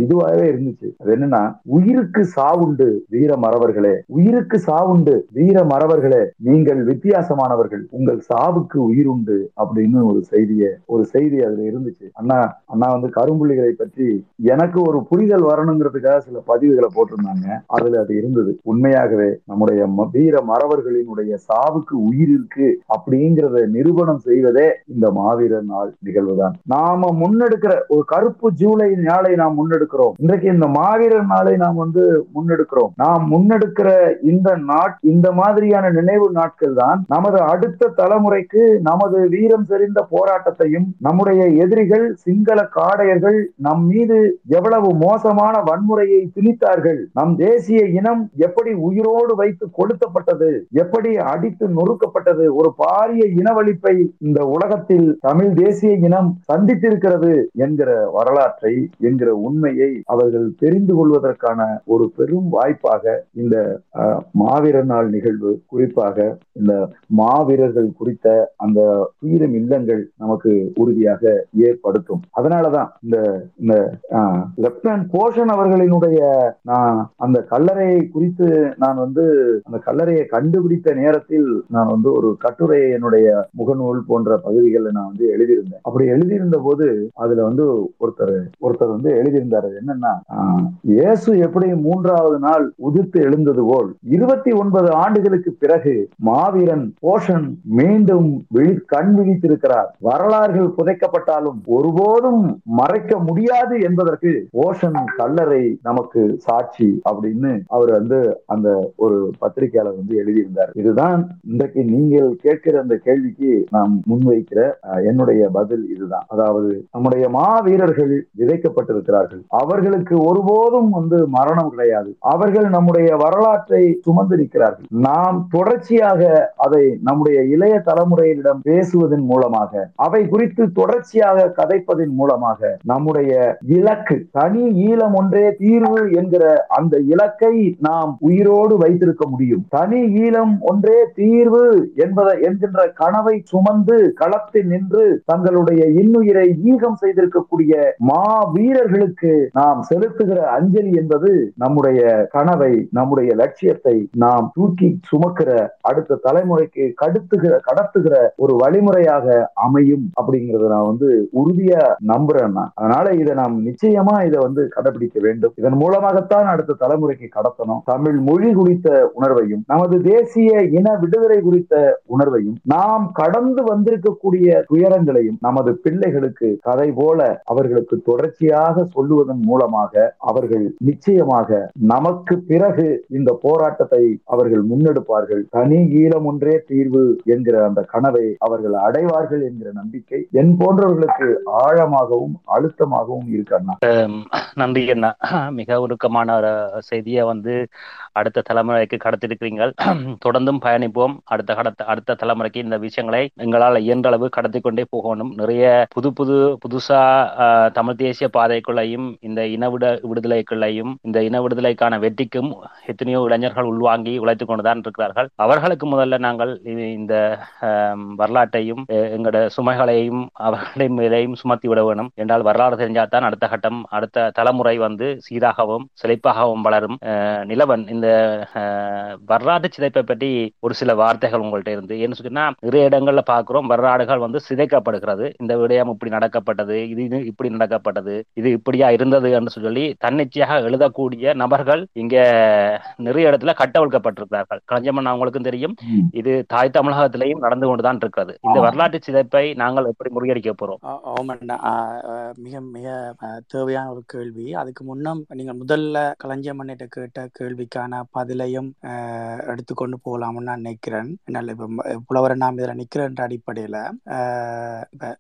இதுவாகவே இருந்துச்சு. அது என்னன்னா உயிருக்கு சாவுண்டு வீர மறவர்களே உயிருக்கு சாவுண்டு வீர மறவர்களே நீங்கள் வித்தியாசமானவர்கள் உங்கள் சாவுக்கு உயிர் உண்டு அப்படின்னு ஒரு செய்திய ஒரு செய்தி அதுல இருந்துச்சு. அண்ணா அண்ணா வந்து கரும்புள்ளிகளை பற்றி எனக்கு ஒரு புரிதல் வரணுங்கிறதுக்காக சில பதிவுகளை போட்டு போட்டிருந்தாங்க. அதுல அது இருந்தது. உண்மையாகவே நம்முடைய வீர மறவர்களினுடைய சாவுக்கு உயிர் இருக்கு அப்படிங்கிறத நிரூபணம் செய்வதே இந்த மாவீரர் நாள் நிகழ்வுதான். நாம முன்னெடுக்கிற ஒரு கருப்பு ஜூலை நாளை நாம் முன்னெடுக்கிறோம். இன்றைக்கு இந்த மாவீரர் நாளை நாம் வந்து முன்னெடுக்கிறோம். நாம் முன்னெடுக்கிற இந்த நாட் இந்த மாதிரியான நினைவு நாட்கள் தான் நமது அடுத்த தலைமுறைக்கு நமது வீரம் செறிந்த போராட்டத்தையும் நம்முடைய எதிரிகள் சிங்கள காடையர்கள் நம் மீது எவ்வளவு மோசமான வன்முறையை திணித்தார்கள் நம் தேசிய இனம் எப்படி உயிரோடு வைத்து கொளுத்தப்பட்டது எப்படி அடித்து நொறுக்கப்பட்டது ஒரு பாரிய இனவழிப்பை இந்த உலகத்தில் தமிழ் தேசிய இனம் சந்தித்திருக்கிறது என்கிற வரலாற்றை என்கிற உண்மையை அவர்கள் தெரிந்து கொள்வதற்கான ஒரு பெரும் வாய்ப்பாக இந்த மாவீர நாள் நிகழ்வு குறிப்பாக இந்த மாவீரர்கள் குறித்த அந்த உயிரும் இல்லங்கள் நமக்கு உறுதியாக ஏற்படுத்தும். அதனாலதான் இந்த இந்த லெப்டினன்ட் போஷன் அவர்களினுடைய நான் அந்த கல்லறையை குறித்து நான் வந்து அந்த கல்லறையை கண்டுபிடித்த நேரத்தில் நான் வந்து ஒரு கட்டுரை என்னுடைய முகநூல் போன்ற பகுதிகளை நான் வந்து எழுதியிருந்தேன். அப்படி எழுதியிருந்த போது அதுல வந்து ஒருத்தர் ஒருத்தர் வந்து எழுதியிருந்தாரு. என்னன்னா இயேசு எப்படி மூன்றாவது நாள் உதிர்த்து எழுந்தது போல் இருபத்தி ஒன்பது ஆண்டுகளுக்கு பிறகு மாவீரன் போஷன் மீண்டும் விழி கண் விழித்திருக்கிறார். வரலாறுகள் புதைக்கப்பட்டாலும் ஒருபோதும் மறைக்க முடியாது என்பதற்கு ஓஷன் கல்லறை நமக்கு சாட்சி அப்படின்னு அவர் வந்து அந்த ஒரு பத்திரிகையாளர் வந்து எழுதியிருந்தார். இதுதான் இன்றைக்கு நீங்கள் கேட்கிற அந்த கேள்விக்கு நாம் முன்வைக்கிற என்னுடைய பதில் இதுதான். அதாவது நம்முடைய மாவீரர்கள் விதைக்கப்பட்டிருக்கிறார்கள். அவர்களுக்கு ஒருபோதும் வந்து மரணம் கிடையாது. அவர்கள் நம்முடைய வரலாற்றை சுமந்திருக்கிறார்கள். நாம் தொடர்ச்சியாக அதை நம்முடைய இளைய தலைமுறையிடம் பேசுவதன் மூலமாக அவை குறித்து தொடர்ச்சியாக கதைப்பதன் மூலமாக நம்முடைய இலக்கு தனி ஈழம் ஒன்றே தீர்வு என்கிற அந்த இலக்கை நாம் உயிரோடு வைத்திருக்க முடியும் தனி ஈழம் ஒன்றே தீர்வு என்பதை என்கின்ற கனவை சுமந்து களத்தில் நின்று தங்களுடைய இன்னுயிரை ஈகம் செய்திருக்கக்கூடிய மா வீரர்களுக்கு நாம் செலுத்துகிற அஞ்சலி என்பது நம்முடைய கனவை நம்முடைய லட்சியத்தை நாம் தூக்கி சுமக்கிற அடுத்த தலைமுறைக்கு கடுத்துகிற கடத்துகிற ஒரு வழிமுறையாக அமையும் அப்படிங்கறத நான் வந்து உறுதியா நம்புறேன் நான். அதனால இதை நாம் நிச்சயமா இதை வந்து கடைபிடிக்க வேண்டும் இதன் மூலமாகத்தான் அடுத்த தலைமுறைக்கு கடத்தணும். தமிழ் மொழி குறித்த உணர்வையும் நமது தேசிய இன விடுதலை குறித்த உணர்வையும் நாம் கடந்து வந்திருக்கக்கூடிய துயரங்களையும் நமது பிள்ளைகளுக்கு கதை போல அவர்களுக்கு தொடர்ச்சியாக சொல்லுவதன் மூலமாக அவர்கள் நிச்சயமாக நமக்கு பிறகு இந்த போராட்டத்தை அவர்கள் முன்னெடுப்பார்கள். தனி ஈழம் ஒன்றே தீர்வு என்கிற அந்த கனவை அவர்கள் அடைவார்கள் என்கிற நம்பிக்கை என் போன்றவர்களுக்கு ஆழமாகவும் அழுத்தமாகவும் இருக்கு அண்ணா. நன்றி அண்ணா. மிக உருக்கமான செய்தியை வந்து அடுத்த தலைமுறைக்கு கடத்திருக்கிறீர்கள் தொடர்ந்தும் பயணிப்போம். அடுத்த கடத்த அடுத்த தலைமுறைக்கு இந்த விஷயங்களை எங்களால் இயன்ற அளவு கடத்தி கொண்டே போகணும். நிறைய புது புது புதுசா தமிழ் தேசிய பாதைக்குள்ளையும் இந்த இன விட விடுதலைக்குள்ளையும் இந்த இன விடுதலைக்கான வெற்றிக்கும் எத்தனையோ இளைஞர்கள் உள்வாங்கி உழைத்து கொண்டுதான் இருக்கிறார்கள். அவர்களுக்கு முதல்ல நாங்கள் இந்த வரலாற்றையும் எங்களோட சுமைகளையும் அவர்களுடைய மேலேயும் சுமத்தி விட வேணும். என்றால் வரலாறு தெரிஞ்சால்தான் அடுத்த கட்டம் அடுத்த தலைமுறை வந்து சீராகவும் செழிப்பாகவும் வளரும். நிலவன் இந்த அஹ், வரலாற்று சிதைப்பை பற்றி ஒரு சில வார்த்தைகள் உங்கள்ட்ட இருந்து. என்ன சொன்னா நிறைய இடங்கள்ல பார்க்கிறோம் வரலாறுகள் வந்து சிதைக்கப்படுகிறது. இந்த விடயம் இப்படி நடக்கப்பட்டது இது இது இப்படி நடக்கப்பட்டது இது இப்படியா இருந்தது என்று சொல்லி தன்னிச்சையாக எழுதக்கூடிய நபர்கள் இங்க நிறைய இடத்துல கட்டவிழ்க்கப்பட்டிருக்கிறார்கள். களஞ்சமன் அவங்களுக்கும் தெரியும். இது தாய் தமிழகத்திலேயும் நடந்து கொண்டுதான் இருக்கிறது. இந்த. வரலாற்று சிதைப்பை நாங்கள் எப்படி முறியடிக்க போறோம்? மிக மிக தேவையான ஒரு கேள்வி. அதுக்கு முன்னம் நீங்கள் முதல்ல களஞ்சியம்மன்கிட்ட கேட்ட கேள்விக்கான பதிலையும் எடுத்துக்கொண்டு போகலாம்னு நான் நினைக்கிறேன். என்னால் இப்போ புலவரை நாம் இதில் நிற்கிறன்ற அடிப்படையில்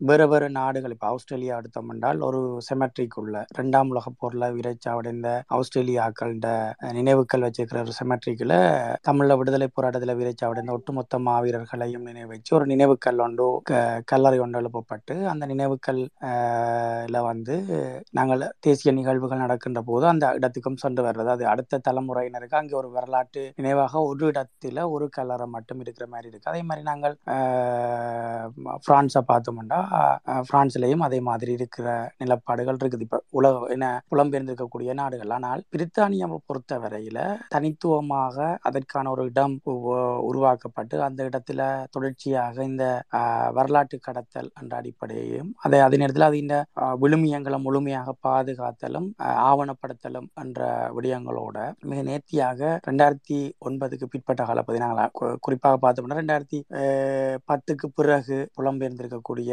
வேறு வேறு நாடுகள் இப்போ ஆஸ்திரேலியா எடுத்தோம் என்றால் ஒரு செமெட்ரிக்குள்ள ரெண்டாம் உலக போரில் வீரச்சாவடைந்த ஆஸ்திரேலியாக்கள நினைவுகள் வச்சிருக்கிற ஒரு செமெட்ரிக்கில் தமிழில் விடுதலை போராட்டத்தில் வீரச்சாவடைந்த ஒட்டுமொத்த மாவீரர்களையும் நினைவு வச்சு ஒரு நினைவுக்கல் ஒன்று க- கல்லறை ஒன்று எழுப்பப்பட்டு அந்த நினைவுக்கல் வந்து நாங்கள் தேசிய நிகழ்வுகள் நடக்கின்ற போது அந்த இடத்துக்கும் சென்று வர்றது அது அடுத்த தலைமுறையினருக்கு அங்கே ஒரு வரலாற்று நினைவாக ஒரு இடத்துல ஒரு கல்லறை மட்டும் இருக்கிற மாதிரி இருக்கு. அதே மாதிரி நாங்கள் பிரான்ஸை பார்த்தோம்னா ஆஹ், பிரான்ஸ்லயும் அதே மாதிரி இருக்கிற நிலப்பாடுகள் இருக்குது. இப்போ உலக என்ன புலம்பெயர்ந்திருக்கக்கூடிய நாடுகள். ஆனால் பிரித்தானியாவை பொறுத்த வரையில தனித்துவமாக அதற்கான ஒரு இடம் உருவாக்கப்பட்டு அந்த இடத்துல தொடர்ச்சியாக இந்த வரலாற்று கடத்தல் என்ற அடிப்படையையும் அதை அதே நேரத்தில் அது இந்த விழுமியங்களை முழுமையாக பாதுகாத்தலும் ஆவணப்படுத்தலும் என்ற விடயங்களோட மிக நேர்த்தியாக ரெண்டாயிரத்தி ஒன்பதுக்கு பிற்பட்ட காலப்பகுதி நாங்கள் கு- குறிப்பாக பார்த்தோம்னா ரெண்டாயிரத்தி பத்துக்கு பிறகு புலம்பெயர்ந்திருக்கக்கூடிய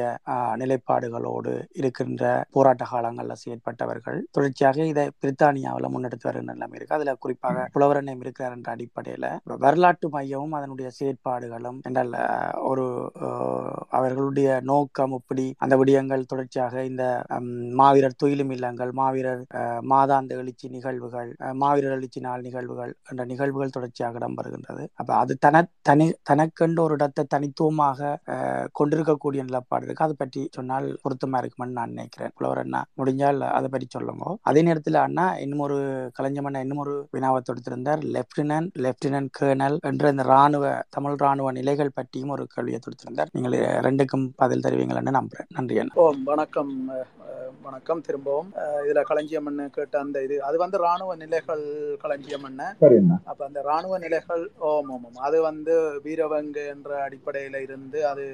நிலைப்பாடுகளோடு இருக்கின்ற போராட்ட காலங்களில் செயற்பட்டவர்கள் தொடர்ச்சியாக இதை பிரித்தானியாவில் முன்னெடுத்து வருகின்ற நிலைமை இருக்கு. அதுல குறிப்பாக புலவரண்யம் இருக்கிறார் என்ற அடிப்படையில வரலாற்று மையமும் அதனுடைய செயற்பாடுகளும் என்றால் ஒரு அவர்களுடைய நோக்கம் இப்படி அந்த விடயங்கள் தொடர்ச்சியாக இந்த மாவீரர் துயிலும் இல்லங்கள் மாவீரர் மாதாந்த எழுச்சி நிகழ்வுகள் மாவீரர் எழுச்சி நாள் நிகழ்வுகள் என்ற நிகழ்வுகள் தொடர்ச்சியாக இடம்பெறுகின்றது. அப்ப அது தன தனி தனக்கென்று ஒரு இடத்தை தனித்துவமாக கொண்டிருக்கக்கூடிய நிலப்பாடு இருக்கு. அதை பற்றி சொன்னால் பொருத்தமா இருக்குமென்னு நான் நினைக்கிறேன். புலவர் அண்ணா முடிஞ்சால் அதை பற்றி சொல்லுங்க. அதே நேரத்தில் அண்ணா இன்னும் ஒரு கலைஞம் அண்ணா இன்னும் ஒரு வினாவை தொடுத்திருந்தார். லெப்டினன்ட் லெப்டினன்ட் கேர்னல் என்ற இந்த ராணுவ தமிழ் ராணுவ நிலைகள் பற்றியும் ஒரு கேள்வியை தொடுத்திருந்தார். நீங்கள் ரெண்டுக்கும் பதில் தருவீங்கள்னு நம்புறேன். நன்றி அண்ணா. ஓ வணக்கம் வணக்கம். திரும்பவும் இதுல களஞ்சியம் கேட்ட அந்த இது அது வந்து ராணுவ நிலைகள் களஞ்சியம் என்ன அப்ப அந்த ராணுவ நிலைகள் ஓம் ஓம் ஓம். அது வந்து வீரவங்கு என்ற அடிப்படையில இருந்து அது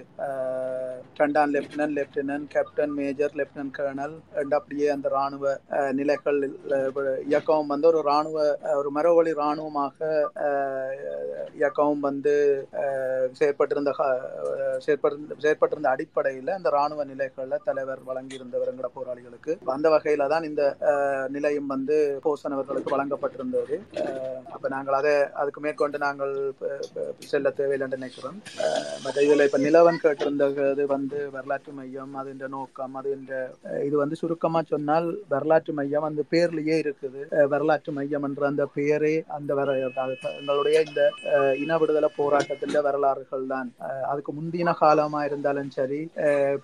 கண்டான் ரெண்டாம் lieutenant lieutenant captain major lieutenant colonel and அப்படியே அந்த ராணுவ நிலைகள் இயக்கம் வந்து ஒரு ராணுவ ஒரு மரவழி ராணுவமாக இயக்கம் வந்து செயற்பட்டிருந்த கா- செயற்பட்டிருந்த அடிப்படையில் அடிப்படையில அந்த ராணுவ நிலைகள்ல தலைவர் வழங்கியிருந்தவருங்கிற போராளிகளுக்கு. அந்த வகையில தான் இந்த நிலையம் வந்து போசன் அவர்களுக்கு வழங்கப்பட்டிருந்தது அப்ப நாங்கள் அதை அதுக்கு மேற்கொண்டு நாங்கள் செல்ல தேவையில்லை நினைக்கிறோம். மற்ற இதுல இப்ப நிலவன் கேட்டிருந்தது வந்து வரலாற்று மையம் அது இந்த நோக்கம் அது இந்த இது வந்து சுருக்கமா சொன்னால் வரலாற்று மையம் அந்த பேர்லயே இருக்குது. வரலாற்று மையம் என்ற அந்த பெயரே அந்த வர எங்களுடைய இந்த இன விடுதலை போராட்டத்தின் வரலாறுகள் தான். அதுக்கு முந்தின காலமா இருந்தாலும் சரி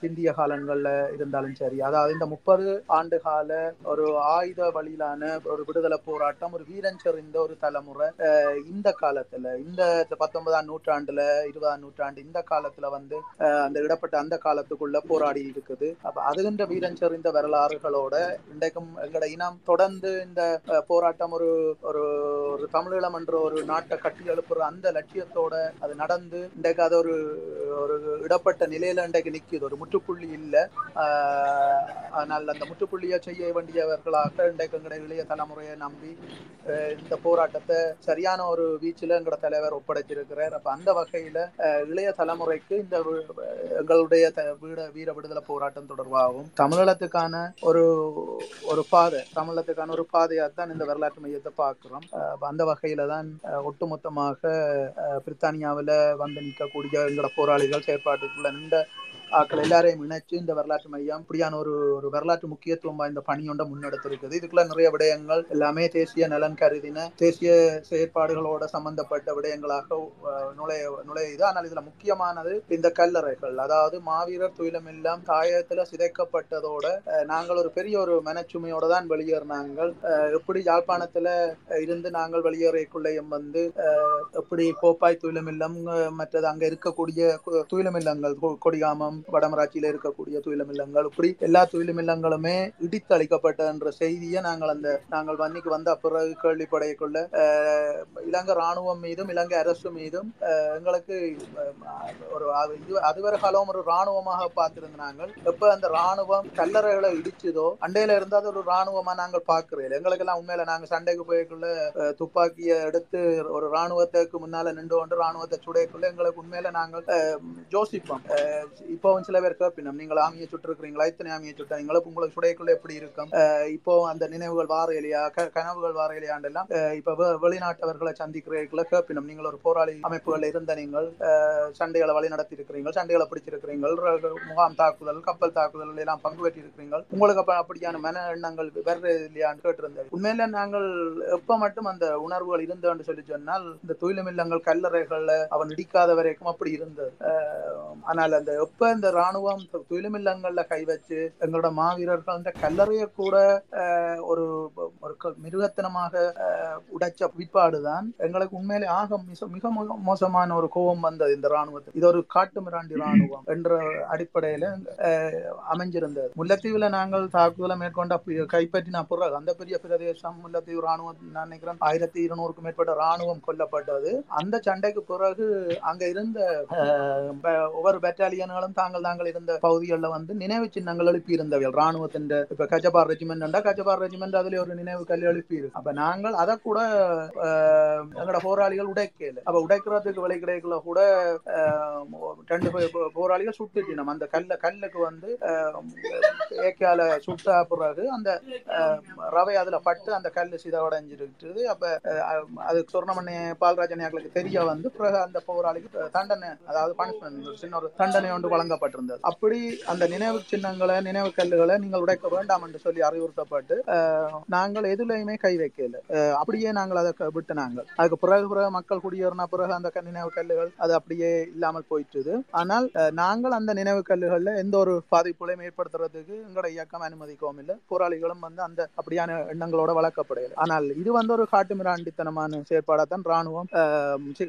பிந்திய காலங்கள்ல இருந்தாலும் சரி அதாவது இந்த முப்பது ஆண்டு கால ஒரு ஆயுத வழியிலான ஒரு விடுதலை போராட்டம் ஒரு வீரன் செறிந்த ஒரு தலைமுறை. அஹ், இந்த காலத்துல இந்த பத்தொன்பதாம் நூற்றாண்டுல இருபதாம் நூற்றாண்டு இந்த காலத்துல வந்து அந்த இடப்பட்ட அந்த காலத்துக்குள்ள போராடி இருக்குது. அப்ப அதுகின்ற வீரன் செறிந்த வரலாறுகளோட இன்றைக்கும் எங்களோட இனம் தொடர்ந்து இந்த போராட்டம் ஒரு ஒரு ஒரு தமிழீழம் என்ற ஒரு நாட்டை கட்டி எழுப்புற அந்த லட்சியத்தோட அது நடந்து இன்றைக்கு அது ஒரு ஒரு இடப்பட்ட நிலையில இன்றைக்கு நிக்குது. ஒரு முற்றுப்புள்ளி இல்லை. ஆனால் அந்த முற்றுப்புள்ளியை செய்ய வேண்டியவர்களாக இன்றைக்கு எங்களுடைய இளைய தலைமுறையை நம்பி இந்த போராட்டம் போராட்டத்தை சரியான ஒரு வீச்சில் எங்களோட தலைவர் ஒப்படைச்சிருக்கிறார். அப்ப அந்த வகையில இளைய தலைமுறைக்கு இந்த எங்களுடைய த- வீட வீர விடுதலை போராட்டம் தொடர்பாகவும் தமிழகத்துக்கான ஒரு ஒரு பாதை தமிழகத்துக்கான ஒரு பாதையாக தான் இந்த வரலாற்று மையத்தை பார்க்கிறோம். அந்த வகையில தான் ஒட்டுமொத்தமாக பிரித்தானியாவில் வந்து நிற்கக்கூடிய எங்களோட போராளிகள் செயற்பாட்டுக்குள்ள நின்ற ஆக்கள் எல்லாரையும் இணைச்சு இந்த வரலாற்று மையம் இப்படியான ஒரு ஒரு வரலாற்று முக்கியத்துவம் வாய்ந்த பணியொண்ட முன்னெடுத்திருக்குது. இதுக்குள்ள நிறைய விடயங்கள் எல்லாமே தேசிய நலன் கருதின தேசிய செயற்பாடுகளோட சம்பந்தப்பட்ட விடயங்களாக நுழைய நுழையுது. ஆனால் இதுல முக்கியமானது இந்த கல்லறைகள். அதாவது மாவீரர் துயிலமெல்லாம் தாயத்துல சிதைக்கப்பட்டதோட நாங்கள் ஒரு பெரிய ஒரு மனச்சுமையோட தான் வெளியேறினாங்கள் எப்படி யாழ்ப்பாணத்துல இருந்து நாங்கள் வெளியேறைக்குள்ளேயும் வந்து எப்படி கோப்பாய் துயிலம் இல்லம் மற்றது அங்க இருக்கக்கூடிய துயிலம் இல்லங்கள் கொ- கொடிகாமம் வடமராட்சியில இருக்கக்கூடிய துயிலமில்லங்கள் இப்படி எல்லா துயிலமில்லங்களுமே இடித்தளிக்கப்பட்ட என்ற செய்தியை நாங்கள் அந்த நாங்கள் வன்னிக்கு வந்த பிறகு கேள்விப்படையக்குள்ள இலங்கை ராணுவம் மீதும் இலங்கை அரசு மீதும் எங்களுக்கு ஒரு இது அதுவரை காலம் ஒரு ராணுவமாக பார்த்திருந்தாங்க எப்ப அந்த ராணுவம் கல்லறைகளை இடிச்சதோ அண்டையில இருந்தா அது ஒரு ராணுவமா நாங்கள் பார்க்கிறோம் எங்களுக்கு எல்லாம் உண்மையில நாங்க சண்டைக்கு போய்க்குள்ள துப்பாக்கியை எடுத்து ஒரு ராணுவத்துக்கு முன்னால நின்று கொண்டு ராணுவத்தை சுடையக்குள்ள எங்களுக்கு உண்மையில நாங்கள் ஜோசிப்போம். யோசிப்போம் இப்போ இப்போவும் சில பேர் கேப்பினம் நீங்கள் ஆமியை சுட்டிருக்கிறீங்களா? இத்தனை ஆமியை சுட்ட எங்களுக்கு உங்களுக்கு சுடையக்குள்ள எப்படி இருக்கும்? இப்போ அந்த நினைவுகள் வார இல்லையா க- கனவுகள் வார இல்லையாண்டெல்லாம் இப்போ வெளிநாட்டவர்களை சந்திக்கிறீர்கள. கேட்பினோம் நீங்கள் ஒரு போராளி அமைப்புகள் இருந்த நீங்கள் சண்டைகளை வழி நடத்தி இருக்கிறீர்கள் சண்டைகளை பிடிச்சிருக்கிறீர்கள் முகாம் தாக்குதல் கப்பல் தாக்குதல் எல்லாம் பங்கு பெற்றி இருக்கிறீர்கள் உங்களுக்கு அப்ப அப்படியான மன எண்ணங்கள் வர்றது இல்லையான்னு கேட்டிருந்தது உண்மையில நாங்கள் எப்ப மட்டும் அந்த உணர்வுகள் இருந்தோன்னு சொல்லி சொன்னால் இந்த தொழிலமில்லங்கள் கல்லறைகள்ல அவன் இடிக்காத வரைக்கும் அப்படி இருந்தது. ஆனால் அந்த எப்ப இந்த ராணுவம் துயிலுமில்லங்கள்ல கை வச்சு எங்களோட மாவீரர்கள் அந்த கல்லறையை கூட ஒரு ஒரு மிருகத்தனமாக உடைச்ச பிற்பாடுதான் எங்களுக்கு உண்மையிலே ஆக மிக மிக மோசமான ஒரு கோபம் வந்தது இந்த ராணுவத்துக்கு இது ஒரு காட்டு மிராண்டி ராணுவம் என்ற அடிப்படையில அமைஞ்சிருந்தது. முல்லைத்தீவுல நாங்கள் தாக்குதலை மேற்கொண்ட கைப்பற்றின பிறகு அந்த பெரிய பிரதேசம் முல்லைத்தீவு ராணுவம் நான் நினைக்கிறேன் ஆயிரத்தி இருநூறுக்கும் மேற்பட்ட ராணுவம் கொல்லப்பட்டது. அந்த சண்டைக்கு பிறகு அங்க இருந்த அஹ், ஒவ்வொரு பெட்டாலியன்களும் தாங்கள் தாங்கள் இருந்த பகுதிகளில் வந்து நினைவு சின்னங்கள் எழுப்பி இருந்தவர்கள் ராணுவத்தின் இப்ப கஜபார் ரெஜிமெண்ட் கஜபார் ரெஜிமெண்ட் அதுல ஒரு நினைவு கல் எழுப்பி அப்ப நாங்கள் அதை கூட எங்களோட போராளிகள் உடைக்கல. அப்ப உடைக்கிறதுக்கு வழி கிடைக்கல கூட ரெண்டு போராளிகள் போ- போராளிகள் சுட்டுட்டினோம். அந்த கல்ல கல்லுக்கு வந்து ஏக்கால சுட்டா பிறகு அந்த ரவை அதுல பட்டு அந்த கல்லு சிதவடைஞ்சிருக்குது அப்ப அது சொர்ணமணி பால்ராஜனியாக்களுக்கு தெரிய வந்து பிறகு அந்த போராளிக்கு தண்டனை அதாவது பனிஷ்மெண்ட் சின்ன ஒரு தண்டனை ஒன்று வழங்கப்பட்டிருந்தது. அப்படி அந்த நினைவு சின்னங்களை நினைவு கல்லுகளை நீங்கள் உடைக்க வேண்டாம் என்று சொல்லி அறிவுறுத்தப்பட்டு நாங்கள் எதுலையுமே கை வைக்கல. அப்படியே நாங்கள் அதை விட்டுனாங்க. விட்டு நாங்கள் அதுக்கு பிறகு பிறகு மக்கள் குடியேறின பிறகு அந்த க- நினைவு கல்லுகள் அது அப்படியே இல்லாமல் போயிட்டுது. ஆனால் நாங்கள் அந்த நினைவு கல்லுகள்ல எந்த ஒரு பாதிப்புகளையும் ஏற்படுத்துறதுக்கு எங்களோட இயக்கம் அனுமதிக்கவும் இல்லை. போராளிகளும் வந்து அந்த அப்படியான எண்ணங்களோட வளர்க்கப்படையல. ஆனால் இது வந்து ஒரு காட்டு மிராண்டித்தனமான செயற்பாடாக தான் ராணுவம்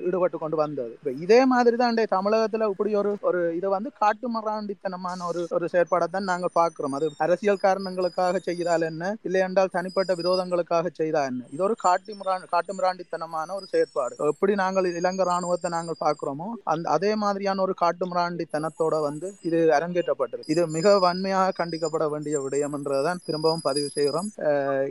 ஈடுபட்டு கொண்டு வந்தது. இதே மாதிரி தான் தமிழகத்துல இப்படி ஒரு ஒரு இது வந்து காட்டு மிராண்டித்தனமான ஒரு ஒரு செயற்பாடை தான் நாங்கள் பார்க்கிறோம். அது அரசியல் காரணங்களுக்காக செய்தால் என்ன? இல்லை என்றால் தனிப்பட்ட விரோதங்களுக்காக செய்தா என்ன? இது ஒரு காட்டு மிராண்டி காட்டு மிராண்டித்தனமான ஒரு செயற்பாடு. எப்படி நாங்கள் இலங்கை ராணுவத்தை நாங்கள் பார்க்கிறோமோ அந்த அதே மாதிரியான ஒரு காட்டு மிராண்டித்தனத்தோட வந்து இது அரங்கேற்றப்பட்டது. இது மிக வன்மையாக கண்டிக்கப்பட வேண்டிய விடயம் என்றதான் திரும்பவும் பதிவு செய்கிறோம்.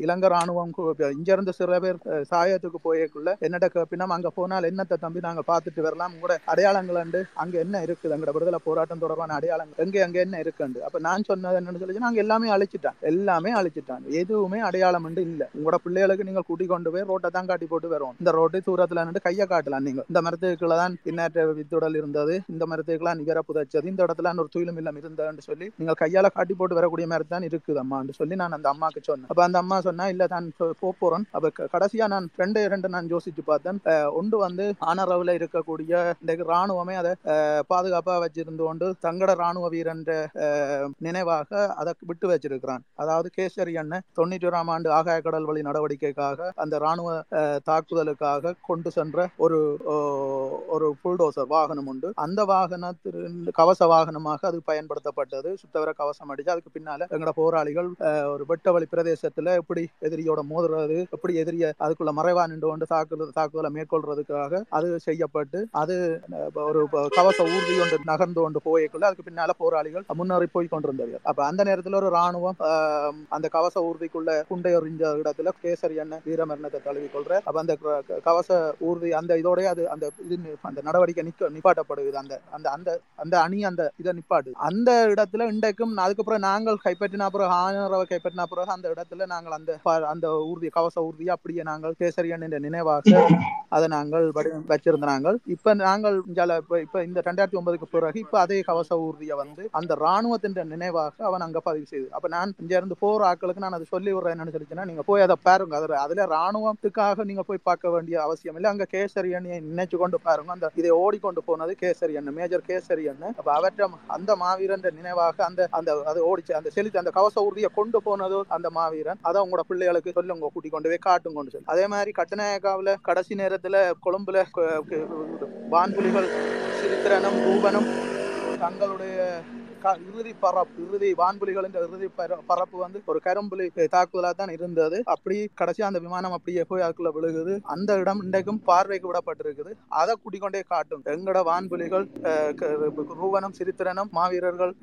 இலங்கை ராணுவம் கு- இங்க இருந்து சில பேர் சாயத்துக்கு போயக்குள்ள என்னட்ட கேப்பினம் அங்க போனால் என்னத்தை தம்பி நாங்க பார்த்துட்டு வரலாம்? கூட அடையாளங்கள் அண்டு அங்க என்ன இருக்குது? அங்கட விடுதலை போராட்டம் தொடர்பான அடையாளங்கள் எங்க எங்க என்ன இருக்குண்டு அப்ப நான் சொன்னது என்னன்னு சொல்லி நாங்க எல்லாமே அழிச்சிட்டான் எல்லாமே அழிச்சிட்டான் எதுவுமே அடையாளம் உண்டு இல்ல. உங்களோட பிள்ளைகளுக்கு நீங்கள் கூட்டி கொண்டு போய் ரோட்டை தான் காட்டி போட்டு வரும் இந்த ரோட்டை தூரத்துல நின்று கையை காட்டலாம் நீங்க இந்த மரத்துக்குள்ள தான் பின்னாற்ற வித்துடல் இருந்தது. இந்த மரத்துக்குலாம் நிகர புதைச்சது. இந்த இடத்துல ஒரு துயிலும் இல்லம் இருந்ததுன்னு சொல்லி நீங்கள் கையால காட்டி போட்டு வரக்கூடிய மாதிரி தான் இருக்குது அம்மான்னு சொல்லி நான் அந்த அம்மாக்கு சொன்னேன். அப்ப அந்த அம்மா சொன்னா இல்ல தான் போ- போறேன் அப்ப கடைசியா நான் ரெண்டு ரெண்டு நான் யோசிச்சு பார்த்தேன். ஒன்று வந்து ஆனரவுல இருக்கக்கூடிய இந்த ராணுவமே அதை பாதுகாப்பா வச்சிருந்து கொண்டு தங்கட ராணுவ வீரன்ற நினைவாக அதை விட்டு வச்சிருக்கிறான். அதாவது கேசரி அண்ணன் தொண்ணூற்றி ஓராம் ஆண்டு ஆக கடல் வழி நடவடிக்கைக்காக அந்த ராணுவ தாக்குதலுக்காக கொண்டு சென்ற ஒரு ஒரு புல்டோசர் வாகனம் உண்டு. அந்த வாகனத்தின் கவச வாகனமாக அது பயன்படுத்தப்பட்டது. சுத்தவர கவசம் அடிச்சு அதுக்கு பின்னால எங்களோட போராளிகள் ஒரு ஒரு வெட்டவழி பிரதேசத்துல எப்படி எதிரியோட மோதுறது எப்படி எதிரிய அதுக்குள்ள மறைவா நின்று கொண்டு தாக்குதல் தாக்குதலை மேற்கொள்றதுக்காக அது செய்யப்பட்டு அது ஒரு கவச ஊர்தி ஒன்று நகர்ந்து கொண்டு போயக்குள்ள அதுக்கு பின்னால போராளிகள் முன்னேறி போய் கொண்டிருந்தது. அப்ப அந்த நேரத்துல ஒரு ராணுவம் அந்த கவச ஊர்திக்குள்ள குண்டை எறிஞ்ச இடத்துல கேசரி அண்ணன் வீரமரணத்தை தழுவி கொள்ற அப்ப அந்த கவச ஊர்தி அந்த இதோடய அது அந்த இது அந்த நடவடிக்கை நிக்க நிப்பாட்டப்படுகிறது. அந்த அந்த அந்த அந்த அணி அந்த இதை நிப்பாட்டு. அந்த இடத்துல இன்றைக்கும் அதுக்கப்புறம் நாங்கள் கைப்பற்றின பிறகு ஆனரவை கைப்பற்றின பிறகு அந்த இடத்துல நாங்கள் அந்த அந்த ஊர்தி கவச ஊர்தியை அப்படியே நாங்கள் கேசரி என்ற நினைவாக அதை நாங்கள் வச்சிருந்த நாங்கள் இப்ப நாங்கள் இப்ப இந்த ரெண்டாயிரத்தி ஒன்பதுக்கு பிறகு இப்ப அதே கவச ஊர்தியை வந்து அந்த ராணுவத்தின் நினைவாக அவன் அங்க பதிவு செய்து. அப்ப நான் இங்க இருந்து போர் ஆட்களுக்கு நான் அதை சொல்லி விடுறேன். என்னன்னு சொல்லிச்சுன்னா நீங்க போய் அதை பாருங்க. அதுல அதுல ராணுவத்துக்காக நீங்க போய் பார்க்க வேண்டிய அவசியம் இல்லை. அங்க கேசரி அண்ணியை நினைச்சு கொண்டு பாருங்க. அந்த இதை ஓடிக்கொண்டு போனது கேசரி அண்ணன் மேஜர் கேசரி அண்ணன் அப்ப அவற்றை அந்த மாவீரன் நினைவாக அந்த அந்த அது ஓடிச்சு அந்த செலுத்தி அந்த கவச உறுதியை கொண்டு போனது அந்த மாவீரன். அதை உங்களோட பிள்ளைகளுக்கு சொல்லுங்க கூட்டி கொண்டு போய் காட்டுங்க கொண்டு சொல்லி. அதே மாதிரி கட்டநாயக்காவில கடைசி நேரத்துல கொழும்புல வான்புலிகள் சிரித்திரனும் ரூபனும் தங்களுடைய இறுதி பரப்பு இறுதி வான்புலிகள் என்ற இறுதி பரப்பு வந்து ஒரு கரும்புலி தாக்குதலா தான் இருந்தது. அப்படி கடைசி அந்த விமானம் அப்படியே போய் அதுக்குள்ள விழுகுது. அந்த இடம் இன்றைக்கும் பார்வைக்கு விடப்பட்டிருக்குது. அதை குடிக்கொண்டே காட்டும். எங்கட வான்புலிகள் ரூவனும் க- சிரித்திரனும் மாவீரர்கள்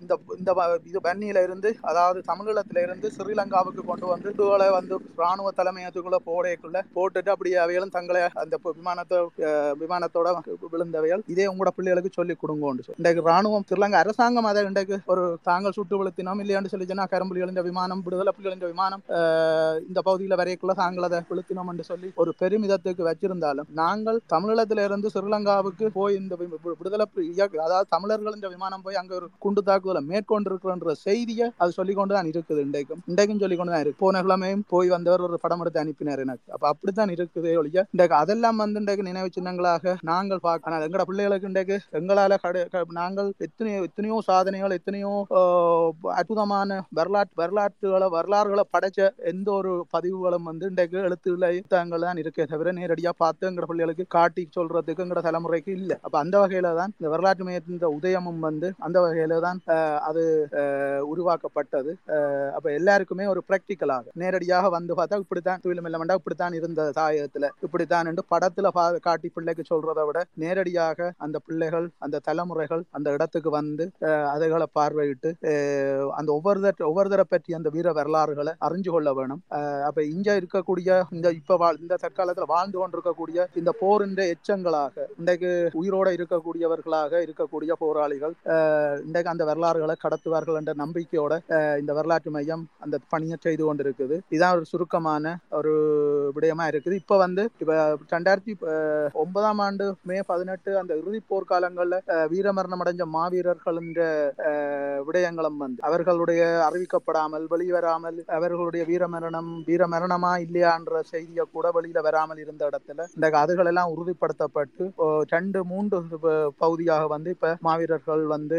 இந்த இந்த இது வன்னியில இருந்து அதாவது தமிழீழத்தில இருந்து ஸ்ரீலங்காவுக்கு கொண்டு வந்து இதுகளை வந்து ராணுவ தலைமையத்துக்குள்ள போடையக்குள்ள போட்டுட்டு அப்படியே அவைகளும் தங்களை அந்த விமானத்தை விமானத்தோட விழுந்தவைகள். இதே உங்களோட பிள்ளைகளுக்கு சொல்லி கொடுங்கோன்னு இன்றைக்கு ராணுவம் ஸ்ரீலங்கா அரசாங்கம் அதை இன்றைக்கு ஒரு தாங்கள் சுட்டு விழுத்தினோம் இல்லையாண்டு சொல்லி கரும்புலிகளின் விமானம் விடுதலை புலிகளின் விமானம் இந்த பகுதியில் வரையக்குள்ள தாங்கள் அதை விழுத்தினோம் என்று சொல்லி ஒரு பெருமிதத்துக்கு வச்சிருந்தாலும் நாங்கள் தமிழீழத்தில இருந்து ஸ்ரீலங்காவுக்கு போய் இந்த விடுதலை அதாவது தமிழர்களின் விமானம் போய் அங்க ஒரு குண்டு தாக்குதலை மேற்கொண்டிருக்கிறோன்ற செய்தியை அது சொல்லிக்கொண்டு தான் இருக்குது இன்றைக்கும். இன்றைக்கும் சொல்லிக்கொண்டு தான் இருக்கு. போன கிழமையும் போய் வந்தவர் ஒரு படம் எடுத்து அனுப்பினார் எனக்கு. அப்ப அப்படித்தான் இருக்குது ஒழிய இன்றைக்கு அதெல்லாம் வந்து இன்றைக்கு நினைவு சின்னங்களாக நாங்கள் பார்க்க ஆனால் எங்கட பிள்ளைகளுக்கு இன்றைக்கு எங்களால நாங்கள் எத்தனையோ எத்தனையோ சாதனைகள் எத்தனையோ அற்புதமான வரலாற்று வரலாற்றுகளை வரலாறுகளை படைச்ச எந்த ஒரு பதிவுகளும் வந்து இன்றைக்கு எழுத்துக்களை புத்தகங்கள் தான் இருக்கே தவிர நேரடியாக பார்த்து எங்கட பிள்ளைகளுக்கு காட்டி சொல்றதுக்கு எங்கட தலைமுறைக்கு இல்லை. அப்ப அந்த வகையில தான் இந்த வரலாற்று மையத்தின் உதயமும் வந்து அந்த வகையில தான் அது உருவாக்கப்பட்டது. அப்போ அப்ப எல்லாருக்குமே ஒரு பிராக்டிக்கலாக நேரடியாக வந்து பார்த்தா இப்படித்தான் துயிலும் இல்லமெண்டா இப்படித்தான் இருந்த தாயகத்துல இப்படித்தான் என்று படத்துல பா- காட்டி பிள்ளைக்கு சொல்றதை விட நேரடியாக அந்த பிள்ளைகள் அந்த தலைமுறைகள் அந்த இடத்துக்கு வந்து அதுகளை பார்வையிட்டு அந்த ஒவ்வொரு ஒவ்வொருதரை பற்றி அந்த வீர வரலாறுகளை அறிஞ்சு கொள்ள வேணும். அப்போ அப்ப இங்க இருக்கக்கூடிய இந்த இப்ப வாழ் இந்த தற்காலத்தில் வாழ்ந்து கொண்டிருக்கக்கூடிய இந்த போரின்ற எச்சங்களாக இன்றைக்கு உயிரோட இருக்கக்கூடியவர்களாக இருக்கக்கூடிய போராளிகள் இன்றைக்கு அந்த வரலாறுகளை கடத்துவார்கள் என்ற நம்பிக்கையோட இந்த வரலாற்று மையம் அந்த பணியை செய்து கொண்டிருக்குது. இதான் ஒரு சுருக்கமான ஒரு விடயமா இருக்குது. இப்ப வந்து இப்ப ரெண்டாயிரத்தி ஒன்பதாம் ஆண்டு மே பதினெட்டு அந்த இறுதி போர்க்காலங்கள்ல வீரமரணம் அடைஞ்ச மாவீரர்கள் என்ற விடயங்களும் வந்து. அவர்களுடைய அறிவிக்கப்படாமல் வெளிவராமல் அவர்களுடைய வீரமரணம் வீரமரணமா இல்லையான்ற செய்தியை கூட வெளியில வராமல் இருந்த இடத்துல இந்த அதுகள் எல்லாம் உறுதிப்படுத்தப்பட்டு ஓ, ரெண்டு மூன்று ப- பகுதியாக வந்து இப்ப மாவீரர்கள் வந்து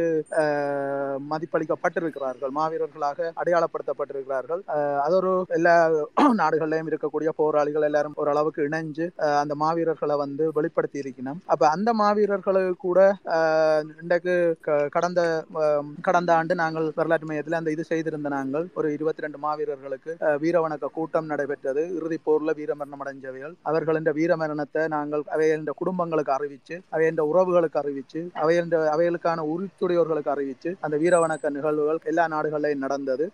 மதிப்பளிக்கப்பட்டிருக்கிறார்கள். மாவீரர்களாக அடையாளப்படுத்தப்பட்டிருக்கிறார்கள். அது ஒரு எல்லா நாடுகளிலும் இருக்கக்கூடிய போராளிகள் எல்லாரும் ஓரளவுக்கு இணைஞ்சு அந்த மாவீரர்களை வந்து வெளிப்படுத்தி இருக்கணும் அப்ப அந்த மாவீரர்களுக்கு கூட இன்றைக்கு க- கடந்த கடந்த ஆண்டு நாங்கள் வரலாற்று மையத்தில் அந்த இது செய்திருந்த நாங்கள் ஒரு இருபத்தி ரெண்டு மாவீரர்களுக்கு அஹ், வீரவணக்க கூட்டம் நடைபெற்றது. இறுதி போர்ல வீரமரணம் அடைஞ்சவைகள். அவர்களின் வீரமரணத்தை நாங்கள் அவையின் குடும்பங்களுக்கு அறிவிச்சு அவையின் உறவுகளுக்கு அறிவிச்சு அவையின் அவைகளுக்கான உரித்துடையோர்களுக்கு அறிவிச்சு அந்த வீரவணக்க நிகழ்வுகள் எல்லா நாடுகளிலும் நடந்தது.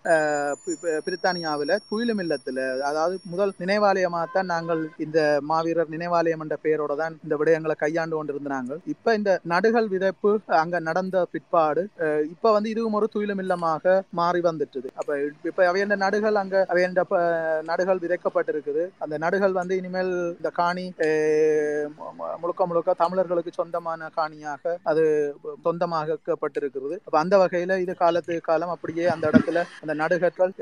பிரித்தானியாவில் துயிலும் இல்லத்தில் அதாவது முதல் நினைவாலயமாக தான் நாங்கள் இந்த மாவீரர் நினைவாலயம் என்ற பெயரோட தான் இந்த விடயங்களை கையாண்டு கொண்டிருந்தாங்க இப்ப இந்த நடுகள் விதைப்பு அங்க நடந்த பிற்பாடு இப்ப வந்து இதுவும் ஒரு துயிலும் இல்லமாக மாறி வந்துட்டுது. அப்ப இப்ப அவையண்ட நடுகள் அங்க அவையண்ட நடுகள் விதைக்கப்பட்டிருக்குது. அந்த நடுகள் வந்து இனிமேல் இந்த காணி முழுக்க முழுக்க தமிழர்களுக்கு சொந்தமான காணியாக அது சொந்தமாக்கப்பட்டிருக்கிறது. அப்ப அந்த வகையில இது காலத்து காலம் அப்படியே அந்த இடத்துல அந்த நடுகர்கள்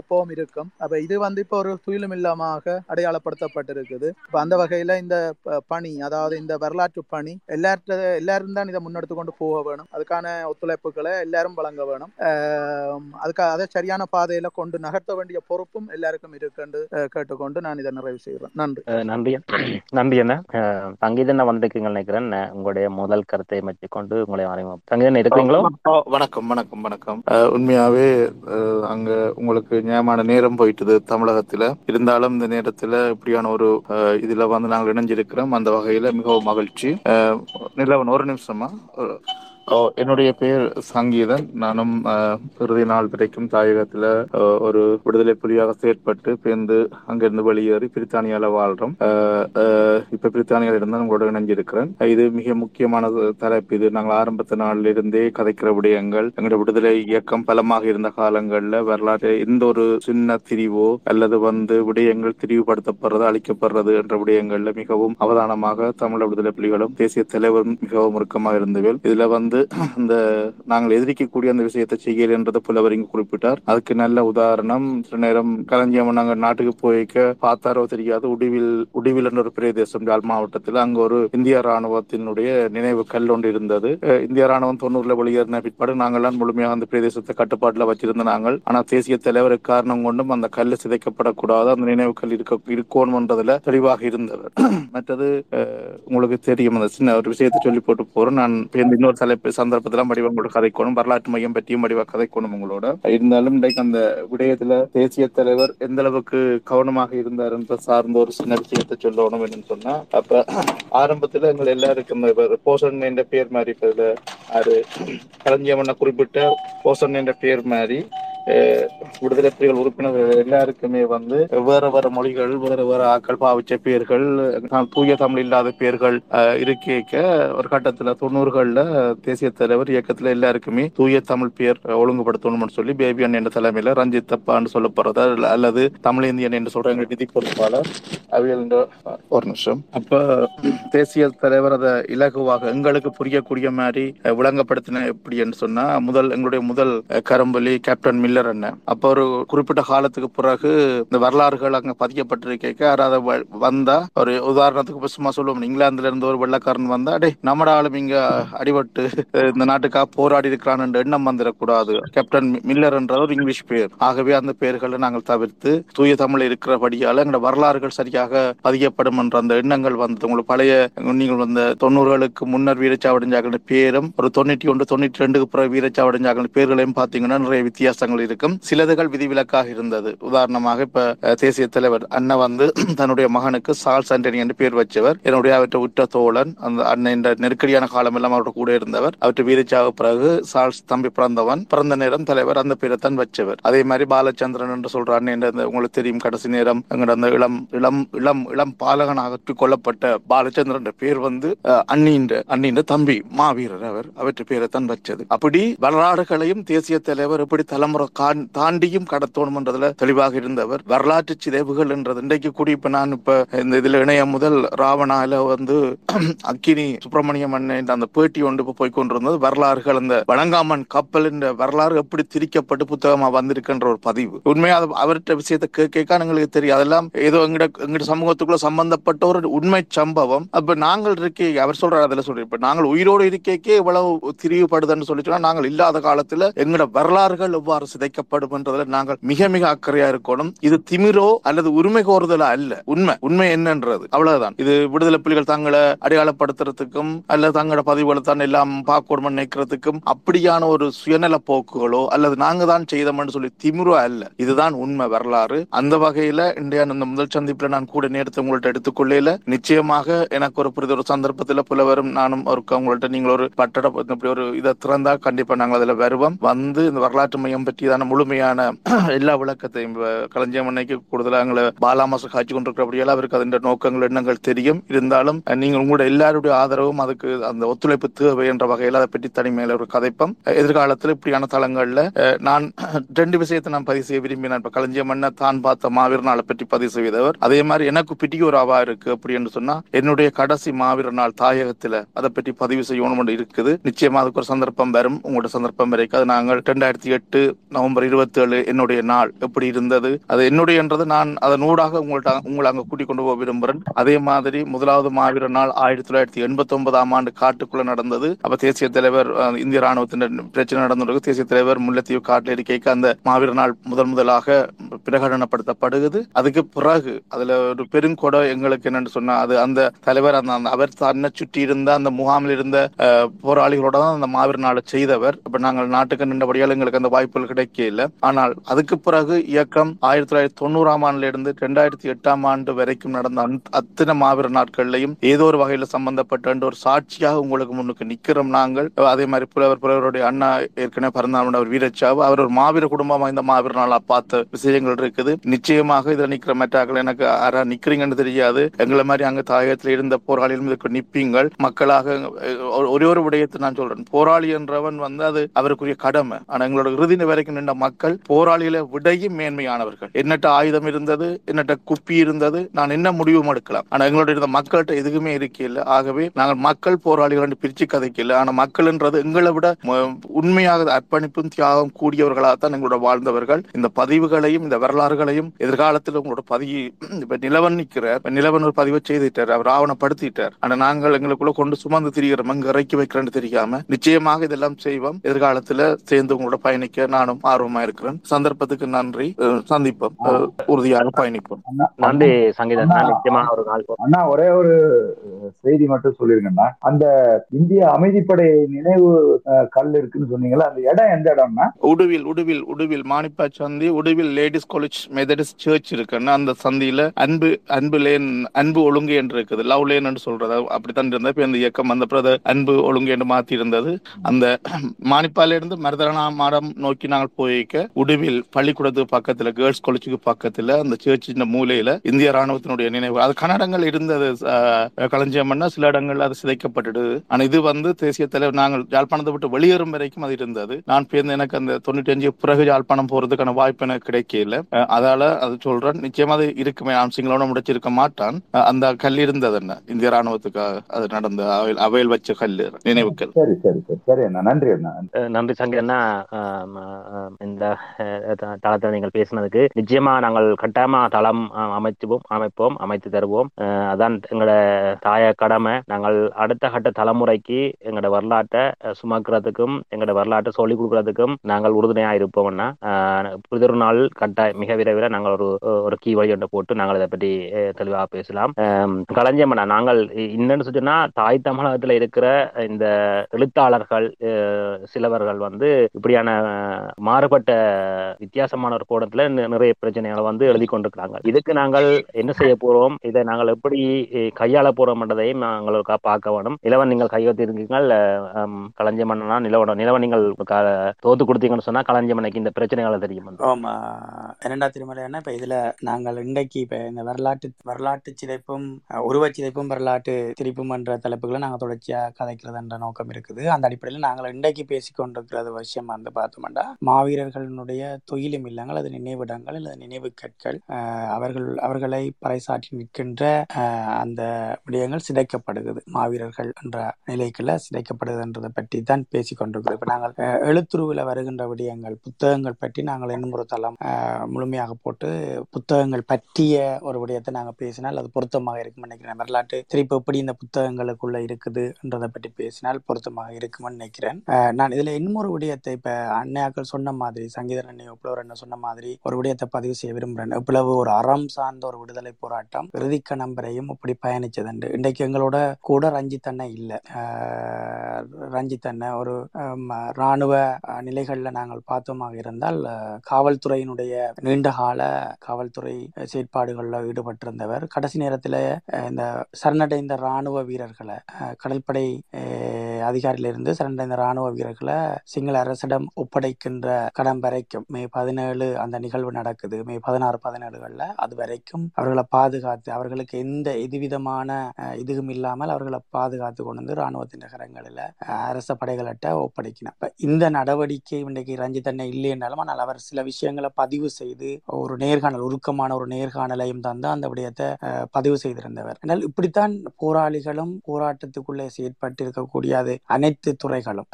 எப்பவும் இருக்கும். அப்ப இது வந்து இப்போ ஒரு துயிலும் இல்லமாக அடையாளப்படுத்தப்பட்டிருக்குது. இப்ப அந்த வகையில இந்த பணி அதாவது இந்த வரலாற்று பணி எல்லார்ட்ட எல்லாரும் தான் இதை முன்னெடுத்து கொண்டு போக வேணும். அதுக்கான ஒத்துழைப்புகளை எல்லாரும் வழங்க வேணும். அஹ், அதுக்காக அதை சரியான பாதையில கொண்டு நகர்த்த வேண்டிய பொறுப்பும் எல்லாருக்கும் இருக்குன்னு கேட்டுக்கொண்டு நான் இதை நிறைவு செய்கிறேன். நன்றி. அஹ் நன்றி. நன்றி என்ன சங்கீதன் வந்திருக்கீங்க நினைக்கிறேன். உங்களுடைய முதல் கருத்தை மற்றி கொண்டு உங்களை அறிமுகம். சங்கீதன் இருக்கிறீங்களோ வணக்கம் வணக்கம் வணக்கம். உண்மையாவே அங்க உங்களுக்கு நியமான நேரம் போயிட்டுது தமிழகத்துல. இருந்தாலும் இந்த நேரத்துல இப்படியான ஒரு அஹ், இதுல வந்து நாங்கள் இணைஞ்சிருக்கிறோம். அந்த வகையில மிகவும் மகிழ்ச்சி. அஹ், நிலவன் ஒரு நிமிஷமா என்னுடைய பேர் சங்கீதன். நானும் இறுதி நாள் வரைக்கும் தாயகத்துல ஒரு விடுதலை புலியாக செயற்பட்டு பேர்ந்து அங்கிருந்து வெளியேறி பிரித்தானியால வாழ்றோம். இப்ப பிரித்தானியால இருந்து உங்களோட இணைஞ்சிருக்கிறேன். இது மிக முக்கியமான தலைப்பு. இது நாங்கள் ஆரம்பத்த நாளில் இருந்தே கதைக்கிற விடயங்கள். எங்களுடைய விடுதலை இயக்கம் பலமாக இருந்த காலங்கள்ல வரலாற்று எந்த ஒரு சின்ன திரிவோ அல்லது வந்து விடயங்கள் திரிவுபடுத்தப்படுறது அழிக்கப்படுறது என்ற விடயங்கள்ல மிகவும் அவதானமாக தமிழ் விடுதலை புலிகளும் தேசிய தலைவரும் மிகவும் முருக்கமாக இருந்தவர் இதுல வந்து இந்த நாங்கள் எதிர்க்கக்கூடிய அந்த விஷயத்தை செய்யல் என்றதை புலவர் இங்கு குறிப்பிட்டார். அதுக்கு நல்ல உதாரணம் சில நேரம் களஞ்சியம் நாங்கள் நாட்டுக்கு போய்க்க பார்த்தாரோ தெரியாது. உடிவில் உடிவில் என்ற ஒரு பிரதேசம் யாழ் மாவட்டத்தில் அங்கு ஒரு இந்திய ராணுவத்தினுடைய நினைவு கல் ஒன்று இருந்தது. இந்திய ராணுவம் தொண்ணூறுல வெளியேறின பிற்பாடு நாங்கள்லாம் முழுமையாக அந்த பிரதேசத்தை கட்டுப்பாட்டில் வச்சிருந்த நாங்கள். ஆனால் தேசிய தலைவர் காரணம் கொண்டும் அந்த கல் சிதைக்கப்படக்கூடாது அந்த நினைவு கல் இருக்க இருக்கணும்ன்றதுல தெளிவாக இருந்தது மற்றது உங்களுக்கு தெரியும் அந்த சின்ன ஒரு விஷயத்தை சொல்லி போட்டு போறோம். நான் இன்னொரு தலைப்பு சந்தர்ப்பத்தில் வடிவம் கதைக்கணும் வரலாற்று மையம் பற்றியும் வடிவ கதைக்கணும் உங்களோட. இருந்தாலும் இன்றைக்கு அந்த விடயத்துல தேசிய தலைவர் எந்த அளவுக்கு கவனமாக இருந்தார் என்ற சார்ந்த ஒரு சின்ன விஷயத்தை சொல்லணும் என்று சொன்னா அப்ப ஆரம்பத்துல எங்கள் எல்லாருக்கும் போஷன் போசன் என்ற பேர் மாதிரி இப்ப இதுல ஆறு குறிப்பிட்ட போசன் என்ற பேர் மாதிரி விடுதலை புலிகள் உறுப்பினர்கள் எல்லாருக்குமே வந்து வேற வேற மொழிகள் வேற வேற ஆக்கள் பாவிச்ச பேர்கள் தூய தமிழ் இல்லாத பேர்கள் இருக்க ஒரு கட்டத்துல தொண்ணூறுகள்ல தேசிய தலைவர் இயக்கத்துல எல்லாருக்குமே தூய தமிழ் பேர் ஒழுங்குபடுத்தணும்னு சொல்லி பேபி அண்ணன் என்ற தலைமையில ரஞ்சித் தப்பான்னு சொல்ல போறதா அல்லது தமிழ் இந்தியன் என்று சொல்ற எங்க நிதி பொறுப்பாளர் அவியல் ஒரு நிமிஷம். அப்ப தேசிய தலைவர் அதை இலகுவாக எங்களுக்கு புரியக்கூடிய மாதிரி விளங்கப்படுத்தின விளங்கப்படுத்தின எப்படின்னு சொன்னா முதல் எங்களுடைய முதல் கரம்பலி கேப்டன் மில் மில்லர் அண்ணன் அப்ப ஒரு குறிப்பிட்ட காலத்துக்கு பிறகு இந்த வரலாறுகள் அங்க பதிக்கப்பட்டிருக்க யாராவது வ- வந்தா ஒரு உதாரணத்துக்கு இப்ப சும்மா சொல்லுவோம். இங்கிலாந்துல இருந்து ஒரு வெள்ளக்காரன் வந்தா டே நம்மட ஆளும் இங்க அடிபட்டு இந்த நாட்டுக்காக போராடி இருக்கிறான் என்ற எண்ணம் வந்துடக்கூடாது. கேப்டன் மில்லர் என்ற ஒரு இங்கிலீஷ் பேர். ஆகவே அந்த பெயர்களை நாங்கள் தவிர்த்து தூய தமிழ் இருக்கிறபடியால எங்களோட வரலாறுகள் சரியாக பதியப்படும் என்ற அந்த எண்ணங்கள் வந்தது. உங்களுக்கு பழைய நீங்கள் வந்த தொண்ணூறுகளுக்கு முன்னர் வீரச்சாவடிஞ்சாக்கள் பேரும் ஒரு தொண்ணூற்றி ஒன்று தொண்ணூற்றி ரெண்டுக்கு பிறகு வீரச்சாவடிஞ்சாக்கள் பேர்களையும் பார்த்தீங்கன்னா நிறைய வித்தியாசங்கள் இருக்கும் சிலதுகள் விதிவிலக்காக இருந்தது. உதாரணமாக இப்ப தேசிய தலைவர் அண்ணன் வந்து தன்னுடைய மகனுக்கு சால்ஸ் ஆண்டனி என்று பேர் வச்சவர். என்னுடைய அவற்றை உற்ற தோழன் அந்த அண்ணன் நெருக்கடியான காலம் எல்லாம் அவரோட கூட இருந்தவர். அவற்றை வீரச்சாக பிறகு சால்ஸ் தம்பி பிறந்தவன் பிறந்த நேரம் தலைவர் அந்த பேரை தான் வச்சவர். அதே மாதிரி பாலச்சந்திரன் என்று சொல்ற அண்ணன் உங்களுக்கு தெரியும் கடைசி நேரம் எங்களோட அந்த இளம் இளம் இளம் இளம் பாலகன் அகற்றி கொல்லப்பட்ட பாலச்சந்திரன் பேர் வந்து அஹ், அண்ணின்ற அண்ணின்ற தம்பி மாவீரர் அவர். அவற்றை பேரை தான் வச்சது. அப்படி வரலாறுகளையும் தேசிய தலைவர் எப்படி தலைமுறை தாண்டியும் கடத்தணும்ன்றதுல தெளிவாக இருந்தவர். வரலாற்று சிதைவுகள் என்றது. இன்றைக்கு கூடி இப்ப நான் இப்ப இந்த இதுல இணைய முதல் ராவணால வந்து அக்கினி சுப்பிரமணியம் அண்ணன் அந்த பேட்டி ஒன்று போய் கொண்டிருந்தது. வரலாறுகள் அந்த வணங்காமன் கப்பல் என்ற வரலாறு எப்படி திரிக்கப்பட்டு புத்தகமா வந்திருக்கின்ற ஒரு பதிவு. உண்மையா அவர்கிட்ட விஷயத்தை கே- கேட்க எங்களுக்கு தெரியும். அதெல்லாம் ஏதோ எங்கட எங்கட சமூகத்துக்குள்ள சம்பந்தப்பட்ட ஒரு உண்மை சம்பவம். அப்ப நாங்கள் இருக்கே அவர் சொல்றாரு அதுல சொல்றேன் இப்ப நாங்கள் உயிரோடு இருக்கேக்கே இவ்வளவு திரிவுபடுதுன்னு சொல்லி சொன்னா நாங்கள் இல்லாத காலத்துல எங்கட வரலாறுகள் எவ்வாறு சிதைக்கப்படும் என்றதில் நாங்கள் மிக மிக அக்கறையா இருக்கணும். இது திமிரோ அல்லது உரிமை கோருதலா அல்ல. உண்மை. உண்மை என்னன்றது. அவ்வளவுதான். இது விடுதலை புலிகள் தங்களை அடையாளப்படுத்துறதுக்கும் அல்லது தங்களோட பதிவுகளை தான் எல்லாம் பார்க்கணும் நினைக்கிறதுக்கும் அப்படியான ஒரு சுயநல போக்குகளோ அல்லது நாங்க தான் செய்தோம்னு சொல்லி திமிரோ அல்ல. இதுதான் உண்மை வரலாறு. அந்த வகையில இன்றைய அந்த முதல் சந்திப்புல நான் கூட நேரத்தை உங்கள்ட்ட எடுத்துக்கொள்ளையில நிச்சயமாக எனக்கு ஒரு புரித ஒரு சந்தர்ப்பத்துல புலவரும் நானும் ஒரு உங்கள்ட்ட நீங்கள் ஒரு பட்டட இப்படி ஒரு இதை திறந்தா கண்டிப்பா நாங்கள் அதுல வருவோம். வந்து இந்த வரலாற்று மையம் மீதான முழுமையான எல்லா விளக்கத்தையும் இப்ப களஞ்சியம் அன்னைக்கு கூடுதலாக எங்களை பாலாமாசம் காட்சி கொண்டிருக்கிறபடியால் அவருக்கு அதன் நோக்கங்கள் எண்ணங்கள் தெரியும். இருந்தாலும் நீங்கள் உங்களோட எல்லாருடைய ஆதரவும் அதுக்கு அந்த ஒத்துழைப்பு தேவை என்ற வகையில் அதை பற்றி தனிமையில ஒரு கதைப்பம். எதிர்காலத்தில் இப்படியான தளங்கள்ல நான் ரெண்டு விஷயத்தை நான் பதிவு செய்ய விரும்பினேன். இப்ப களஞ்சியம் மன்ன தான் பார்த்த மாவீர நாளை பற்றி பதிவு செய்தவர். அதே மாதிரி எனக்கு பிடிக்க ஒரு அவா இருக்கு அப்படின்னு சொன்னா என்னுடைய கடைசி மாவீர நாள் தாயகத்துல அதை பற்றி பதிவு செய்யணும் இருக்குது. நிச்சயமா அதுக்கு ஒரு சந்தர்ப்பம் வரும். உங்களோட சந்தர்ப்பம் வரைக்கும் அது நாங்கள் ரெண்டாயிரத்தி எட்டு நவம்பர் இருபத்தி ஏழு என்னுடைய நாள் எப்படி இருந்தது? அது என்னுடையன்றது நான் அதன் ஊடாக உங்கள்ட்ட உங்களை அங்க கூட்டிக் கொண்டு போக விரும்புகிறேன். அதே மாதிரி முதலாவது மாவீர நாள் ஆயிரத்தி தொள்ளாயிரத்தி எண்பத்தி ஒன்பதாம் ஆண்டு காட்டுக்குள்ள நடந்தது. அப்ப தேசிய தலைவர் இந்திய ராணுவத்தின் பிரச்சனை நடந்திருக்கு தேசிய தலைவர் முல்லைத்தீவு காட்டில் இருக்கைக்கு அந்த மாவீர நாள் முதன் முதலாக பிரகடனப்படுத்தப்படுகிறது. அதுக்கு பிறகு அதுல ஒரு பெருங்கொடை எங்களுக்கு என்னன்னு சொன்னா அது அந்த தலைவர் அந்த அந்த அவர் தன்னை சுற்றி இருந்த அந்த முகாமில் இருந்த போராளிகளோட தான் அந்த மாவீர நாளை செய்தவர். இப்ப நாங்கள் நாட்டுக்கு நின்றபடியால் எங்களுக்கு அந்த வாய்ப்புகள் கிடைக்கல ஆனால் அதுக்கு பிறகு இயக்கம் ஆயிரத்தி தொள்ளாயிரத்தி தொண்ணூறாம் ஆண்டுல இருந்து ரெண்டாயிரத்தி எட்டாம் ஆண்டு வரைக்கும் நடந்த அத்தனை மாவீர நாட்கள்லையும் ஏதோ ஒரு வகையில சம்பந்தப்பட்ட ஒரு சாட்சியாக உங்களுக்கு முன்னுக்கு நிக்கிறோம் நாங்கள். அதே மாதிரி புலவர் புலவருடைய அண்ணா ஏற்கனவே பிறந்தாள் அவர் வீரச்சாவு. அவர் ஒரு மாவீர குடும்பமா இந்த மாவீர நாளா பார்த்த விஷயங்கள் இருக்குது. நிச்சயமாக இதுல நிக்கிற மற்றாக்கள் எனக்கு யாரா நிக்கிறீங்கன்னு தெரியாது. எங்களை மாதிரி அங்க தாயகத்தில் இருந்த போராளிகளும் இதுக்கு நிப்பீங்கள். மக்களாக ஒரே ஒரு விடயத்தை நான் சொல்றேன். போராளி என்றவன் வந்து அது அவருக்குரிய கடமை. ஆனா எங்களோட இறுதி வரைக்கும் நின்ற மக்கள் போராளிகளை விடையும் மேன்மையானவர்கள். என்னட்ட ஆயுதம் இருந்தது என்னட்ட குப்பி இருந்தது நான் என்ன முடிவும் எடுக்கலாம்? ஆனா எங்களோட இருந்த மக்கள்கிட்ட எதுவுமே இருக்கையில்லை. ஆகவே நாங்கள் மக்கள் போராளிகள் என்று பிரிச்சு கதைக்கல ஆனா மக்கள்ன்றது எங்களை விட உண்மையாக அர்ப்பணிப்பும் தியாகம் கூடியவர்களாக தான் எங்களோட வாழ்ந்தவர்கள். இந்த பதிவுகளையும் இந்த வரலாறுகளையும் எதிர்காலத்தில் உங்களோட பதிவு இப்ப நிலவன் நிற்கிறார். நிலவன் ஒரு பதிவை செய்துட்டார் அவர் ஆவணப்படுத்திட்டார் ஆனா நாங்கள் எங்களுக்குள்ள கொண்டு சுமந்து திரிகிறோம். அங்க இறக்கி வைக்கிறேன்னு தெரியாம நிச்சயமாக இதெல்லாம் செய்வோம். எதிர்காலத்துல சேர்ந்து உங்களோட பயணிக்க நானும் ஆர்வமா இருக்கிறேன். சந்தர்ப்பத்துக்கு நன்றி. சந்திப்போம். உறுதியாக பயணிப்போம். நன்றி சங்கீதா. நிச்சயமா ஒரு நாள் அண்ணா ஒரே செய்தி மட்டும் சொல்லிருங்கண்ணா. அந்த இந்திய அமைதிப்படை நினைவு கல் இருக்குன்னு சொன்னீங்களா அந்த இடம் எந்த இடம்னா உடுவில் உடுவில் உடுவில் மானிப்பா சந்தி Uduvil ladies college Methodist church இருக்குன்னா அந்த சந்தியில அன்பு அன்பு லேன் அன்பு ஒழுங்கு என்று இருக்குது. லவ் லேன் என்று சொல்றது அப்படித்தான் இருந்தது. இப்ப இந்த இயக்கம் வந்த பிறகு அன்பு ஒழுங்கு என்று மாத்தி இருந்தது அந்த மானிப்பால இருந்து மருதரணா மாடம் நோக்கி நாங்கள் போய்க்க உடுவில் பள்ளிக்கூடத்துக்கு பக்கத்துல கேர்ள்ஸ் காலேஜுக்கு பக்கத்துல அந்த சர்ச்சின் மூலையில இந்திய ராணுவத்தினுடைய நினைவு. அது கன்னடங்கள் இருந்தது களஞ்சியம்னா சில இடங்கள் அது சிதைக்கப்பட்டது. ஆனா இது வந்து தேசிய தலைவர் நாங்கள் யாழ்ப்பாணத்தை விட்டு வெளியேறும் வரைக்கும் அது இருந்தது. நான் பேருந்து எனக்கு அந்த தொண்ணூற்றி அஞ்சு பிறகு யாழ்ப்பாணம் போறதுக்கான வாய்ப்பு எனக்கு கிடைக்கல அதால அது சொல்றேன் நிச்சயமா அது இருக்குமே. நான் சிங்களோட முடிச்சிருக்க மாட்டான். அந்த கல் இருந்தது என்ன? இந்திய ராணுவத்துக்காக அது நடந்த அவையில் அவையில் வச்ச கல் நினைவுக்கல். சரி சரி சரி. சரி அண்ணா. நன்றி அண்ணா. நன்றி ஆம், இந்த தளத்தில் நீங்கள் பேசினதுக்கு நிச்சயமா நாங்கள் கட்டாயமா தளம் அமைச்சுவோம் அமைப்போம் அமைத்து தருவோம். அதான் எங்களோட தாய கடமை. நாங்கள் அடுத்த கட்ட தலைமுறைக்கு எங்களோட வரலாற்றை சுமக்கிறதுக்கும் எங்களோட வரலாற்றை சொல்லிக் கொடுக்கறதுக்கும் நாங்கள் உறுதுணையா இருப்போம்னா அஹ், புதிர் நாள் கட்டாய மிக விரைவில் நாங்கள் ஒரு ஒரு கீ வழி ஒன்றை போட்டு நாங்கள் இதை பற்றி தெளிவாக பேசலாம். அஹ், நாங்கள் இன்னொன்னு சொன்னா தாய் தமிழகத்துல இருக்கிற இந்த எழுத்தாளர்கள் அஹ், சிலவர்கள் வந்து இப்படியான மாறுபட்ட வித்தியாசமான ஒரு கோணத்துல நிறைய பிரச்சனைகளை வந்து எழுதி கொண்டிருக்கிறாங்க. இதுக்கு நாங்கள் என்ன செய்ய போறோம்? இதை நாங்கள் எப்படி கையாள போறோம்ன்றதையும் நாங்கள் ஒருக்கா பார்க்க வேணும். இலவன் நீங்கள் கையெழுத்திருக்கீங்கள் களஞ்ச மன்னனா நிலவனம் நிலவன் நீங்கள் க- தோத்து கொடுத்தீங்கன்னு சொன்னா களஞ்ச மன்னைக்கு இந்த பிரச்சனைகளை தெரியும் ஆமா. இரண்டா திருமலையான இப்ப இதுல நாங்கள் இன்றைக்கு இப்ப இந்த வரலாற்று வரலாற்று சிதைப்பும் உருவச் சிதைப்பும் வரலாற்று திரிப்பும் என்ற தலைப்புகளை நாங்கள் தொடர்ச்சியா கதைக்கிறது என்ற நோக்கம் இருக்குது. அந்த அடிப்படையில் நாங்கள் இன்றைக்கு பேசிக்கொண்டிருக்கிறது விஷயம் வந்து பார்த்தோம்னா மாவீரர்களினுடைய தொயிலும் இல்லங்கள் அது நினைவிடங்கள் அல்லது நினைவு கற்கள் அவர்கள் அவர்களை பறைசாற்றி நிற்கின்ற அந்த விடயங்கள் சிதைக்கப்படுகிறது. மாவீரர்கள் என்ற நிலைக்குள்ள சிதைக்கப்படுதுன்றதை பற்றி தான் பேசிக் கொண்டிருக்கிறோம் இப்ப நாங்கள் எழுத்துருவில் வருகின்ற விடயங்கள் புத்தகங்கள் பற்றி நாங்கள் இன்னும் ஒரு தளம் முழுமையாக போட்டு புத்தகங்கள் பற்றிய ஒரு விடயத்தை நாங்கள் பேசினால் அது பொருத்தமாக இருக்கும் நினைக்கிறேன். வரலாற்று திருப்பி எப்படி இந்த புத்தகங்களுக்குள்ள இருக்குதுன்றதை பற்றி பேசினால் பொருத்தமாக இருக்கும்னு நினைக்கிறேன். நான் இதுல இன்னும் ஒரு விடயத்தை இப்ப அன்னையாக்கள் சொன்ன மாதிரி சங்கீதன் அண்ணி உப்புலவர் என்ன சொன்ன மாதிரி ஒரு விடயத்தை பதிவு செய்ய விரும்புகிறேன் இவ்வளவு ஒரு அறம் சார்ந்த ஒரு விடுதலை போராட்டம். இறுதிக்க நம்பரையும் இப்படி பயணிச்சதுண்டு. இன்றைக்கு எங்களோட கூட ரஞ்சித் அண்ணன் இல்லை. ரஞ்சித் அண்ணன் ஒரு இராணுவ ராணுவ நாங்கள் பார்த்தோமாக இருந்தால் காவல்துறையினுடைய காவல்துறையினுடைய நீண்டகால காவல்துறை செயற்பாடுகளில் ஈடுபட்டிருந்தவர். கடைசி நேரத்தில் இந்த சரணடைந்த ராணுவ வீரர்களை அஹ், கடற்படை அதிகாரியிலிருந்து சரணடைந்த ராணுவ வீரர்களை சிங்கள அரசிடம் ஒப்படைக்கின்ற கடம் வரைக்கும் மே பதினேழு அந்த நிகழ்வு நடக்குது. மே பதினாறு பதினேழுகளில் அது வரைக்கும் அவர்களை பாதுகாத்து அவர்களுக்கு எந்த எதுவிதமான இதுவும் இல்லாமல் அவர்களை பாதுகாத்து கொண்டு வந்து ராணுவத்தின் நகரங்களில் அரச படைகளிட்ட ஒப்படைக்கணும் இந்த நடவடிக்கை இன்றைக்கு ரஞ்சித் அண்ணன் இல்லை என்றாலும் ஆனால் அவர் சில விஷயங்களை பதிவு செய்து ஒரு நேர்காணல் உருக்கமான ஒரு நேர்காணலையும் தந்து அந்த விடயத்தை பதிவு செய்திருந்தவர். ஆனால் இப்படித்தான் போராளிகளும் போராட்டத்துக்குள்ளே செயற்பட்டு இருக்கக்கூடிய அதாவது அனைத்து துறைகளும்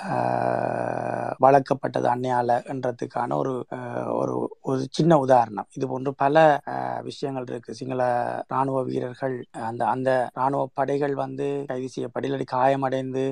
வளர்க்கப்பட்டது அன்னையால என்றதுக்கான ஒரு ஒரு ஒரு சின்ன உதாரணம். இது போன்று பல விஷயங்கள் இருக்கு. சிங்கள ராணுவ வீரர்கள் அந்த அந்த ராணுவ படைகள் வந்து கைது செய்யப்பட்டு இல்லாட்டி காயமடைந்து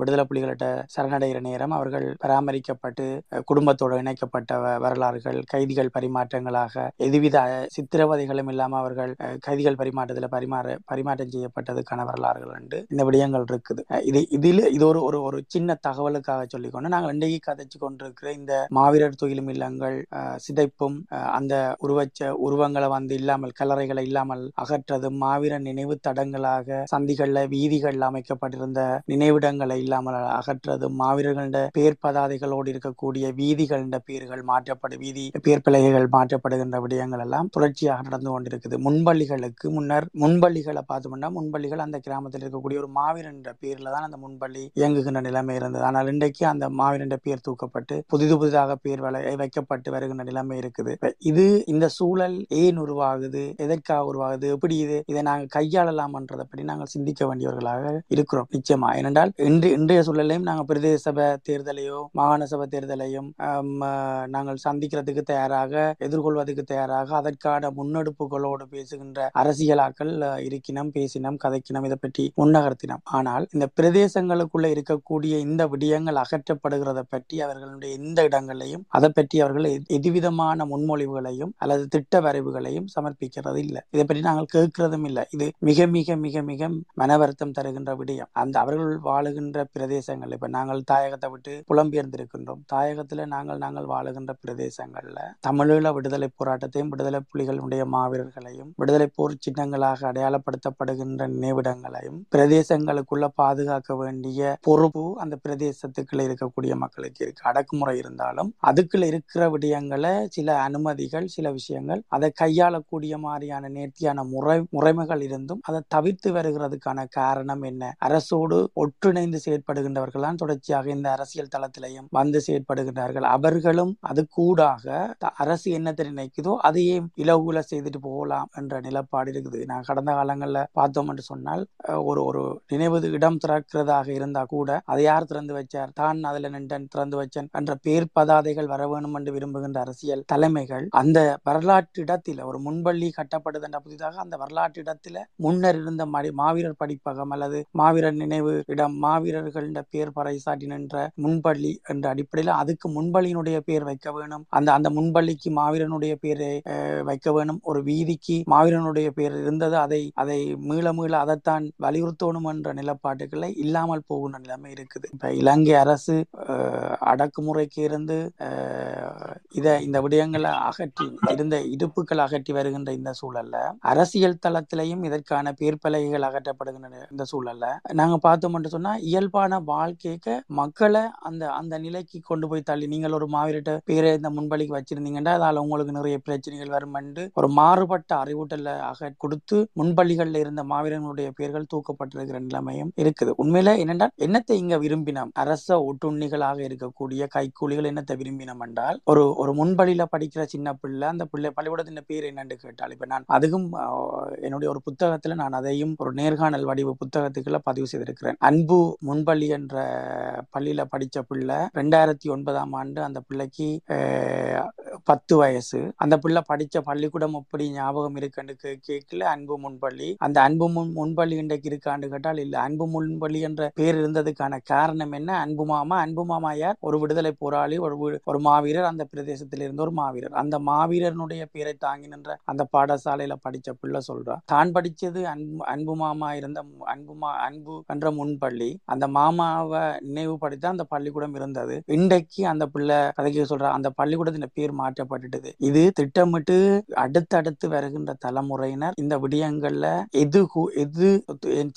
விடுதலை புலிகளிட்ட சரணடைகிற நேரம் அவர்கள் பராமரிக்கப்பட்டு குடும்பத்தோடு இணைக்கப்பட்ட வரலாறுகள் கைதிகள் பரிமாற்றங்களாக எதுவித சித்திரவதைகளும் இல்லாமல் அவர்கள் கைதிகள் பரிமாற்றத்தில் பரிமாற பரிமாற்றம் செய்யப்பட்டதுக்கான வரலாறுகள் உண்டு. இந்த விடயங்கள் இருக்குது. இது இதில் இது ஒரு ஒரு ஒரு சின்ன தகவலுக்காக சொல்லிக்கொண்டு நாங்கள் இன்றைக்கு கதைச்சு கொண்டிருக்கிற இந்த மாவீரர் துயிலும் இல்லங்கள் சிதைப்பும் அந்த உருவச்ச உருவங்களை வந்து இல்லாமல் கல்லறைகளை இல்லாமல் அகற்றதும் மாவீரர் நினைவு தடங்களாக சந்திகள்ல வீதிகளில் அமைக்கப்பட்டிருந்த நினைவிடங்களை இல்லாமல் அகற்றதும் மாவீரர்கள பேர் பதாதைகளோடு இருக்கக்கூடிய வீதிகளின் பேர்கள் மாற்றப்படு வீதி பேர் பிழைகள் மாற்றப்படுகின்ற விடயங்கள் எல்லாம் தொடர்ச்சியாக நடந்து கொண்டிருக்குது. முன்பள்ளிகளுக்கு முன்னர் முன்பள்ளிகளை பார்த்தோம்னா முன்பள்ளிகள் அந்த கிராமத்தில் இருக்கக்கூடிய ஒரு மாவீரன் என்ற பேர்ல தான் அந்த முன்பள்ளி இயங்குகின்ற நிலைமை இருந்தது. ஆனால் இன்றைக்கு அந்த மாவீரண்ட பேர் தூக்கப்பட்டு புதிது புதிதாக பேர் வைக்கப்பட்டு வருகின்ற நிலைமை இருக்குது. இது இந்த சூழல் ஏன் உருவாகுது? எதற்காக உருவாகுது? எப்படி இது? இதை நாங்கள் கையாளலாம்ன்றதை பற்றி நாங்கள் சிந்திக்க வேண்டியவர்களாக இருக்கிறோம். நிச்சயமா. ஏனென்றால் இன்று இன்றைய சூழலையும் நாங்கள் பிரதேச சபை தேர்தலையோ மாகாண சபை தேர்தலையும் நாங்கள் சந்திக்கிறதுக்கு தயாராக எதிர்கொள்வதற்கு தயாராக அதற்கான முன்னெடுப்புகளோடு பேசுகின்ற அரசியலாக்கள் இருக்கினம் பேசினம் கதைக்கினம் இதை பற்றி முன்னகர்த்தினம். ஆனால் இந்த பிரதேசங்களுக்குள்ள இருக்கக்கூடிய இந்த விடயங்கள் அகற்றப்படுகிறத பற்றி அவர்களுடைய எந்த இடங்களையும் அதை பற்றி அவர்கள் எதுவிதமான முன்மொழிவுகளையும் அல்லது திட்ட வரைவுகளையும் சமர்ப்பிக்கிறது இல்லை. இதை பற்றி நாங்கள் கேட்கிறதும் இல்லை. இது மிக மிக மிக மிக மன வருத்தம் தருகின்ற விடயம். அந்த அவர்கள் வாழுகின்ற பிரதேசங்கள் இப்ப நாங்கள் தாயகத்தை விட்டு புலம்பெயர்ந்திருக்கின்றோம் தாயகத்துல நாங்கள் நாங்கள் வாழுகின்ற பிரதேசங்கள்ல தமிழீழ விடுதலை போராட்டத்தையும் விடுதலை புலிகளுடைய மாவீரர்களையும் விடுதலை போர் சின்னங்களாக அடையாளப்படுத்தப்படுகின்ற நினைவிடங்களையும் பிரதேசங்களுக்குள்ள பாதுகாக்க வேண்டிய பொறுப்பு அந்த பிரதேசத்துக்குள்ள இருக்கக்கூடிய மக்களுக்கு இருக்கு. அடக்குமுறை இருந்தாலும் அதுக்குள்ள இருக்கிற விடயங்களை சில அனுமதிகள் சில விஷயங்கள் அதை கையாளக்கூடிய மாதிரியான நேர்த்தியான முறை முறைமைகள் இருந்தும் அதை தவிர்த்து வருகிறதுக்கான காரணம் என்ன? அரசோடு ஒற்றுணைந்து செயற்படுகின்றவர்கள் தான் தொடர்ச்சியாக இந்த அரசியல் தளத்திலையும் வந்து செயற்படுகின்றார்கள். அவர்களும் அது கூடாக அரசு என்னத்தை நினைக்குதோ அதையே இலகுல செய்துட்டு போகலாம் என்ற நிலப்பாடு இருக்குது. நான் கடந்த காலங்களில் பார்த்தோம் என்று சொன்னால் ஒரு ஒரு நினைவு இடம் திறக்கிறதாக இருந்தால் இருந்தா கூட அதை யார் திறந்து வச்சார்? தான் அதுல நின்றன் திறந்து வச்சன் என்ற பேர் பதாதைகள் வர வேணும் என்று விரும்புகின்ற அரசியல் தலைமைகள் அந்த வரலாற்று இடத்தில ஒரு முன்பள்ளி கட்டப்படுது என்ற புதிதாக அந்த வரலாற்று இடத்துல முன்னர் இருந்த மடி- மாவீரர் படிப்பகம் அல்லது மாவீரர் நினைவு இடம் மாவீரர்கள் பேர் பறைசாட்டி நின்ற முன்பள்ளி என்ற அடிப்படையில் அதுக்கு முன்பள்ளியினுடைய பேர் வைக்க வேணும். அந்த அந்த முன்பள்ளிக்கு மாவீரனுடைய பேரை அஹ், வைக்க வேணும். ஒரு வீதிக்கு மாவீரனுடைய பேர் இருந்தது. அதை அதை மீள மீள அதைத்தான் வலியுறுத்தணும் என்ற நிலப்பாட்டுகளை இல்லாமல் போகும் போகின்ற நிலைமை இருக்குது. இப்ப இலங்கை அரசு அடக்குமுறைக்கு இருந்து இதை இத இந்த விடயங்களை அகற்றி இருந்த இடுப்புகள் அகற்றி வருகின்ற இந்த சூழல்ல அரசியல் தளத்திலையும் இதற்கான பேர்பலகைகள் அகற்றப்படுகின்ற இந்த சூழல்ல. நாங்க பார்த்தோம் என்று சொன்னா இயல்பான வாழ்க்கைக்கு மக்களை அந்த அந்த நிலைக்கு கொண்டு போய் தள்ளி நீங்கள் ஒரு மாவீரட்ட பேரை இந்த முன்பலிக்கு வச்சிருந்தீங்கன்னா அதால உங்களுக்கு நிறைய பிரச்சனைகள் வரும் என்று ஒரு மாறுபட்ட அறிவூட்டல அக கொடுத்து முன்பள்ளிகள்ல இருந்த மாவீரர்களுடைய பெயர்கள் தூக்கப்பட்டிருக்கிற நிலைமையும் இருக்குது. உண்மையில என்னென்றால் என்னத்தை இங்க விரும்பினோம்? அரச ஒட்டுண்ணிகளாக இருக்கக்கூடிய கைக்கூலிகள் என்னத்தை விரும்பினோம் என்றால் ஒரு ஒரு முன்பள்ளியில படிக்கிற சின்ன பிள்ளை அந்த பிள்ளை பள்ளிக்கூடத்தின் பேர் என்னன்னு கேட்டால் இப்ப நான் அதுவும் என்னுடைய ஒரு புத்தகத்துல நான் அதையும் ஒரு நேர்காணல் வடிவு புத்தகத்துக்குள்ள பதிவு செய்திருக்கிறேன். அன்பு முன்பள்ளி என்ற பள்ளியில படிச்ச பிள்ளை ரெண்டாயிரத்தி ஒன்பதாம் ஆண்டு அந்த பிள்ளைக்கு பத்து வயசு. அந்த பிள்ளை படிச்ச பள்ளிக்கூடம் எப்படி ஞாபகம் இருக்குன்னு கே- கேட்கல. அன்பு முன்பள்ளி. அந்த அன்பு முன் முன்பள்ளி இன்றைக்கு இருக்கான்னு கேட்டால் இல்ல அன்பு முன்பள்ளி என்ற பேர் இருந்ததுக்கான காரணம் என்ன? அன்பு மாமா அன்பு மாமா யார் ஒரு விடுதலை போராளி ஒரு ஒரு மாவீரர் அந்த பிரதேசத்தில் இருந்த ஒரு மாவீரர். அந்த மாவீரனுடைய பேரை தாங்கி நின்ற அந்த பாடசாலையில படிச்ச பிள்ளை சொல்றா தான் படிச்சது அன்பு அன்பு மாமா இருந்த அன்பு மா அன்பு என்ற முன்பள்ளி அந்த மாமாவை நினைவுபடுத்த அந்த பள்ளிக்கூடம் இருந்தது. இன்றைக்கு அந்த பிள்ளை கதைக்கு சொல்ற அந்த பள்ளிக்கூடத்தின் பேர் மாற்றப்பட்டுட்டது. இது திட்டமிட்டு அடுத்தடுத்து வருகின்ற தலைமுறையினர் இந்த விடயங்கள்ல எது எது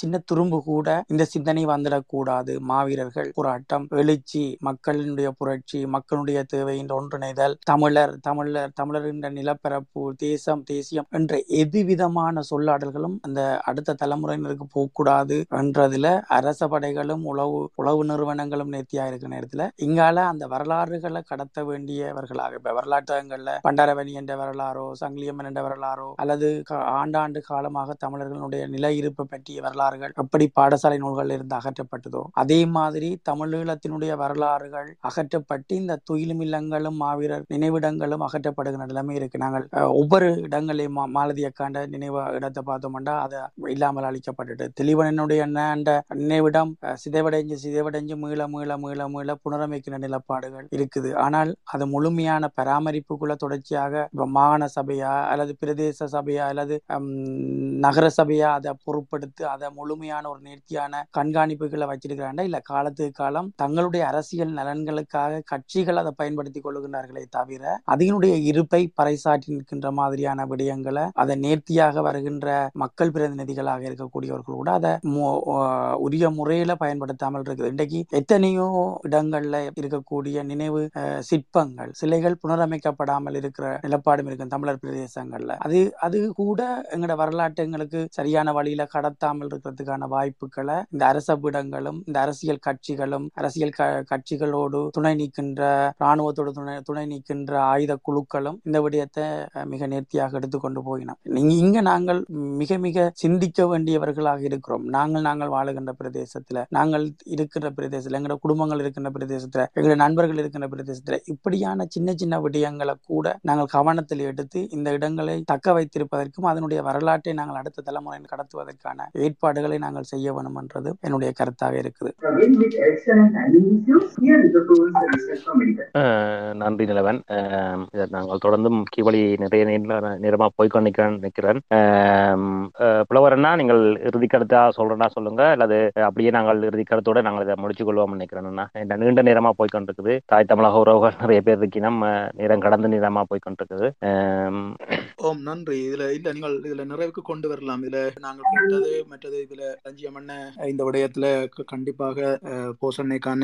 சின்ன துரும்பு கூட இந்த சிந்தனை வந்துடக்கூடாது கூடாது. மாவீரர்கள் போராட்டம் எழுச்சி மக்களினுடைய புரட்சி மக்களுடைய தேவை என்ற ஒன்றிணைதல் தமிழர் தமிழர் தமிழர் என்ற நிலப்பரப்பு தேசம் தேசியம் என்ற எதுவிதமான சொல்லாடல்களும் அந்த அடுத்த தலைமுறையினருக்கு போகக்கூடாது என்றதுல அரச படைகளும் உளவு உளவு நிறுவனங்களும் நேர்த்தியா இருக்கிற நேரத்துல இங்கால அந்த வரலாறுகளை கடத்த வேண்டியவர்களாக இப்ப வரலாற்றங்கள்ல பண்டாரவணி என்ற வரலாறோ சங்கிலியம்மன் என்ற வரலாறோ அல்லது க- ஆண்டாண்டு காலமாக தமிழர்களுடைய நில இருப்பு பற்றிய வரலாறுகள் எப்படி பாடசாலை நூல்கள் இருந்து அகற்றப்பட்டதோ அதே மாதிரி தமிழீழத்தினுடைய வரலாறுகள் அகற்றப்பட்டு இந்த துயிலும் இல்லங்களும் மாவீரர் நினைவிடங்களும் அகற்றப்படுகிற நிலைமை இருக்கு. நாங்கள் ஒவ்வொரு இடங்களையும் மாலதி அக்காண்ட நினைவு இடத்தை பார்த்தோம்னா அது இல்லாமல் அழிக்கப்பட்டுட்டு. தெளிவனனுடைய நினைவிடம் சிதைவடைஞ்சு சிதைவடைஞ்சு மீள மீள மீள மீள புனரமைக்கிற நிலப்பாடுகள் இருக்குது. ஆனால் அது முழுமையான பராமரிப்புக்குள்ள தொடர்ச்சியாக மாகாண சபையா அல்லது பிரதேச சபையா அல்லது நகர சபையா அதை பொருட்படுத்தி அதை முழுமையான ஒரு நேர்த்தியான கண்காணிப்புகளை வச்சிருக்கிறாண்டா இல்ல காலத்துக்கு காலம் தங்களுடைய அரசியல் நலன்களுக்காக கட்சிகள் அதை பயன்படுத்தி கொள்ளுகின்றார்களே தவிர அதனுடைய இருப்பை பறைசாற்றி நிற்கின்ற மாதிரியான விடயங்களை அதை நேர்த்தியாக வருகின்ற மக்கள் பிரதிநிதிகளாக இருக்கக்கூடியவர்கள் கூட அதை உரிய முறையில பயன்படுத்தாமல் இருக்குது. இன்றைக்கு எத்தனையோ இடங்கள்ல இருக்கக்கூடிய நினைவு சிற்பங்கள் சிலைகள் புனரமைக்கப்படாமல் இருக்கிற நிலப்பாடும் இருக்கும் தமிழர் பிரதேசங்கள்ல. அது அது கூட எங்களோட வரலாற்று எங்களுக்கு சரியான வழியில கடத்தாமல் இருக்கிறதுக்கான வாய்ப்புகளை இந்த அரச பீடங்களும் இந்த அரசியல் கட்சிகளும் அரசியல் க- கட்சிகளோடு துணை நிற்கின்ற ராணுவத்தோடு துணை துணை நிற்கின்ற ஆயுத குழுக்களும் இந்த விடயத்தை மிக நேர்த்தியாக எடுத்துக்கொண்டு போயினோம் இங்க நாங்கள் மிக மிக சிந்திக்க வேண்டியவர்களாக இருக்கிறோம். நாங்கள் நாங்கள் வாழுகின்ற பிரதேசத்துல நாங்கள் இருக்கிற பிரதேசத்துல எங்களோட குடும்பங்கள் இருக்கின்ற பிரதேசத்துல எங்களோட நண்பர்கள் இருக்கின்ற பிரதேசத்துல இப்படியான சின்ன சின்ன விடயங்களை கூட நாங்கள் கவனத்தில் எடுத்து இந்த இடங்களை தக்க வைத்திருப்பதற்கும் அதனுடைய வரலாற்றை நாங்கள் அடுத்த தலைமுறையில் கடத்துவதற்கான ஏற்பாடுகளை நாங்கள் செய்ய வேணும் என்றது என்னுடைய கருத்தாக இருக்குது. India. அஹ் நன்றி நிலவன். நாங்கள் தொடர்ந்தும் கீவழி நிறைய நேர- நேரமா போய்க்கொண்டு நிற்கிறேன். புலவரன்னா நீங்கள் இறுதி கருத்தா சொல்றேன்னா சொல்லுங்க. அல்லது அப்படியே நாங்கள் இறுதி கருத்தோட நாங்கள் இதை முடிச்சு கொள்வோம் நினைக்கிறேன்னா இந்த நீண்ட நேரமா போய்க்கொண்டிருக்குது தாய் தமிழக உறவுகள் நிறைய பேர் இருக்கினோம். நேரம் கடந்து நேரமா போய்க்கொண்டிருக்குது அஹ் ஓம் நன்றி. இதுல இல்ல நீங்கள் இதுல நிறைவுக்கு கொண்டு வரலாம். இதுல நாங்கள் கேட்டது மற்றது இதுல ரஞ்சியம் அண்ணன் இந்த விடயத்துல க- கண்டிப்பாக போசண்ணைக்கான போசன்னைக்கான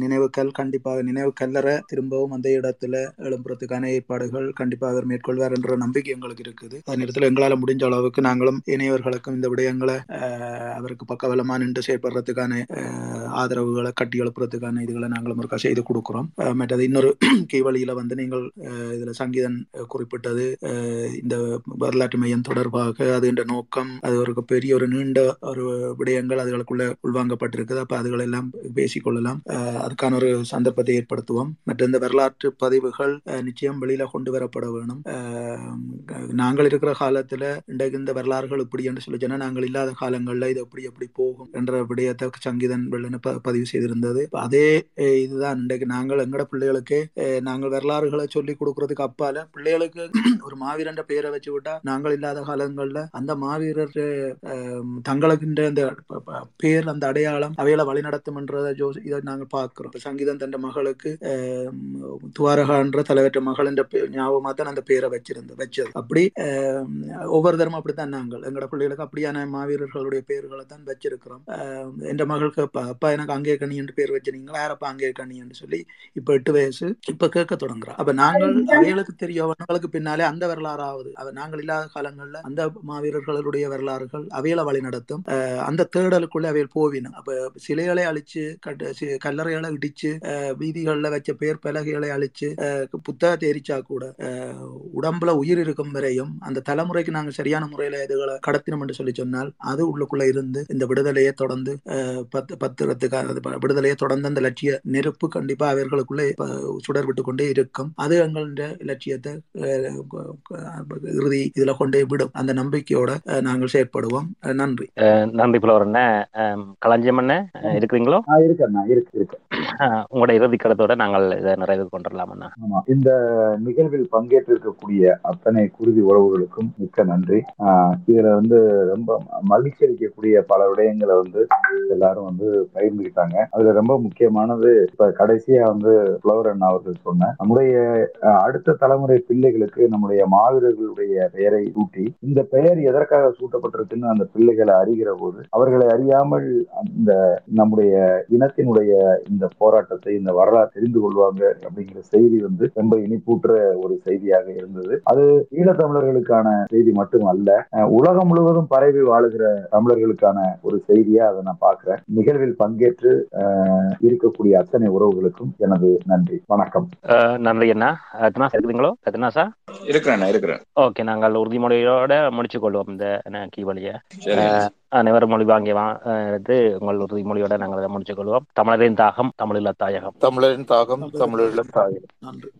நினைவுகள் கண்டிப்பாக நினைவு கல்லறை திரும்பவும் அந்த இடத்துல எழும்புறதுக்கான ஏற்பாடுகள் கண்டிப்பாக அவர் மேற்கொள்வார் என்ற நம்பிக்கை எங்களுக்கு இருக்குது. அந்த நேரத்தில் எங்களால் முடிஞ்ச அளவுக்கு நாங்களும் இணையவர்களுக்கும் இந்த விடயங்களை அவருக்கு பக்கபலமா நின்று செயற்படுறதுக்கான ஆதரவுகளை கட்டி எழுப்புறதுக்கான இதுகளை நாங்களும் ஒருக்கா செய்து கொடுக்குறோம். மற்றது இன்னொரு கீவழியில வந்து நீங்கள் இதுல சங்கீதன் குறிப்பிட்டது இந்த வரலாற்று மையம் தொடர்பாக அது என்ற நோக்கம் அது ஒரு பெரிய ஒரு நீண்ட ஒரு விடயங்கள் அதுகளுக்குள்ள உள்வாங்கப்பட்டிருக்குது. அப்ப அதுகளெல்லாம் பேசிக்கொள்ளலாம். அதுக்கான ஒரு சந்தர்ப்பத்தை ஏற்படுத்துவோம். மற்ற இந்த வரலாற்று பதிவுகள் நிச்சயம் வெளியில கொண்டு வரப்பட வேணும். நாங்கள் இருக்கிற காலத்துல இன்றைக்கு இந்த வரலாறுகள் இப்படி என்று சொல்லி சொன்னா நாங்கள் இல்லாத காலங்கள்ல இது எப்படி எப்படி போகும் என்ற விடயத்தை சங்கீதன் வெள்ளன ப- பதிவு செய்திருந்தது. அதே இதுதான். இன்றைக்கு நாங்கள் எங்கட பிள்ளைகளுக்கு நாங்கள் வரலாறுகளை சொல்லி கொடுக்கறதுக்கு அப்பால பிள்ளைகளுக்கு ஒரு மாவீரன்ற பெயரை வச்சு விட்டா நாங்கள் இல்லாத காலங்கள்ல அந்த மாவீரர் அஹ், தங்களுக்குன்ற அந்த பேர் அந்த அடையாளம் அவைகளை வழிநடத்தும்ன்றத ஜோ இதை நாங்கள் பார்க்கிறோம். சங்கீதம் தன் மகளுக்கு துவாரகான்ற தலைவற்ற மகள் என்ற பே- ஞாபகமா தான் அந்த பேரை வச்சிருந்த வச்சது. அப்படி ஒவ்வொரு தரம் அப்படித்தான் நாங்கள். எங்களோட பிள்ளைகளுக்கு அப்படியான மாவீரர்களுடைய பெயர்களை தான் வச்சிருக்கிறோம். என்ற மகளுக்கு அப்பா அப்பா எனக்கு அங்கே கனி என்று பேர் வச்சிருந்தீங்க யாரப்பா அங்கே கனி என்று சொல்லி இப்ப எட்டு வயசு இப்ப கேட்க தொடங்குறோம். அப்ப நாங்கள் அவைகளுக்கு தெரியும் அவர்களுக்கு பின்னாலே அந்த வரலாறாவது. அவ நாங்கள் இல்லாத காலங்கள்ல அந்த மாவீரர்களுடைய வரலாறுகள் அவைகளை வழி நடத்தும் அஹ் அந்த தேடலுக்குள்ள அவைகள் கோவினம் அப்ப சிலைகளை அழிச்சு கல்லறைகளை இடிச்சு அஹ் வச்ச பேர் பலகைகளை அழிச்சு புத்தகத்தை எரிச்சா கூட உடம்புல உயிர் இருக்கும் வரையும் அந்த தலைமுறைக்கு நாங்கள் சரியான முறையில இதுகளை கடத்தினோம் என்று சொல்லி சொன்னால் அது உள்ளுக்குள்ள இருந்து இந்த விடுதலையை தொடர்ந்து அஹ் பத்து பத்திரத்துக்கு அது விடுதலையை தொடர்ந்து அந்த லட்சிய நெருப்பு கண்டிப்பா அவர்களுக்குள்ளே சுடர் விட்டு கொண்டே இருக்கும். அது எங்களுடைய லட்சியத்தை இறுதி இதுல கொண்டே விடும். அந்த நம்பிக்கையோட நாங்கள் செயற்படுவோம். நன்றி. நன்றி புலவரண்ணே. களஞ்சியம் அண்ணே அஹ் இருக்கிறீங்களோ? இருக்கேண்ணா இருக்கு இருக்கு உங்களோட இறுதி கருத்தோட நாங்கள் இதை நிறைவு கொண்டுடலாம் அண்ணா. ஆமா இந்த நிகழ்வில் பங்கேற்றிருக்கக்கூடிய அத்தனை குருதி உறவுகளுக்கும் மிக்க நன்றி. இதுல வந்து ரொம்ப மகிழ்ச்சி அளிக்கக்கூடிய பல விடயங்களை வந்து எல்லாரும் வந்து பகிர்ந்துக்கிட்டாங்க அதுல ரொம்ப முக்கியமானது இப்ப கடைசியா வந்து புலவர் அண்ணா அவர்கள் சொன்ன நம்முடைய அடுத்த தலைமுறை பிள்ளைகளுக்கு நம்முடைய மாவீரர்களுடைய பெயரை சூட்டி இந்த பெயர் எதற்காக சூட்டப்பட்டிருக்குன்னு அந்த பிள்ளைகளை அறிகிற போது அவர்களை அறியாமல் இந்த நம்முடைய இனத்தினுடைய இந்த போராட்டத்தை இந்த வரலாறு தெரிந்து கொள்வாங்க அப்படிங்கிற செய்தி வந்து ரொம்ப இனிப்பூற்ற ஒரு செய்தியாக இருந்தது. அது ஈழத்தமிழர்களுக்கான செய்தி மட்டும் அல்ல உலகம் முழுவதும் பரவி வாழுகிற தமிழர்களுக்கான ஒரு செய்தியா அதை நான் பார்க்கிறேன். நிகழ்வில் பங்கேற்று அஹ், இருக்கக்கூடிய அத்தனை உறவுகளுக்கும் எனது நன்றி. வணக்கம். அஹ் நன்றி அண்ணா. ரத்னாஸ் இருக்கிறீங்களோ ரத்னாசா இருக்கிறேண்ணா இருக்கிறேன் ஓகே நாங்கள் உறுதிமொழியோட முடிச்சு கொள்வோம் இந்த கீ அனைவரும் மொழி வாங்கி வா அஹ் எடுத்து உங்கள் உறுதிமொழியோட நாங்கள் அதை முடிச்சு கொள்வோம். தமிழரின் தாகம் தமிழில் தாயகம் தமிழரின் தாகம் தமிழீழ தாயம் நன்றி.